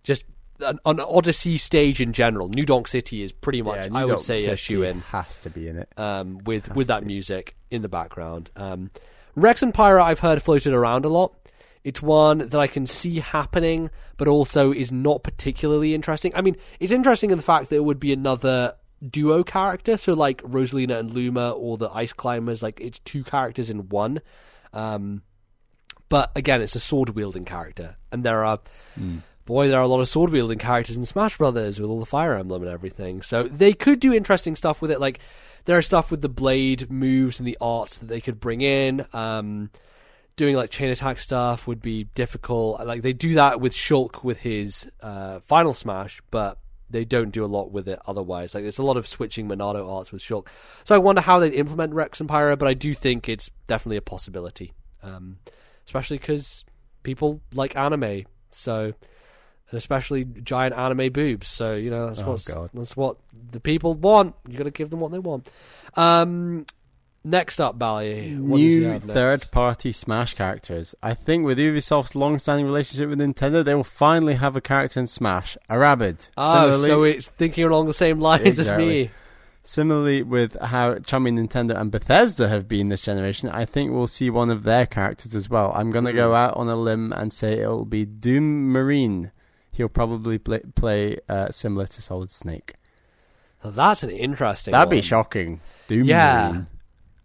[SPEAKER 1] just an, an Odyssey stage in general. New Donk City is pretty much,
[SPEAKER 2] yeah,
[SPEAKER 1] I would
[SPEAKER 2] Donk
[SPEAKER 1] say, a shoe in
[SPEAKER 2] has to be in it.
[SPEAKER 1] um, with
[SPEAKER 2] Has
[SPEAKER 1] with that
[SPEAKER 2] to.
[SPEAKER 1] music in the background. Um, Rex and Pyra, I've heard floated around a lot. It's one that I can see happening, but also is not particularly interesting. I mean, it's interesting in the fact that it would be another duo character, so like Rosalina and Luma or the Ice Climbers, like it's two characters in one. Um, but again, it's a sword wielding character, and there are boy, there are a lot of sword wielding characters in Smash Brothers with all the Fire Emblem and everything. So they could do interesting stuff with it. Like there are stuff with the blade moves and the arts that they could bring in. Um, doing like chain attack stuff would be difficult. Like they do that with Shulk with his uh, Final Smash, but they don't do a lot with it otherwise. Like there's a lot of switching Monado arts with Shulk. So I wonder how they'd implement Rex and Pyra, but I do think it's definitely a possibility. Um, especially because people like anime, so and especially giant anime boobs. So you know that's
[SPEAKER 2] Oh,
[SPEAKER 1] what's
[SPEAKER 2] God.
[SPEAKER 1] that's what the people want. You got to give them what they want. Um, next up, Bally. What
[SPEAKER 2] New third party Smash characters. I think with Ubisoft's long standing relationship with Nintendo, they will finally have a character in Smash, a rabbit.
[SPEAKER 1] Oh,
[SPEAKER 2] Similarly-
[SPEAKER 1] so it's thinking along the same lines
[SPEAKER 2] Exactly.
[SPEAKER 1] as me.
[SPEAKER 2] Similarly, with how chummy Nintendo and Bethesda have been this generation, I think we'll see one of their characters as well. I'm going to go out on a limb and say it'll be Doom Marine. He'll probably play, play uh, similar to Solid Snake.
[SPEAKER 1] Now, that's an interesting.
[SPEAKER 2] That'd be shocking. Doom
[SPEAKER 1] Yeah.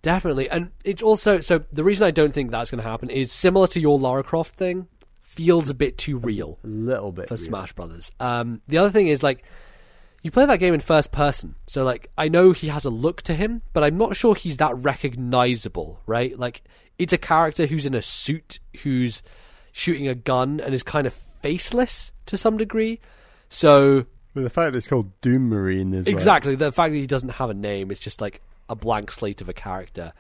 [SPEAKER 1] Definitely, and it's also so. The reason I don't think that's going to happen is similar to your Lara Croft thing. Feels a bit too real.
[SPEAKER 2] A little bit.
[SPEAKER 1] for
[SPEAKER 2] weird.
[SPEAKER 1] Smash Brothers. Um, the other thing is like you play that game in first person, so like I know he has a look to him, but I'm not sure he's that recognizable, right? Like it's a character who's in a suit, who's shooting a gun, and is kind of faceless to some degree. So
[SPEAKER 2] But the fact that it's called Doom Marine is like-
[SPEAKER 1] exactly the fact that he doesn't have a name is just like a blank slate of a character.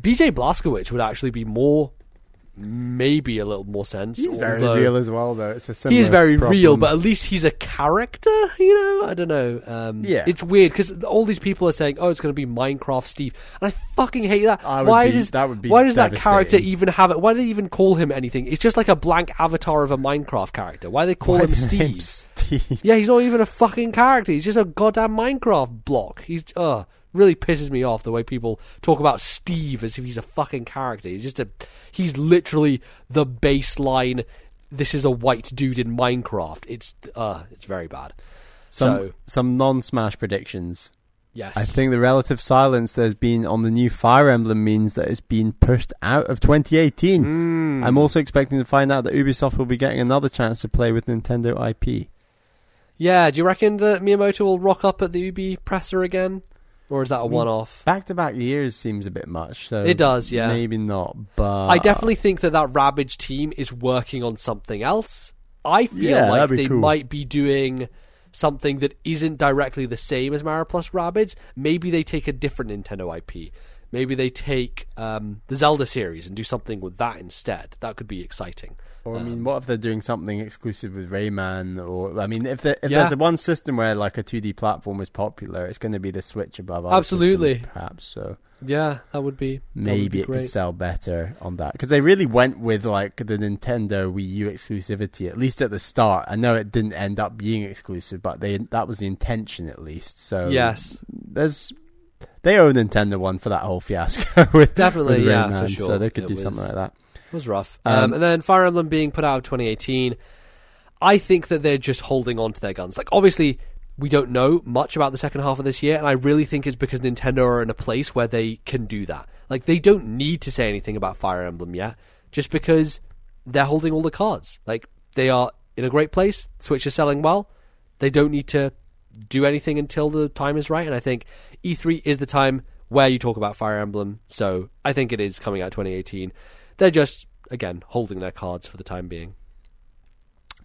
[SPEAKER 1] BJ Blazkowicz would actually be more maybe a little more sense.
[SPEAKER 2] He's very
[SPEAKER 1] although-
[SPEAKER 2] real as well, though. It's a
[SPEAKER 1] He
[SPEAKER 2] similar
[SPEAKER 1] is very real, but at least he's a character. You know, I don't know. Um,
[SPEAKER 2] Yeah.
[SPEAKER 1] it's weird because all these people are saying, "Oh, it's going to be Minecraft Steve," and I fucking hate that. Why
[SPEAKER 2] be-
[SPEAKER 1] does
[SPEAKER 2] that
[SPEAKER 1] why does that character even have it? Why do they even call him anything? It's just like a blank avatar of a Minecraft character. Why do they call
[SPEAKER 2] Why
[SPEAKER 1] him Steve?
[SPEAKER 2] Steve.
[SPEAKER 1] Yeah, he's not even a fucking character. He's just a goddamn Minecraft block. He's uh really pisses me off the way people talk about Steve as if he's a fucking character. He's just a he's literally the baseline this is a white dude in Minecraft. It's uh it's very bad.
[SPEAKER 2] Some
[SPEAKER 1] So-
[SPEAKER 2] some non-smash predictions.
[SPEAKER 1] Yes.
[SPEAKER 2] I think the relative silence there's been on the new Fire Emblem means that it's been pushed out of 2018.
[SPEAKER 1] Mm.
[SPEAKER 2] I'm also expecting to find out that Ubisoft will be getting another chance to play with Nintendo IP.
[SPEAKER 1] Yeah, do you reckon that Miyamoto will rock up at the Ubi presser again? Or is that a one off?
[SPEAKER 2] Back to back years seems a bit much, so
[SPEAKER 1] It does, yeah.
[SPEAKER 2] Maybe not, but
[SPEAKER 1] I definitely think that that Rabbids team is working on something else. I feel
[SPEAKER 2] Yeah,
[SPEAKER 1] like they
[SPEAKER 2] cool.
[SPEAKER 1] might be doing something that isn't directly the same as Mario Plus Rabbids. Maybe they take a different Nintendo IP. Maybe they take um, the Zelda series and do something with that instead. That could be exciting.
[SPEAKER 2] Or I mean, what if they're doing something exclusive with Rayman? Or I mean, if there, if
[SPEAKER 1] Yeah.
[SPEAKER 2] there's a one system where like a 2D platform is popular, it's going to be the Switch above other
[SPEAKER 1] Absolutely.
[SPEAKER 2] systems, perhaps. So
[SPEAKER 1] Yeah, that would be that would
[SPEAKER 2] maybe
[SPEAKER 1] be
[SPEAKER 2] it could sell better on that because they really went with like the Nintendo Wii U exclusivity at least at the start. I know it didn't end up being exclusive, but they that was the intention at least. So
[SPEAKER 1] Yes,
[SPEAKER 2] there's they owe Nintendo one for that whole fiasco with
[SPEAKER 1] Definitely,
[SPEAKER 2] with
[SPEAKER 1] yeah,
[SPEAKER 2] Rayman,
[SPEAKER 1] for sure.
[SPEAKER 2] So they could
[SPEAKER 1] It
[SPEAKER 2] do
[SPEAKER 1] was-
[SPEAKER 2] something like that.
[SPEAKER 1] it was rough.
[SPEAKER 2] Um,
[SPEAKER 1] Um, and then Fire Emblem being put out in 2018. I think that they're just holding on to their guns. Like, obviously, we don't know much about the second half of this year, and I really think it's because Nintendo are in a place where they can do that. Like, they don't need to say anything about Fire Emblem yet, just because they're holding all the cards. Like, they are in a great place. Switch is selling well. They don't need to do anything until the time is right, and I think E3 is the time where you talk about Fire Emblem. So I think it is coming out 2018. They're just again holding their cards for the time being.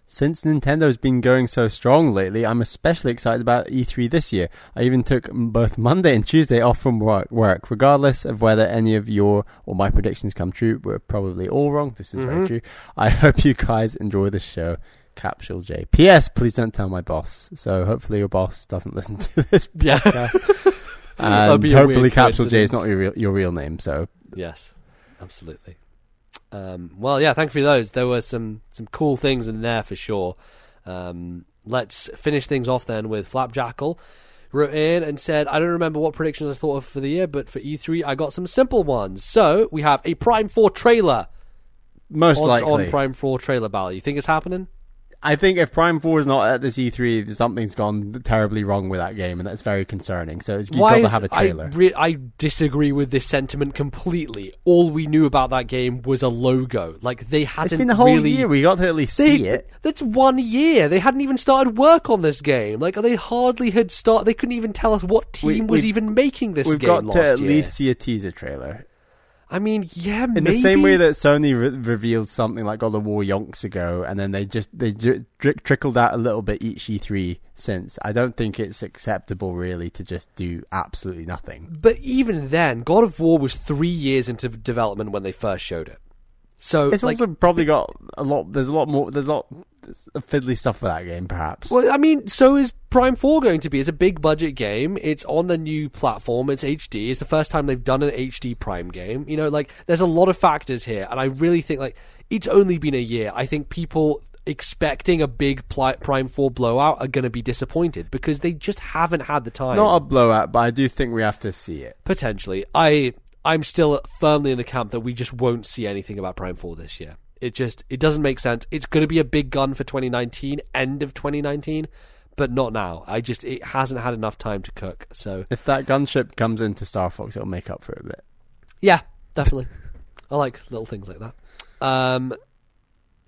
[SPEAKER 2] Since Nintendo's been going so strong lately, I'm especially excited about E3 this year. I even took both Monday and Tuesday off from work. Regardless of whether any of your or my predictions come true, we're probably all wrong. This is very
[SPEAKER 1] Mhm.
[SPEAKER 2] true. I hope you guys enjoy the show. Capsule J. P.S. Please don't tell my boss. So hopefully your boss doesn't listen to this
[SPEAKER 1] Yeah.
[SPEAKER 2] podcast.
[SPEAKER 1] That'd
[SPEAKER 2] and hopefully Capsule J is not your real, your real name. So
[SPEAKER 1] Yes, absolutely. Um, well, yeah, thank you for those. There were some some cool things in there for sure. Um, let's finish things off then with Flapjackal. Wrote in and said, I don't remember what predictions I thought of for the year, but for E3, I got some simple ones. So we have a Prime 4 trailer.
[SPEAKER 2] most
[SPEAKER 1] Odds
[SPEAKER 2] likely,
[SPEAKER 1] on Prime 4 trailer battle. You think it's happening?
[SPEAKER 2] I think if Prime Four is not at this E3, something's gone terribly wrong with that game, and that's very concerning. So it's, you've got to have a trailer.
[SPEAKER 1] I, re- I disagree with this sentiment completely. All we knew about that game was a logo. Like they hadn't
[SPEAKER 2] it's been the whole
[SPEAKER 1] really.
[SPEAKER 2] year. We got to at least
[SPEAKER 1] They,
[SPEAKER 2] see it.
[SPEAKER 1] That's one year. They hadn't even started work on this game. Like they hardly had start. They couldn't even tell us what team
[SPEAKER 2] We-
[SPEAKER 1] was even making this game.
[SPEAKER 2] We've
[SPEAKER 1] game
[SPEAKER 2] got to at
[SPEAKER 1] year.
[SPEAKER 2] least see a teaser trailer.
[SPEAKER 1] I mean, yeah,
[SPEAKER 2] In
[SPEAKER 1] maybe.
[SPEAKER 2] the same way that Sony re- revealed something like God of War yonks ago, and then they just they dri- trickled out a little bit each E3 since. I don't think it's acceptable really to just do absolutely nothing.
[SPEAKER 1] But even then, God of War was three years into development when they first showed it. So
[SPEAKER 2] It's
[SPEAKER 1] like,
[SPEAKER 2] also probably got a lot. There's a lot more. There's a lot fiddly stuff for that game, perhaps.
[SPEAKER 1] Well, I mean, so is Prime 4 going to be. It's a big budget game. It's on the new platform. It's HD. It's the first time they've done an HD Prime game. You know, like, there's a lot of factors here. And I really think, like, it's only been a year. I think people expecting a big pli- Prime 4 blowout are going to be disappointed because they just haven't had the time.
[SPEAKER 2] Not a blowout, but I do think we have to see it.
[SPEAKER 1] Potentially. I, I'm still firmly in the camp that we just won't see anything about Prime 4 this year. It just, it doesn't make sense. It's going to be a big gun for 2019, end of 2019 but not now. I just it hasn't had enough time to cook. So
[SPEAKER 2] If that gunship comes into Star Fox, it'll make up for it a bit.
[SPEAKER 1] yeah, definitely. I like little things like that. Um,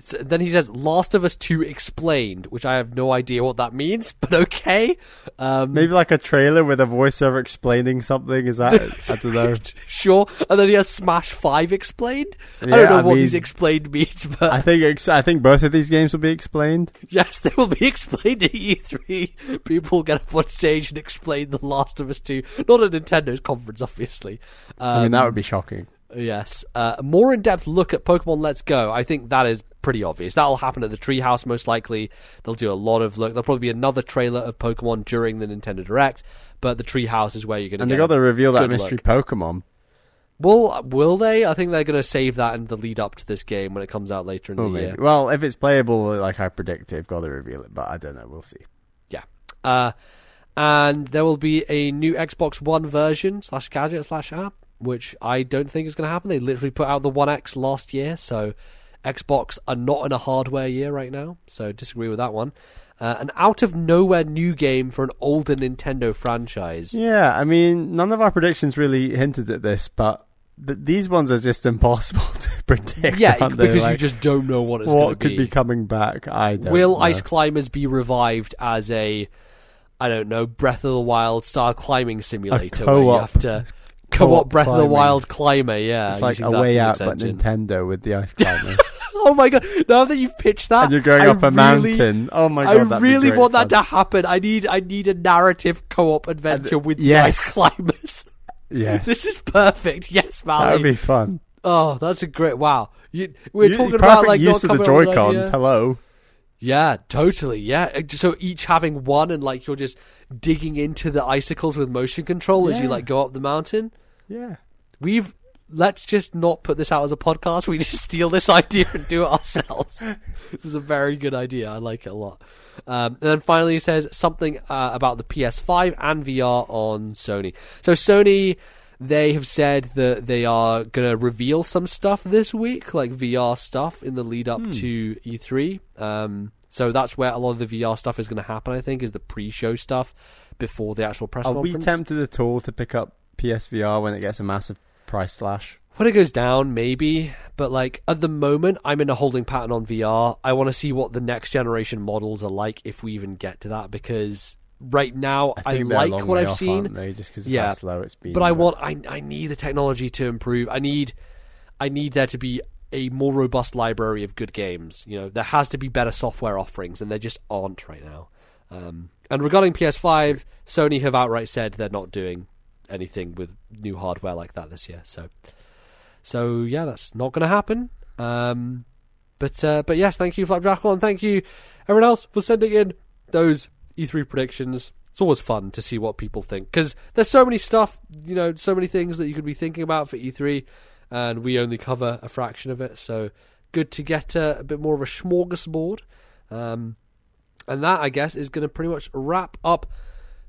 [SPEAKER 1] so then he says Last of Us Two explained, which I have no idea what that means, but okay. Um,
[SPEAKER 2] Maybe like a trailer with a voiceover explaining something. Is that? I don't know.
[SPEAKER 1] sure. And then he has Smash Five explained. I don't know
[SPEAKER 2] I
[SPEAKER 1] what
[SPEAKER 2] mean-
[SPEAKER 1] these explained means, but
[SPEAKER 2] I think ex- I think both of these games will be explained.
[SPEAKER 1] yes, they will be explained at E3. People get up on stage and explain The Last of Us Two, not at Nintendo's conference, obviously. Um,
[SPEAKER 2] I mean, that would be shocking.
[SPEAKER 1] Yes. Uh, more in depth look at Pokemon Let's Go. I think that is pretty obvious. That'll happen at the Treehouse most likely. They'll do a lot of look. There'll probably be another trailer of Pokemon during the Nintendo Direct, but the Treehouse is where you're going to
[SPEAKER 2] And
[SPEAKER 1] get
[SPEAKER 2] they got to reveal that mystery
[SPEAKER 1] look.
[SPEAKER 2] Pokemon.
[SPEAKER 1] Will will they? I think they're going to save that in the lead up to this game when it comes out later in
[SPEAKER 2] Oh,
[SPEAKER 1] the
[SPEAKER 2] maybe.
[SPEAKER 1] year.
[SPEAKER 2] Well, if it's playable like I predict, they've got to reveal it, but I don't know. We'll see.
[SPEAKER 1] Yeah. Uh, and there will be a new Xbox One version slash gadget slash app, which I don't think is going to happen. They literally put out the One X last year, so Xbox are not in a hardware year right now. So disagree with that one. Uh, an out of nowhere new game for an older Nintendo franchise.
[SPEAKER 2] Yeah, I mean, none of our predictions really hinted at this, but th- these ones are just impossible to predict.
[SPEAKER 1] Yeah, because you just don't know what it's
[SPEAKER 2] what could be coming back? I don't
[SPEAKER 1] Will
[SPEAKER 2] know.
[SPEAKER 1] Ice Climbers be revived as a, I don't know, Breath of the Wild style climbing simulator where you have to co-op
[SPEAKER 2] co-op
[SPEAKER 1] Breath of the. Wild climber? Yeah,
[SPEAKER 2] It's like a way out, but. Nintendo with the ice climbers,
[SPEAKER 1] Oh my god! Now that you've pitched that,
[SPEAKER 2] and you're going
[SPEAKER 1] I
[SPEAKER 2] up a
[SPEAKER 1] really-
[SPEAKER 2] mountain. Oh my god,
[SPEAKER 1] I really want
[SPEAKER 2] fun.
[SPEAKER 1] that to happen. I need, I need a narrative co-op adventure with
[SPEAKER 2] yes.
[SPEAKER 1] ice climbers.
[SPEAKER 2] Yes,
[SPEAKER 1] this is perfect. Yes,
[SPEAKER 2] that
[SPEAKER 1] Mally.
[SPEAKER 2] would be fun.
[SPEAKER 1] Oh, that's a great. Wow, you, we're
[SPEAKER 2] You-
[SPEAKER 1] talking about like
[SPEAKER 2] use
[SPEAKER 1] not
[SPEAKER 2] of the
[SPEAKER 1] coming up with an
[SPEAKER 2] Joy Cons. Hello.
[SPEAKER 1] Yeah, totally. Yeah. Uh, So each having one and like you're just digging into the icicles with motion control as you like go up the mountain.
[SPEAKER 2] Yeah.
[SPEAKER 1] We've let's just not put this out as a podcast. We just steal this idea and do it ourselves. this is a very good idea. I like it a lot. Um, and then finally, he says something uh, about the PS5 and VR on Sony. So Sony, they have said that they are going to reveal some stuff this week, like VR stuff, in the lead
[SPEAKER 2] Hmm.
[SPEAKER 1] up to E3. Um, so that's where a lot of the VR stuff is going to happen. I think is the pre-show stuff before the actual press
[SPEAKER 2] Are we tempted at all to pick up PSVR when it gets a massive price slash?
[SPEAKER 1] When it goes down, maybe. But like at the moment, I'm in a holding pattern on VR. I want to see what the next generation models are like if we even get to that. Because right now, I,
[SPEAKER 2] think
[SPEAKER 1] like what I've
[SPEAKER 2] off,
[SPEAKER 1] seen.
[SPEAKER 2] they? Just because
[SPEAKER 1] Yeah,
[SPEAKER 2] how slow it's been.
[SPEAKER 1] but I want, I, I need the technology to improve. I need, I need there to be a more robust library of good games. You know, there has to be better software offerings, and there just aren't right now. Um, and regarding PS5, Sony have outright said they're not doing anything with new hardware like that this year. So, so yeah, that's not going to happen. Um, but uh, but yes, thank you, Flapjackal, and thank you everyone else for sending in those E3 predictions. It's always fun to see what people think because there's so many stuff, you know, so many things that you could be thinking about for E3, and we only cover a fraction of it. So good to get a bit more of a smorgasbord. Um, and that, I guess, is going to pretty much wrap up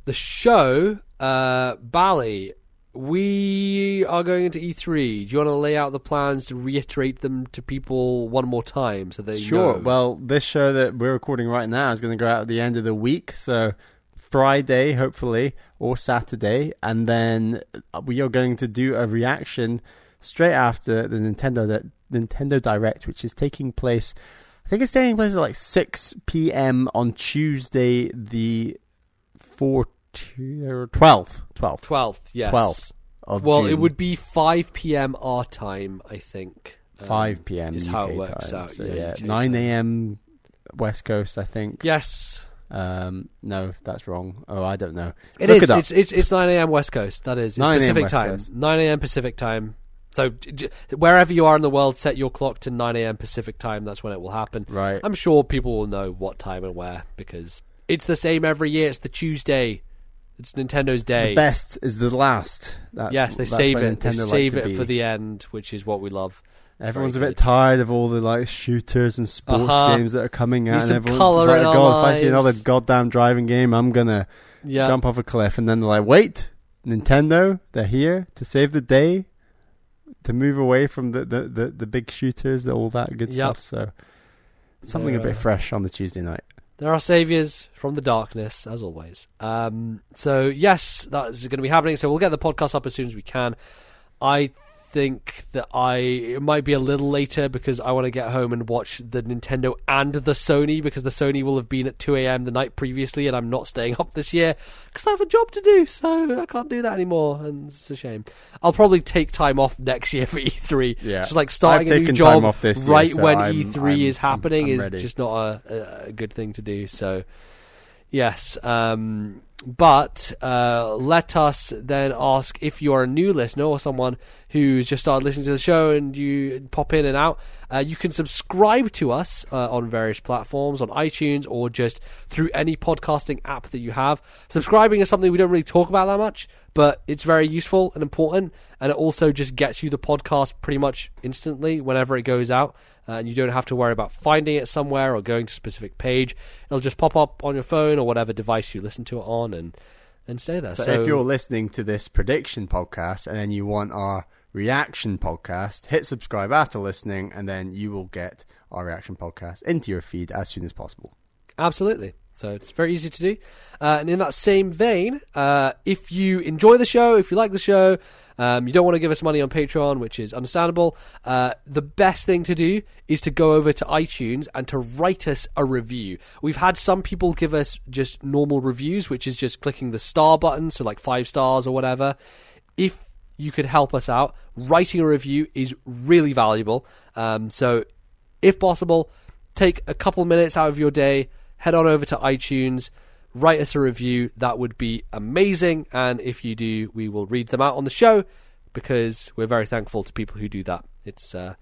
[SPEAKER 1] the show. Uh, Bally, we are going into E3. Do you want to lay out the plans to reiterate them to people one more time so they
[SPEAKER 2] Sure.
[SPEAKER 1] know?
[SPEAKER 2] Well, this show that we're recording right now is going to go out at the end of the week, so Friday, hopefully, or Saturday, and then we are going to do a reaction straight after the Nintendo Nintendo Direct, which is taking place. I think it's taking place at like six p.m. on Tuesday, the fourth, twelfth, twelfth
[SPEAKER 1] 12th, yes.
[SPEAKER 2] 12th of
[SPEAKER 1] Well,
[SPEAKER 2] June.
[SPEAKER 1] it would be 5 p.m. our time, I think. Um,
[SPEAKER 2] 5 p.m.
[SPEAKER 1] is
[SPEAKER 2] UK
[SPEAKER 1] how it works
[SPEAKER 2] time.
[SPEAKER 1] out,
[SPEAKER 2] So
[SPEAKER 1] yeah,
[SPEAKER 2] yeah, 9 a.m. West Coast, I think.
[SPEAKER 1] Yes.
[SPEAKER 2] Um, no, that's wrong. Oh, I don't know.
[SPEAKER 1] It
[SPEAKER 2] Look
[SPEAKER 1] is.
[SPEAKER 2] it up.
[SPEAKER 1] it's, it's it's 9 a.m. West Coast. That is. It's
[SPEAKER 2] 9 a.m.
[SPEAKER 1] Pacific time.
[SPEAKER 2] Coast.
[SPEAKER 1] 9 a.m. Pacific time. So j- wherever you are in the world, set your clock to 9 a.m. Pacific time. That's when it will happen.
[SPEAKER 2] Right.
[SPEAKER 1] I'm sure people will know what time and where because it's the same every year. It's the Tuesday. It's Nintendo's day.
[SPEAKER 2] The best is the last. That's,
[SPEAKER 1] yes, they
[SPEAKER 2] that's
[SPEAKER 1] save it. They
[SPEAKER 2] Nintendo like
[SPEAKER 1] save
[SPEAKER 2] to
[SPEAKER 1] it for the end, which is what we love. It's
[SPEAKER 2] Everyone's a bit tired of all the like shooters and sports
[SPEAKER 1] Uh-huh.
[SPEAKER 2] games that are coming
[SPEAKER 1] Need
[SPEAKER 2] out, and
[SPEAKER 1] some
[SPEAKER 2] everyone's like,
[SPEAKER 1] in
[SPEAKER 2] "Oh "God, if I see another goddamn driving game, I'm gonna
[SPEAKER 1] Yeah.
[SPEAKER 2] jump off a cliff." And then they're like, "Wait, Nintendo, they're here to save the day, to move away from the the, the, the big shooters, all that good
[SPEAKER 1] Yep.
[SPEAKER 2] stuff." So something a bit fresh on the Tuesday night.
[SPEAKER 1] There are saviors from the darkness, as always. Um, so yes, that's going to be happening. So we'll get the podcast up as soon as we can. I think that I it might be a little later because I want to get home and watch the Nintendo and the Sony because the Sony will have been at 2 a.m. the night previously, and I'm not staying up this year because I have a job to do, so I can't do that anymore, and it's a shame. I'll probably take time off next year for E3.
[SPEAKER 2] Yeah.
[SPEAKER 1] just like starting
[SPEAKER 2] I've
[SPEAKER 1] a new job
[SPEAKER 2] off this year,
[SPEAKER 1] right
[SPEAKER 2] so
[SPEAKER 1] when
[SPEAKER 2] I'm-
[SPEAKER 1] E3
[SPEAKER 2] I'm-
[SPEAKER 1] is happening
[SPEAKER 2] I'm-
[SPEAKER 1] is just not a, a, a good thing to do. So, yes. Um, but uh, let us then ask if you are a new listener or someone who's just started listening to the show and you pop in and out. Uh, you can subscribe to us uh, on various platforms, on iTunes, or just through any podcasting app that you have. Subscribing is something we don't really talk about that much, but it's very useful and important, and it also just gets you the podcast pretty much instantly whenever it goes out. Uh, and you don't have to worry about finding it somewhere or going to a specific page. It'll just pop up on your phone or whatever device you listen to it on, and and stay there.
[SPEAKER 2] So, if you're listening to this prediction podcast and then you want our reaction podcast, hit subscribe after listening, and then you will get our reaction podcast into your feed as soon as possible.
[SPEAKER 1] Absolutely. So it's very easy to do. Uh, and in that same vein, uh, if you enjoy the show, if you like the show, um, you don't want to give us money on Patreon, which is understandable, uh, the best thing to do is to go over to iTunes and to write us a review. We've had some people give us just normal reviews, which is just clicking the star button, so like five stars or whatever. If you could help us out, writing a review is really valuable. Um, so if possible, take a couple minutes out of your day head on over to iTunes, write us a review. That would be amazing. And if you do, we will read them out on the show because we're very thankful to people who do that. It's uh,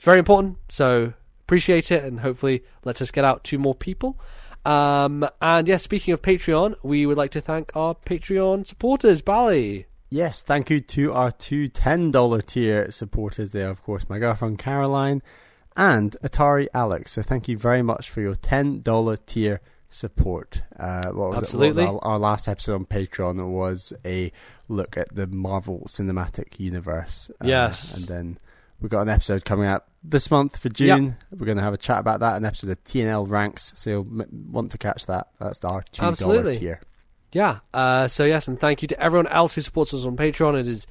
[SPEAKER 1] very important. So appreciate it and hopefully let us get out to more people. Um, and yes, speaking of Patreon, we would like to thank our Patreon supporters, Bally.
[SPEAKER 2] Yes, thank you to our two $10 tier supporters there, of course, my girlfriend Caroline and Atari Alex. So thank you very much for your $10 tier support. Uh, what was
[SPEAKER 1] Absolutely.
[SPEAKER 2] It? What was our, our, last episode on Patreon was a look at the Marvel Cinematic Universe.
[SPEAKER 1] Uh, yes.
[SPEAKER 2] And then we've got an episode coming out this month for June. Yep. We're going to have a chat about that, an episode of TNL Ranks. So you'll m- want to catch that. That's our $2
[SPEAKER 1] Absolutely.
[SPEAKER 2] tier.
[SPEAKER 1] Yeah. Uh, so, yes, and thank you to everyone else who supports us on Patreon. It is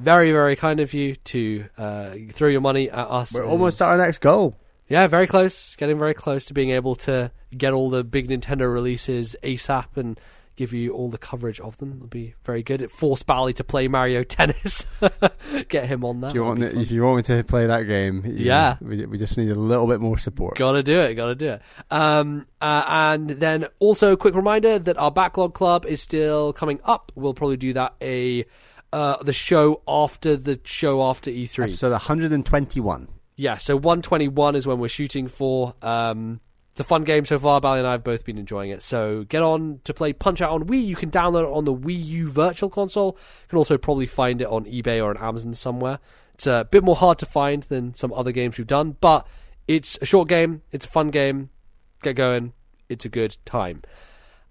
[SPEAKER 1] very, very kind of you to uh, throw your money at us.
[SPEAKER 2] We're almost at our next goal.
[SPEAKER 1] Yeah, very close. Getting very close to being able to get all the big Nintendo releases ASAP and give you all the coverage of them. It'll be very good. It forced Bally to play Mario Tennis. get him on that.
[SPEAKER 2] If you, want it, if you want me to play that game,
[SPEAKER 1] yeah,
[SPEAKER 2] we, we just need a little bit more support.
[SPEAKER 1] Gotta do it. Gotta do it. Um, uh, and then also a quick reminder that our backlog club is still coming up. We'll probably do that a uh, the show after the show after E3.
[SPEAKER 2] Episode 121.
[SPEAKER 1] Yeah, so 121 is when we're shooting for. Um, it's a fun game so far. Bally and I have both been enjoying it. So get on to play Punch Out on Wii. You can download it on the Wii U Virtual Console. You can also probably find it on eBay or on Amazon somewhere. It's a bit more hard to find than some other games we've done, but it's a short game. It's a fun game. Get going. It's a good time.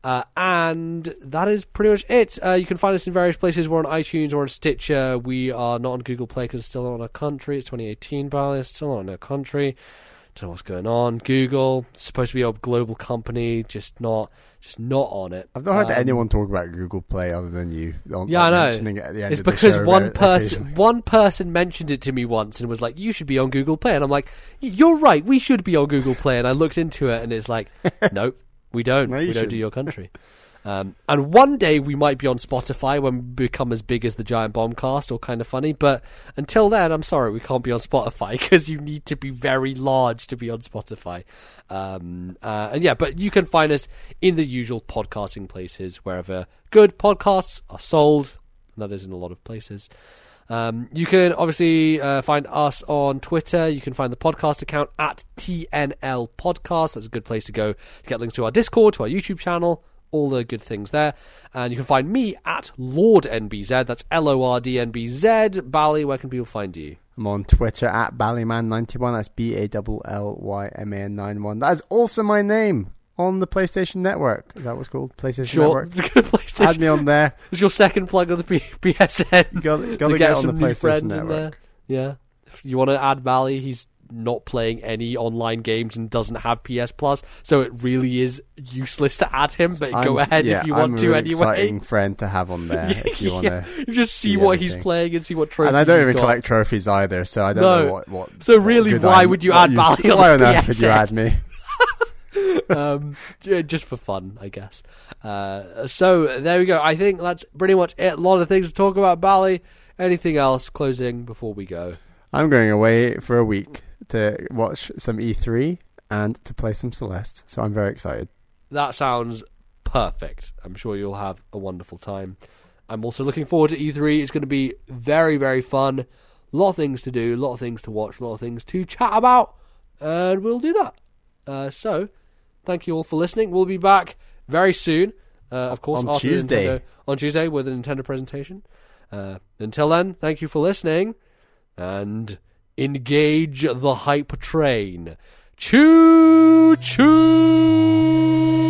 [SPEAKER 1] Uh, and that is pretty much it. Uh, you can find us in various places. We're on iTunes we're on Stitcher. We are not on Google Play because it's still not in our country. It's 2018, Bally. It's still not in our country. Don't know what's going on. Google supposed to be a global company, just not, just not on it.
[SPEAKER 2] I've not heard um, anyone talk about Google Play other than you.
[SPEAKER 1] On, yeah, I know. It it's because one person, one person mentioned it to me once and was like, "You should be on Google Play," and I'm like, "You're right. We should be on Google Play." And I looked into it, and it's like, nope. We don't. No, we don't do your country. Um, and one day we might be on Spotify when we become as big as the Giant Bombcast or kind of funny. But until then, I'm sorry, we can't be on Spotify because you need to be very large to be on Spotify. Um, uh, and yeah, but you can find us in the usual podcasting places wherever good podcasts are sold. And that is in a lot of places. Um, you can obviously uh, find us on Twitter. You can find the podcast account at TNL Podcast. That's a good place to go to get links to our Discord, to our YouTube channel, all the good things there. And you can find me at Lord MBZ. That's L O R D M B Z. Bally, where can people find you?
[SPEAKER 2] I'm on Twitter at Ballyman91. That's B A L L Y M A N 91. That is also my name on the PlayStation Network. Is that what's called? PlayStation sure. Network. PlayStation. Add me on there.
[SPEAKER 1] It's your second plug of the P- PSN.
[SPEAKER 2] Got, got to, get, get on the PlayStation Network.
[SPEAKER 1] Yeah. If you want to add Bally, he's not playing any online games and doesn't have PS Plus, so it really is useless to add him. But I'm, go ahead yeah, if you want
[SPEAKER 2] I'm
[SPEAKER 1] to
[SPEAKER 2] really
[SPEAKER 1] anyway.
[SPEAKER 2] Exciting friend to have on there if you want to.
[SPEAKER 1] You just see, see what he's playing and see what trophies.
[SPEAKER 2] And I don't even
[SPEAKER 1] got.
[SPEAKER 2] collect trophies either, so I don't no. know what. what
[SPEAKER 1] so really, why would you add Bally?
[SPEAKER 2] Why on earth would you add me?
[SPEAKER 1] um, just for fun, I guess. Uh, so there we go. I think that's pretty much it. A lot of things to talk about. Bally. Anything else closing before we go?
[SPEAKER 2] I'm going away for a week to watch some E3 and to play some Celeste. So I'm very excited.
[SPEAKER 1] That sounds perfect. I'm sure you'll have a wonderful time. I'm also looking forward to E3. It's going to be very, very fun. A lot of things to do, a lot of things to watch, a lot of things to chat about, and we'll do that. Uh, so, thank you all for listening. We'll be back very soon. Uh, of course,
[SPEAKER 2] On Tuesday.
[SPEAKER 1] Nintendo- on Tuesday with a Nintendo presentation. Uh, until then, thank you for listening, and engage the hype train. Choo choo!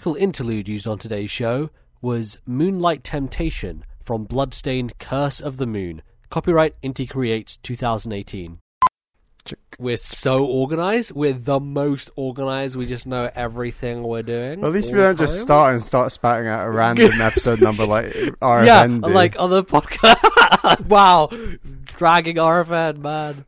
[SPEAKER 1] Musical interlude used on today's show was Moonlight Temptation from Bloodstained Curse of the Moon. Copyright Inti Creates 2018. We're so organized. We're the most organized. We just know everything we're doing.
[SPEAKER 2] Well, at least we don't just start and start spouting out a random episode number like RFN
[SPEAKER 1] Yeah,
[SPEAKER 2] do.
[SPEAKER 1] like other podcasts. wow, dragging RFN, man.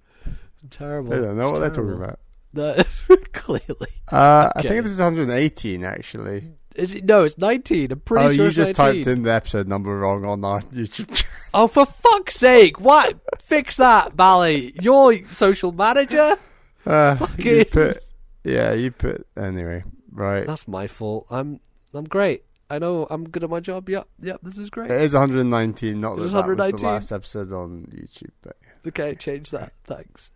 [SPEAKER 1] Terrible.
[SPEAKER 2] they don't know what they're talking about.
[SPEAKER 1] No, clearly.
[SPEAKER 2] Uh, I think this is 118 actually.
[SPEAKER 1] Is it? No, it's 19. I'm pretty
[SPEAKER 2] oh,
[SPEAKER 1] sure
[SPEAKER 2] you
[SPEAKER 1] it's
[SPEAKER 2] just
[SPEAKER 1] 19.
[SPEAKER 2] typed in the episode number wrong on our YouTube channel.
[SPEAKER 1] Oh, for fuck's sake! What? Fix that, Bally. You're social manager.
[SPEAKER 2] Uh, you put, yeah, you put anyway. Right,
[SPEAKER 1] That's my fault. I'm I'm great. I know I'm good at my job. Yep, yep. This is great.
[SPEAKER 2] it is 119. Not
[SPEAKER 1] It
[SPEAKER 2] that
[SPEAKER 1] is
[SPEAKER 2] that was the
[SPEAKER 1] 119.
[SPEAKER 2] last episode on YouTube, but
[SPEAKER 1] Okay, change that. Thanks.